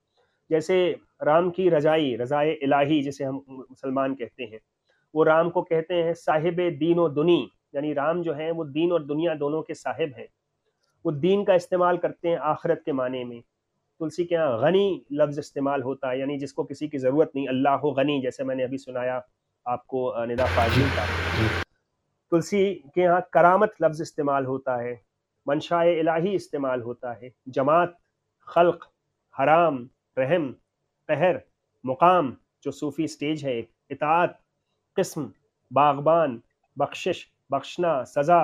[SPEAKER 2] जैसे राम की रजाई, रजाए इलाही जिसे हम मुसलमान कहते हैं, वो राम को कहते हैं, साहिब दीन और दुनी, यानी राम जो है वो दीन और दुनिया दोनों के साहिब हैं। वो दीन का इस्तेमाल करते हैं आखरत के माने में। तुलसी के यहाँ गनी लफ्ज़ इस्तेमाल होता है, यानी जिसको किसी की ज़रूरत नहीं, अल्लाह गनी, जैसे मैंने अभी सुनाया आपको निदा फाजिल का। तुलसी के यहाँ करामत लफ्ज़ इस्तेमाल होता है मनशाए इलाही इस्तेमाल होता है, जमात, खल्क, हराम, रहम, पहर, मुकाम, जो सूफ़ी स्टेज है इतात किस्म, बागबान, बख्शिश, बख्शना, सज़ा,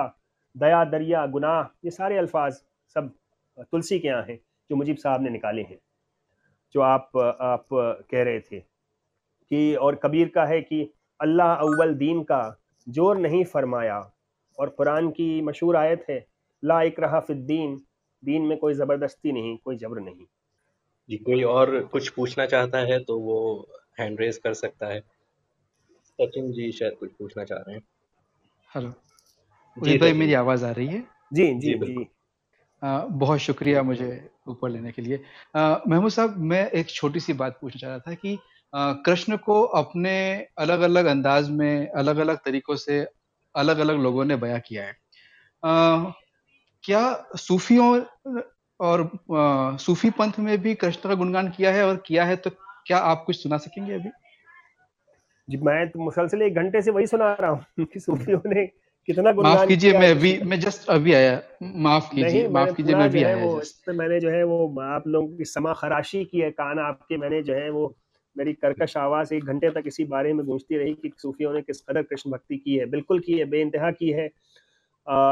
[SPEAKER 2] दया, दरिया, गुनाह, ये सारे अल्फाज सब तुलसी के यहाँ हैं, जो मुजीब साहब ने निकाले हैं, जो आप आप कह रहे थे कि, और कबीर का है कि अल्लाह अव्वल दीन का ज़ोर नहीं फरमाया। और कुरान की मशहूर आयत है ला इकराहा फिद्दीन दीन। में कोई ज़बरदस्ती नहीं कोई जबर नहीं।
[SPEAKER 1] जी कोई और कुछ पूछना चाहता है तो वो हैंड रेज कर सकता है। सचिन जी शायद कुछ पूछना चाह रहे हैं।
[SPEAKER 8] हेलो जी भाई मेरी आवाज़ आ रही है?
[SPEAKER 2] जी जी जी, जी।
[SPEAKER 8] आ, बहुत शुक्रिया मुझे ऊपर लेने के लिए। महमूद साहब मैं एक छोटी सी बात पूछना चाह रहा था कि कृष्ण को अपने अलग अलग अंदाज में अलग अलग तरीकों से अलग अलग लोगों ने बयां किया है। आ, क्या सूफियों और आ, सूफी पंथ में भी कृष्ण का गुणगान किया है और किया है तो क्या आप कुछ सुना सकेंगे अभी?
[SPEAKER 2] जी मैं तो मुसलसल एक घंटे से वही सुना रहा हूँ कि सूफियों ने कितना
[SPEAKER 8] माफ़ कीजिए मैं अभी मैं जस्ट अभी आया माफ़ कीजिए माफ़ कीजिए मैं अभी आया
[SPEAKER 2] वो मैंने जो है वो आप लोगों की समा खराशी की है कान आपके मैंने जो है वो मेरी कर्कश आवाज़ एक घंटे तक इसी बारे में गूंजती रही कि सूफियों ने किस कदर कृष्ण भक्ति की है। बिल्कुल की है बेइंतहा की है।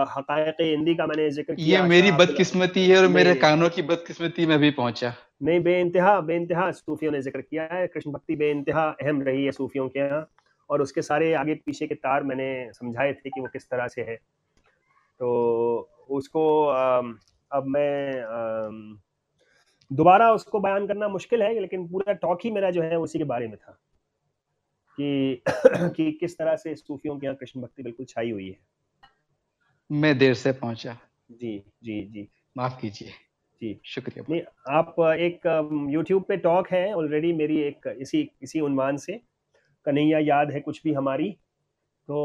[SPEAKER 2] हकायक हिंदी का मैंने ज़िक्र
[SPEAKER 8] किया ये मेरी बदकिस्मती है और मेरे कानों की बदकिस्मती में भी पहुँचा।
[SPEAKER 2] नहीं बेइंतहा बेइंतहा सूफियों ने ज़िक्र किया है। कृष्ण भक्ति बेइंतहा अहम रही है सूफियों के यहाँ और उसके सारे आगे पीछे के तार मैंने समझाए थे कि वो किस तरह से है। तो उसको अब मैं दोबारा उसको बयान करना मुश्किल है लेकिन पूरा टॉक ही मेरा जो है उसी के बारे में था कि कि किस तरह से सूफियों के यहाँ कृष्ण भक्ति बिल्कुल छाई हुई है।
[SPEAKER 8] मैं देर से पहुँचा।
[SPEAKER 2] जी जी जी।
[SPEAKER 8] माफ़ कीजिए।
[SPEAKER 2] जी।
[SPEAKER 8] शुक्रिया।
[SPEAKER 2] नहीं आप एक यूट्यूब पे टॉक है ऑलरेडी मेरी एक इसी इसी उन्वान से। कन्हैया याद है कुछ भी हमारी तो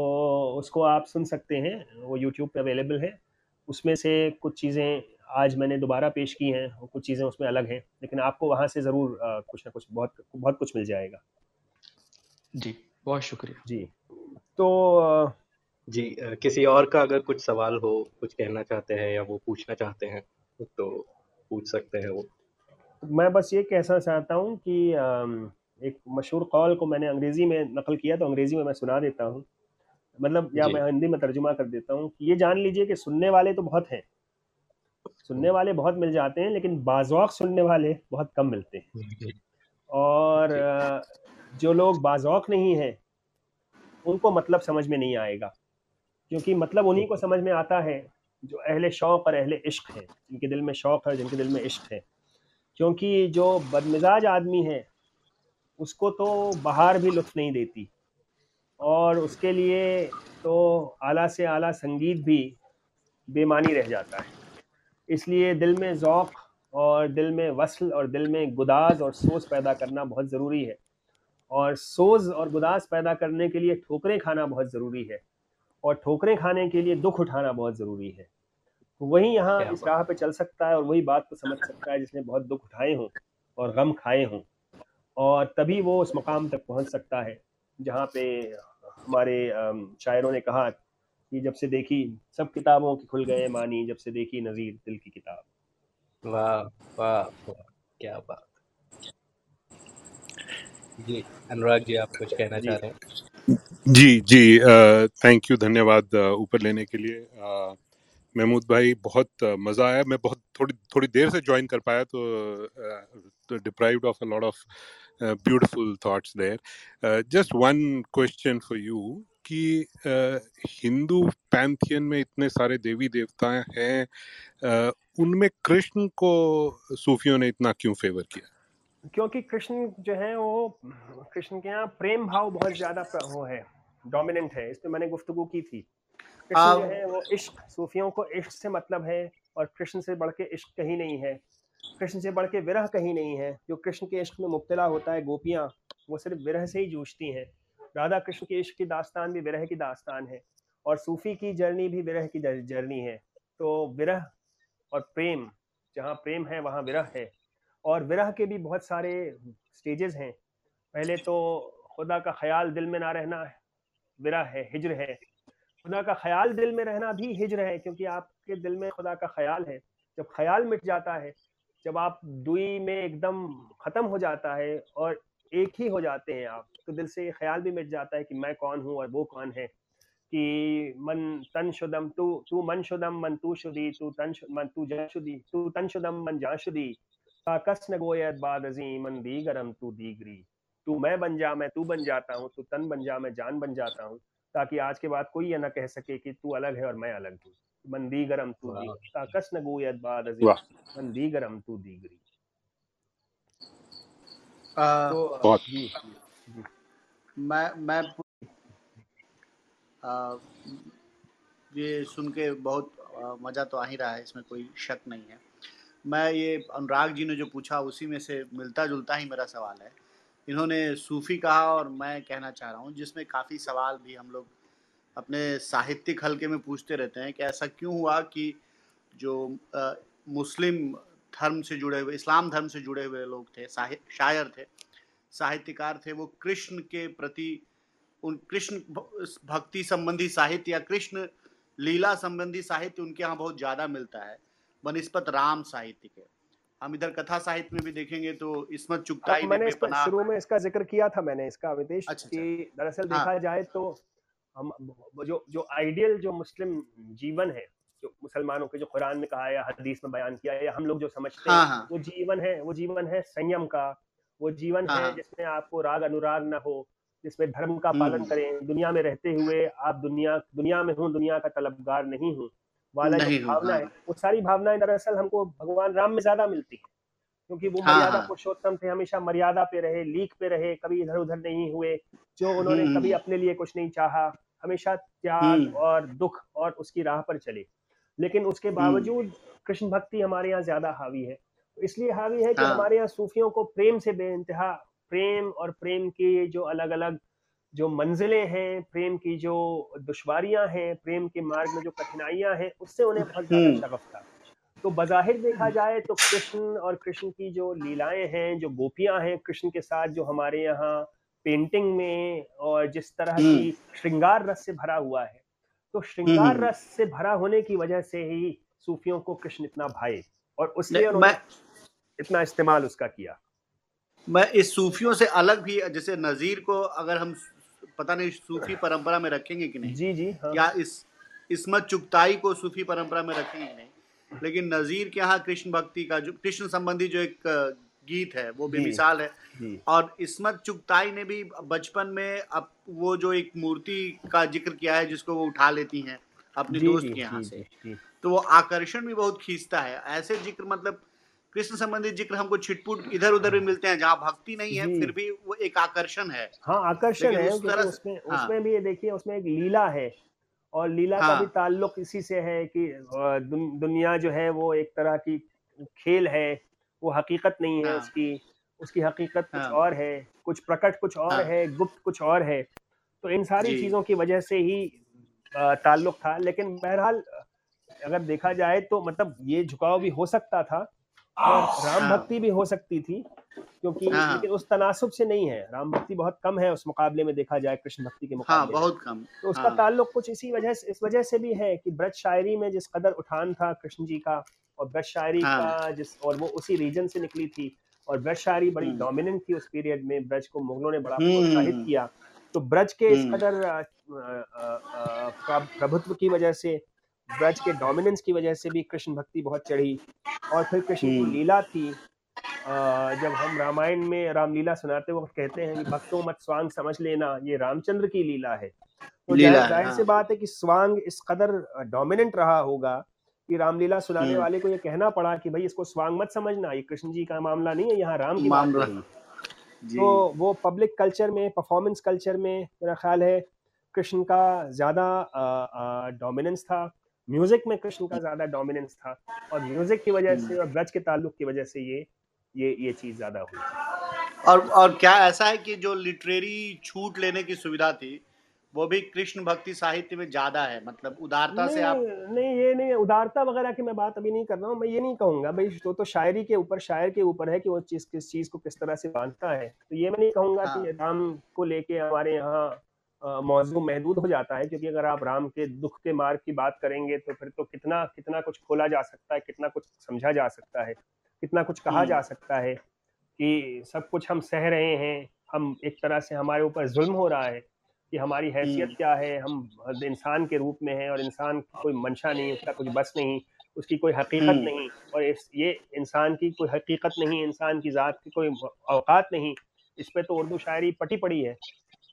[SPEAKER 2] उसको आप सुन सकते हैं वो यूट्यूब पे अवेलेबल है। उसमें से कुछ चीज़ें आज मैंने दोबारा पेश की हैं और कुछ चीज़ें उसमें अलग हैं लेकिन आपको वहाँ से ज़रूर कुछ ना कुछ बहुत बहुत कुछ मिल जाएगा।
[SPEAKER 8] जी बहुत शुक्रिया।
[SPEAKER 2] जी तो
[SPEAKER 1] जी किसी और का अगर कुछ सवाल हो कुछ कहना चाहते हैं या वो पूछना चाहते हैं तो पूछ सकते हैं वो।
[SPEAKER 2] मैं बस ये कहना चाहता हूँ कि एक मशहूर कौल को मैंने अंग्रेज़ी में नकल किया तो अंग्रेज़ी में मैं सुना देता हूँ। मतलब या मैं हिंदी में तर्जुमा कर देता हूँ कि ये जान लीजिए कि सुनने वाले तो बहुत हैं। सुनने वाले बहुत मिल जाते हैं लेकिन बाजौक सुनने वाले बहुत कम मिलते हैं। और जो। लोग बाजौक नहीं हैं उनको मतलब समझ में नहीं आएगा क्योंकि मतलब उन्हीं को समझ में आता है जो अहले शौक़ और अहले इश्क है जिनके दिल में शौक़ है जिनके दिल में इश्क है। क्योंकि जो बदमिजाज आदमी है उसको तो बाहर भी लुत्फ नहीं देती और उसके लिए तो आला से आला संगीत भी बेमानी रह जाता है। इसलिए दिल में ज़ौक़ और दिल में वसल और दिल में गुदाज और सोच पैदा करना बहुत ज़रूरी है। और सोज और गुदाज पैदा करने के लिए ठोकरें खाना बहुत ज़रूरी है और ठोकरें खाने के लिए दुख उठाना बहुत ज़रूरी है। तो वही यहाँ इस राह पे चल सकता है और वही बात को समझ सकता है जिसने बहुत दुख उठाए हों और गम खाए हों। और तभी वो उस मकाम तक पहुँच सकता है जहाँ पे हमारे शायरों ने कहा कि जब से देखी सब किताबों की खुल गए मानी जब से देखी नज़ीर दिल की किताब।
[SPEAKER 1] वाह वाह क्या बात। जी अनुराग जी आप कुछ कहना चाह रहे हैं?
[SPEAKER 9] जी जी थैंक यू धन्यवाद ऊपर लेने के लिए। महमूद भाई बहुत मज़ा आया। मैं बहुत थोड़ी थोड़ी देर से ज्वाइन कर पाया तो deprived of a lot of uh, beautiful thoughts there. Uh, just one question for you कि हिंदू पैंथियन में इतने सारे देवी देवता हैं उनमें कृष्ण को सूफियों ने इतना क्यों फेवर किया?
[SPEAKER 2] क्योंकि कृष्ण जो है वो कृष्ण के यहाँ प्रेम भाव बहुत ज़्यादा वो है डोमिनेंट है इस पर मैंने गुफ्तगु की थी। कृष्ण
[SPEAKER 10] आ,
[SPEAKER 2] जो है वो इश्क सूफियों को इश्क से मतलब है और कृष्ण से बढ़ के इश्क कहीं नहीं है। कृष्ण से बढ़ के विरह कहीं नहीं है जो कृष्ण के इश्क में मुब्तला होता है गोपियाँ वो सिर्फ़ विरह से ही जूझती हैं। राधा कृष्ण के इश्क की दास्तान भी विरह की दास्तान है, और सूफी की जर्नी भी विरह की जर्नी है। तो विरह और प्रेम, जहाँ प्रेम है, वहाँ विरह है। और विरह के भी बहुत सारे स्टेजेस हैं। पहले तो खुदा का ख्याल दिल में ना रहना विरह है, हिजर है। खुदा का ख्याल दिल में रहना भी हिजर है, क्योंकि आपके दिल में खुदा का ख्याल है। जब ख्याल मिट जाता है, जब आप दुई में एकदम ख़त्म हो जाता है, और एक ही हो जाते हैं आप। तो दिल से ख्याल भी मिट जाता है कि मैं कौन हूँ और वो कौन है। कि मन तन शुदम तू तू मन शुदम मन तू शुदी तू तन मन तू जा शुदी तू तन शुदम मन जा शुदी। ताकस न गोयत बाद अजीम मन दी गरम तू दीगरी तू मैं बन जा मैं तू बन जाता हूँ तू तन बन जा मैं जान बन जाता हूँ। ताकि आज के बाद कोई ये ना कह सके कि तू अलग है और मैं अलग हूँ। मंदी गरम तू दी ताकस न गोयत बाद अजीम मंदी गरम तू दीगरी
[SPEAKER 10] तो जी, जी मैं मैं आ, ये सुन के बहुत मज़ा तो आ ही रहा है इसमें कोई शक नहीं है। मैं ये अनुराग जी ने जो पूछा उसी में से मिलता जुलता ही मेरा सवाल है। इन्होंने सूफ़ी कहा और मैं कहना चाह रहा हूँ जिसमें काफ़ी सवाल भी हम लोग अपने साहित्यिक हल्के में पूछते रहते हैं कि ऐसा क्यों हुआ कि जो आ, मुस्लिम धर्म से जुड़े हुए इस्लाम धर्म से जुड़े हुए लोग थे शायर थे साहित्यकार थे वो कृष्ण के प्रति उन कृष्ण भक्ति संबंधी साहित्य या कृष्ण लीला संबंधी साहित्य उनके यहाँ बहुत ज़्यादा मिलता है बनस्पत राम साहित्य के। हम इधर कथा साहित्य में भी देखेंगे तो इसमत चुगताई
[SPEAKER 2] हाँ, मैंने इसका शुरू में इसका ज़िक्र किया था मैंने इसका विदेश अच्छा, कि अच्छा। दरअसल हाँ, देखा जाए तो हम जो जो आइडियल जो मुस्लिम जीवन है जो मुसलमानों के जो कुरान में कहा है या हदीस में बयान किया है या हम लोग जो समझते हाँ, हैं हाँ, वो जीवन है वो जीवन है संयम का वो जीवन हाँ, है जिसमें आपको राग अनुराग ना हो जिसमें धर्म का पालन हम्म। करें दुनिया में रहते हुए आप दुनिया दुनिया में हूँ दुनिया का तलबगार नहीं हूँ वाला जो भावना है वो सारी भावनाएँ दरअसल हमको भगवान राम में ज़्यादा मिलती है क्योंकि वो हाँ, मर्यादा हाँ। पुरुषोत्तम थे हमेशा मर्यादा पे रहे लीक पे रहे कभी इधर उधर नहीं हुए जो उन्होंने हम्म। कभी अपने लिए कुछ नहीं चाहा हमेशा त्याग हम्म। और दुख और उसकी राह पर चले लेकिन उसके हम्म। बावजूद कृष्ण भक्ति हमारे यहाँ ज़्यादा हावी है इसलिए हावी है कि हाँ। हमारे यहाँ सूफियों को प्रेम से बेइंतहा प्रेम और प्रेम की जो अलग अलग जो मंजिलें हैं प्रेम की जो दुश्वारियाँ हैं प्रेम के मार्ग में जो कठिनाइयाँ हैं उससे उन्हें बहुत ज़्यादा हम्म। शगफ था तो बाहिर देखा जाए तो कृष्ण और कृष्ण की जो लीलाएँ हैं जो गोपियाँ हैं कृष्ण के साथ जो हमारे यहाँ पेंटिंग में और जिस तरह की हम्म। श्रृंगार रस से भरा हुआ है तो श्रृंगार हम्म। रस से भरा होने की वजह से ही सूफियों को कृष्ण इतना भाई और उसलिए उन्होंने इतना इस्तेमाल उसका किया
[SPEAKER 10] मैं इस सूफियों से अलग भी जैसे नज़ीर को अगर हम पता नहीं सूफी परंपरा में रखेंगे कि नहीं
[SPEAKER 2] जी जी
[SPEAKER 10] हाँ। या इस इसमत चुगताई को सूफी परंपरा में रखेंगे नहीं लेकिन नज़ीर के यहाँ कृष्ण भक्ति का जो कृष्ण संबंधी जो एक गीत है वो बेमिसाल है। और इसमत चुगताई ने भी बचपन में अब वो जो एक मूर्ति का ज़िक्र किया है जिसको वो उठा लेती हैं अपने दोस्त के यहाँ से तो वो आकर्षण भी बहुत खींचता है। ऐसे ज़िक्र मतलब कृष्ण संबंधित ज़िक्र हमको छिटपुट इधर उधर भी मिलते हैं जहाँ भक्ति नहीं है फिर भी वो एक आकर्षण है।
[SPEAKER 2] हाँ आकर्षण है उस तरह उसमें हाँ। उसमें भी ये देखिए उसमें एक लीला है। और लीला हाँ। का भी ताल्लुक इसी से है कि दुनिया जो है वो एक तरह की खेल है वो हकीकत नहीं है हाँ। उसकी उसकी हकीकत कुछ हाँ। और है कुछ प्रकट कुछ और हाँ। है गुप्त कुछ और है तो इन सारी चीज़ों की वजह से ही ताल्लुक था लेकिन बहरहाल अगर देखा जाए तो मतलब ये झुकाव भी हो सकता था और राम। भक्ति भी हो सकती थी क्योंकि। लेकिन उस तनासुब से नहीं है राम भक्ति बहुत कम है उस मुकाबले में देखा जाए कृष्ण भक्ति के मुकाबले
[SPEAKER 10] हाँ, बहुत कम
[SPEAKER 2] तो उसका हाँ। ताल्लुक कुछ इसी वजह से इस वजह से भी है कि ब्रज शायरी में जिस कदर उठान था कृष्ण जी का और ब्रज शायरी हाँ। का जिस और वो उसी रीजन से निकली थी और ब्रज शायरी बड़ी डोमिनेंट हम्म। थी उस पीरियड में ब्रज को मुगलों ने बड़ा हम्म। प्रोत्साहित किया तो ब्रज के इस हम्म। कदर प्रभुत्व की वजह से ब्रज के डोमिनेंस की वजह से भी कृष्ण भक्ति बहुत चढ़ी और फिर कृष्ण की। लीला थी जब हम रामायण में रामलीला सुनाते वक्त कहते हैं कि भक्तों मत स्वांग समझ लेना ये रामचंद्र की लीला है तो ज़ाहिर हाँ। सी बात है कि स्वांग इस कदर डोमिनेंट रहा होगा कि रामलीला सुनाने हम्म। वाले को ये कहना पड़ा कि भाई इसको स्वांग मत समझना ये कृष्ण जी का मामला नहीं है यहाँ राम की बात तो वो पब्लिक कल्चर में परफॉर्मेंस कल्चर में मेरा ख्याल है कृष्ण का ज़्यादा डोमिनेंस था। म्यूज़िक में कृष्ण का ज़्यादा डोमिनेंस था। और म्यूज़िक की वजह से और ब्रज के ताल्लुक की वजह से ये ये ये चीज़ ज़्यादा हुई।
[SPEAKER 10] और और क्या ऐसा है कि जो लिटरेरी छूट लेने की सुविधा थी वो भी कृष्ण भक्ति साहित्य में ज़्यादा है मतलब उदारता से आप
[SPEAKER 2] नहीं ये नहीं उदारता वगैरह की मैं बात अभी नहीं कर रहा हूँ मैं ये नहीं कहूँगा भाई तो तो शायरी के ऊपर शायर के ऊपर है कि वो चीज़ किस चीज़ को किस तरह से बांधता है तो ये मैं नहीं कहूँगा हाँ। कि राम को लेके हमारे यहाँ मौजू महदूद हो जाता है क्योंकि अगर आप राम के दुख के मार्ग की बात करेंगे तो फिर तो कितना कितना कुछ खोला जा सकता है कितना कुछ समझा जा सकता है कितना कुछ कहा जा हम्म। सकता है कि सब कुछ हम सह रहे हैं हम एक तरह से हमारे ऊपर जुल्म हो रहा है कि हमारी हैसियत क्या है हम इंसान के रूप में हैं और इंसान की कोई मंशा नहीं उसका कुछ बस नहीं उसकी कोई हकीकत नहीं और इस ये इंसान की कोई हकीकत नहीं इंसान की ज़ात की कोई औकात नहीं इस पे तो उर्दू शायरी पटी पड़ी है।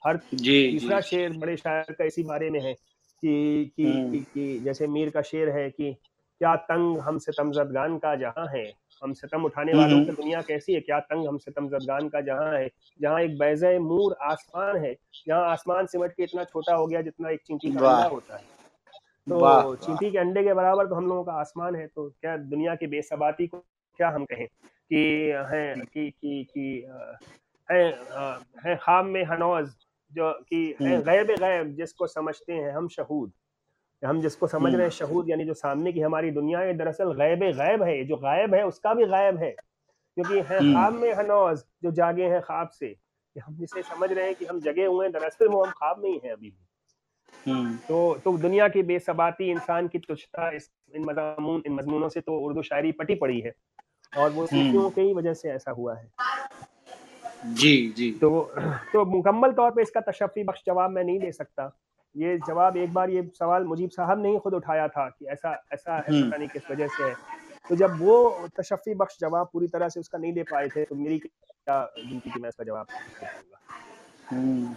[SPEAKER 2] हर तीसरा शेर बड़े शायर का इसी बारे में है कि कि, कि, कि जैसे मीर का शेर है कि क्या तंग हम सितमजदगान का जहाँ है? हम सितम उठाने हम्म, वालों की हम्म। दुनिया कैसी है? क्या तंग हम सितम जदगान का जहाँ है? जहाँ एक बैज मूर आसमान है जहाँ आसमान सिमट के इतना छोटा हो गया जितना एक चींटी का अंडा होता है। तो चींटी के अंडे के बराबर तो हम लोगों का आसमान है तो क्या दुनिया की बेसबाती को क्या हम कहें? कि है कि कि कि है है खाम में हनौज जो कि हम्म। गैब गैब जिसको समझते हैं हम शहूद। हम जिसको समझ रहे हैं हम्म। शहूद यानी जो सामने की हमारी दुनिया है दरअसल गैब गैब है। जो गायब है उसका भी गायब है। क्योंकि है हम्म। ख्वाब में हनौज जो जागे हैं ख्वाब से। हम जिसे समझ रहे हैं कि हम जगे हुए हैं दरअसल वो हम ख्वाब में ही हैं अभी भी। हम्म। तो तो दुनिया की बेसबाती इंसान की तुच्छता इस इन मजामून इन मजमूनों से तो उर्दू शायरी पटी पड़ी है। और वो सूफियों की वजह से ऐसा हुआ है।
[SPEAKER 10] जी जी।
[SPEAKER 2] तो तो मुकम्मल तौर पे इसका तशफ़ी बख्श जवाब मैं नहीं दे सकता। ये जवाब एक बार ये सवाल मुजीब साहब ने ही खुद उठाया था कि ऐसा ऐसा है हम्म। पता नहीं किस वजह से है तो जब वो तशफ़ी बख्श जवाब पूरी तरह से उसका नहीं दे पाए थे तो मेरी क्या गिनती की मैं इसका जवाब
[SPEAKER 10] हम्म।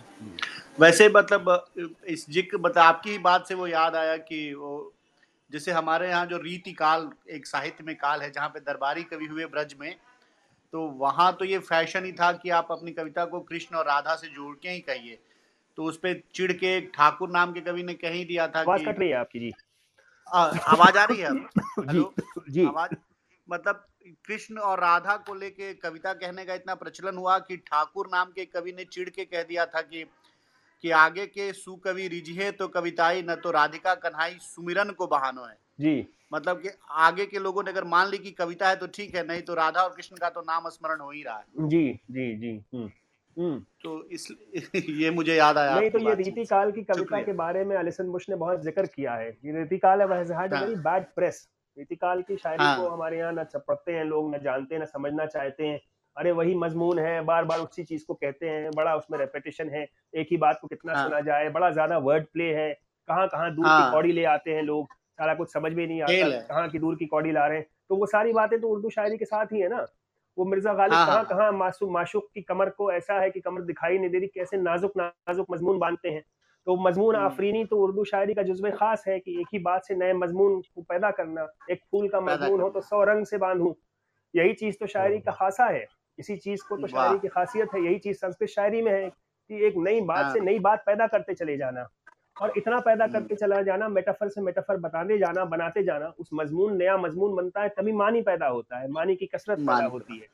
[SPEAKER 10] वैसे मतलब इस ज़िक्र मतलब आपकी बात से वो याद आया कि वो जैसे हमारे यहाँ जो रीति काल एक साहित्य में काल है जहाँ पे दरबारी कवि हुए ब्रज में तो वहाँ तो ये फ़ैशन ही था कि आप अपनी कविता को कृष्ण और राधा से जोड़ के ही कहिए तो उस पर चिड़ के ठाकुर नाम के कवि ने कहीं दिया था
[SPEAKER 2] आवाज़ कट रही है आपकी जी।
[SPEAKER 10] आ, आवाज़ आ रही है हेलो? जी। आवाज़ मतलब कृष्ण और राधा को लेके कविता कहने का इतना प्रचलन हुआ कि ठाकुर नाम के कवि ने चिड़ के कह दिया था कि कि आगे के सुकवि रिझे तो कविताई न तो राधिका कन्हाई सुमिरन को बहानो है।
[SPEAKER 2] जी।
[SPEAKER 10] मतलब कि आगे के लोगों ने अगर मान ली कि कविता है तो ठीक है नहीं तो राधा और कृष्ण का तो नाम स्मरण हो ही रहा है।
[SPEAKER 2] जी जी जी। हम्म।
[SPEAKER 10] तो इस ये मुझे याद आया
[SPEAKER 2] नहीं तो ये रीति काल की कविता के बारे में अलिसन बुश ने बहुत ज़िक्र किया है। ये रीति काल है वेरी बैड प्रेस रीति काल की शायरी हाँ. को हमारे यहाँ ना पढ़ते हैं लोग ना जानते हैं ना समझना चाहते हैं। अरे वही मजमून है बार बार उसी चीज़ को कहते हैं बड़ा उसमें रेपिटेशन है। एक ही बात को कितना हाँ. सुना जाए बड़ा ज़्यादा वर्ड प्ले है। कहाँ कहाँ दूर हाँ. की कौड़ी ले आते हैं लोग। सारा कुछ समझ में नहीं आता कहाँ की दूर की कौड़ी ला रहे हैं। तो वो सारी बातें तो उर्दू शायरी के साथ ही है ना? वो मिर्ज़ा गालिब हाँ, कहाँ हाँ। कहाँ मासूम माशुक की कमर को ऐसा है कि कमर दिखाई नहीं दे रही कैसे नाजुक नाजुक मजमून बांधते हैं तो मजमून हम्म। आफरीनी तो उर्दू शायरी का जुज्व खास है कि एक ही बात से नए मजमून को पैदा करना एक फूल का मजमून हो तो सौ रंग से बांधू यही चीज़ तो शायरी का खासा है इसी चीज़ को तो शायरी की खासियत है यही चीज़ संस्कृत शायरी में है कि एक नई बात हाँ। से नई बात पैदा करते चले जाना और इतना पैदा हम्म। करके चला जाना मेटाफर से मेटाफर बताते जाना बनाते जाना उस मजमून नया मजमून बनता है तभी मानी पैदा होता है मानी की कसरत पैदा होती है।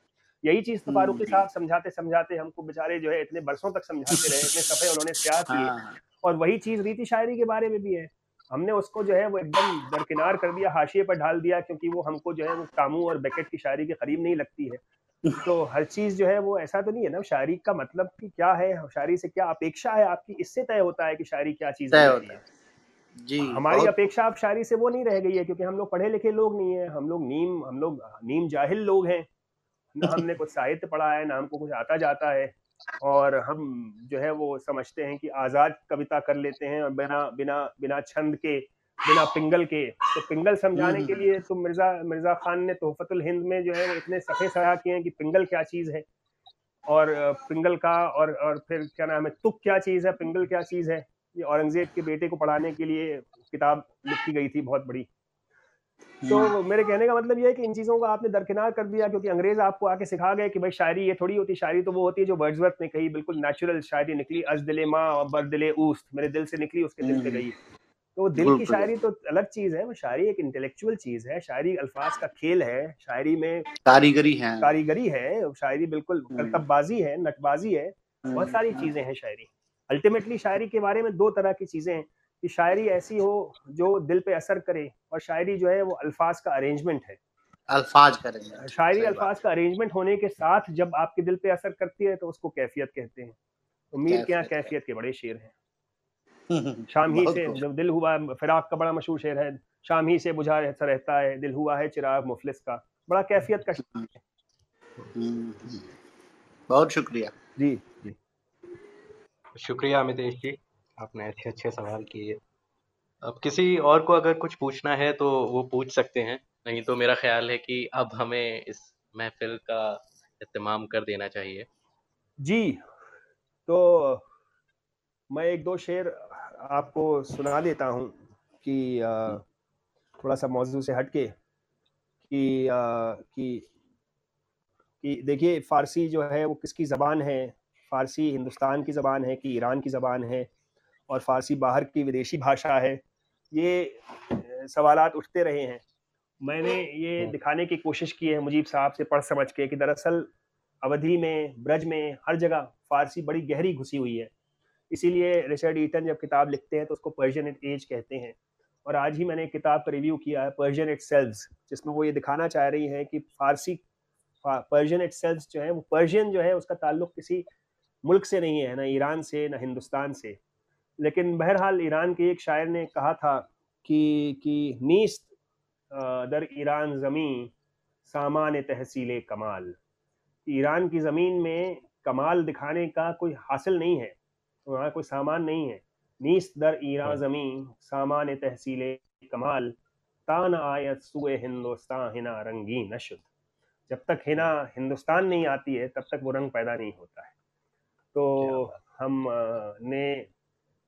[SPEAKER 2] यही चीज़ तो फारूकी साहब समझाते समझाते हमको बेचारे जो है इतने बरसों तक समझाते रहे इतने सफे उन्होंने त्याग किए। हाँ। और वही चीज़ रीति शायरी के बारे में भी है। हमने उसको जो है वो एकदम दरकिनार कर दिया हाशिए पर ढाल दिया क्योंकि वो हमको जो है वो कामू और बैकेट की शायरी के करीब नहीं लगती है। तो हर चीज़ जो है वो ऐसा तो नहीं है ना शायरी का मतलब कि क्या है शायरी से क्या अपेक्षा है आपकी इससे तय होता है कि शायरी क्या चीज़ है जी हमारी अपेक्षा अब शायरी से वो नहीं रह गई है क्योंकि हम लोग पढ़े लिखे लोग नहीं है हम लोग नीम हम लोग नीम जाहिल लोग हैं। ना हमने कुछ साहित्य पढ़ा है ना हमको कुछ आता जाता है और हम जो है वो समझते हैं कि आज़ाद कविता कर लेते हैं और बिना बिना बिना छंद के बिना पिंगल के। तो पिंगल समझाने के लिए तो मिर्ज़ा मिर्ज़ा खान ने तोहफतुल हिंद में जो है वो इतने सफ़े सया किए हैं कि पिंगल क्या चीज़ है? और पिंगल का और और फिर क्या नाम है तुक क्या चीज़ है? पिंगल क्या चीज़ है? ये औरंगज़ेब के बेटे को पढ़ाने के लिए किताब लिखी गई थी बहुत बड़ी। तो
[SPEAKER 10] हम्म,
[SPEAKER 2] मेरे कहने का मतलब ये है कि इन चीज़ों को आपने दरकिनार कर दिया क्योंकि अंग्रेज़ आपको आके सिखा गए कि भाई शायरी ये थोड़ी होती शायरी तो वो होती है जो वर्ड्सवर्थ ने कही बिल्कुल नेचुरल शायरी निकली अज दिले माँ और बर दिले ऊस्त मेरे दिल से निकली उसके दिल से
[SPEAKER 10] हम्म,
[SPEAKER 2] गई तो दिल की शायरी तो अलग चीज़ है वो शायरी एक इंटेलेक्चुअल चीज़ है शायरी अल्फाज का खेल है शायरी में
[SPEAKER 10] कारीगरी है।
[SPEAKER 2] कारीगरी है शायरी बिल्कुल
[SPEAKER 10] हम्म,
[SPEAKER 2] करतबबाजी है नटबाजी है बहुत सारी
[SPEAKER 10] हम्म,
[SPEAKER 2] चीज़ें हैं शायरी। अल्टीमेटली शायरी के बारे में दो तरह की चीज़ें हैं कि शायरी ऐसी हो जो दिल पे असर करे और शायरी जो है वो अल्फाज का अरेंजमेंट है।
[SPEAKER 10] अल्फाज करेंगे
[SPEAKER 2] शायरी अल्फाज का अरेंजमेंट होने के साथ जब आपके दिल पे असर करती है तो उसको कैफियत कहते हैं। उम्मीद के यहाँ
[SPEAKER 10] कैफियत
[SPEAKER 2] के बड़े शेर है। शाम ही से जब दिल हुआ फिराक का बड़ा मशहूर शेर है शाम ही से बुझा रहता रहता है दिल हुआ है चिराग मुफलिस का। बड़ा कैफियत का शेर
[SPEAKER 10] हम्म, हम्म, बहुत शुक्रिया।
[SPEAKER 2] जी जी।
[SPEAKER 1] शुक्रिया अमितेश जी आपने अच्छे अच्छे सवाल किए। अब किसी और को अगर कुछ पूछना है तो वो पूछ सकते हैं। नहीं तो मेरा ख्याल है कि अब हमें इस महफिल का इत्माम कर देना चाहिए।
[SPEAKER 2] जी तो मैं एक दो शेर आपको सुना देता हूँ कि थोड़ा सा मौजू से हटके कि कि कि देखिए फ़ारसी जो है वो किसकी ज़बान है? फ़ारसी हिंदुस्तान की ज़बान है कि ईरान की ज़बान है? और फ़ारसी बाहर की विदेशी भाषा है? ये सवालात उठते रहे हैं। मैंने ये दिखाने की कोशिश की है मुजीब साहब से पढ़ समझ के कि दरअसल अवधि में ब्रज में हर जगह फ़ारसी बड़ी गहरी घुसी हुई है। इसीलिए रिचर्ड ईटन जब किताब लिखते हैं तो उसको पर्शियन इट एज कहते हैं। और आज ही मैंने एक किताब का रिव्यू किया है पर्शियन इट सेल्स जिसमें वो ये दिखाना चाह रही हैं कि फ़ारसी पर्शियन इट सेल्स जो है, वो पर्शियन जो है, उसका ताल्लुक किसी मुल्क से नहीं है, ना ईरान से, ना हिंदुस्तान से। लेकिन बहरहाल ईरान के एक शायर ने कहा था कि कि नीस्त दर ईरान ज़मी सामान तहसील कमाल। ईरान की ज़मीन में कमाल दिखाने का कोई हासिल नहीं है। वहाँ कोई सामान नहीं है। नीस दर ईरान ज़मीन सामान तहसील कमाल। तान आयत सुए हिंदुस्तान हिना रंगी नशुद। जब तक हिना हिंदुस्तान नहीं आती है तब तक वो रंग पैदा नहीं होता है। तो हम ने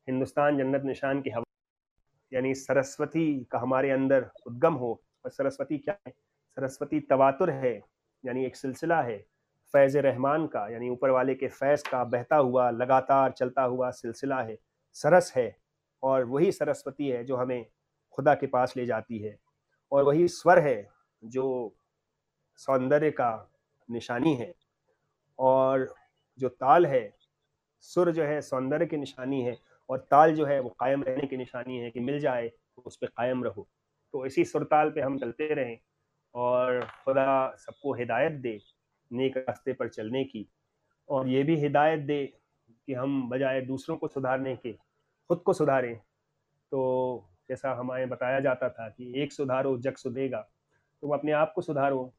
[SPEAKER 2] हिंदुस्तान जन्नत निशान की हवा यानी सरस्वती का हमारे अंदर उद्गम हो। और सरस्वती क्या है? सरस्वती तवातुर है यानी एक सिलसिला है। फैज़ रहमान का, यानी ऊपर वाले के फैज़ का बहता हुआ, लगातार चलता हुआ सिलसिला है, सरस है, और वही सरस्वती है जो हमें खुदा के पास ले जाती है, और वही स्वर है जो सौंदर्य का निशानी है, और जो ताल है, सुर जो है सौंदर्य की निशानी है, और ताल जो है वो कायम रहने की निशानी है कि मिल जाए तो उस पर कायम रहो। तो इसी सुरताल पे हम चलते रहें, और खुदा सबको हिदायत दे नेक रास्ते पर चलने की। और ये भी हिदायत दे कि हम बजाय दूसरों को सुधारने के खुद को सुधारें। तो जैसा हमारे बताया जाता था कि एक सुधारो जग सुधेगा। तुम अपने आप को सुधारो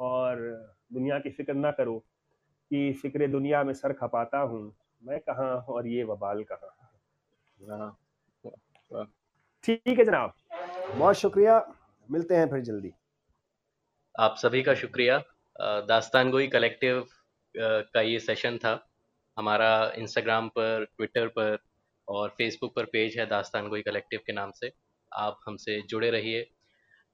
[SPEAKER 2] और दुनिया की फ़िक्र ना करो कि फ़िक्र दुनिया में सर खपाता हूँ। मैं कहाँ और ये वबाल कहाँ?
[SPEAKER 1] हाँ,
[SPEAKER 2] ठीक है जनाब। बहुत शुक्रिया। मिलते हैं फिर जल्दी।
[SPEAKER 1] आप सभी का शुक्रिया। दास्तान गोई कलेक्टिव का ये सेशन था। हमारा इंस्टाग्राम पर ट्विटर पर और फेसबुक पर पेज है दास्तान गोई कलेक्टिव के नाम से। आप हमसे जुड़े रहिए।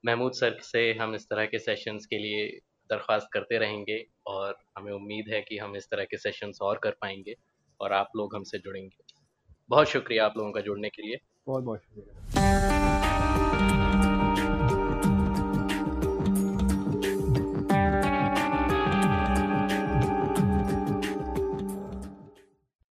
[SPEAKER 1] महमूद सर से हम इस तरह के सेशंस के लिए दरख्वास्त करते रहेंगे और हमें उम्मीद है कि हम इस तरह के सेशंस और कर पाएँगे और आप लोग हमसे जुड़ेंगे। बहुत शुक्रिया आप लोगों का जुड़ने के लिए।
[SPEAKER 2] बहुत बहुत शुक्रिया।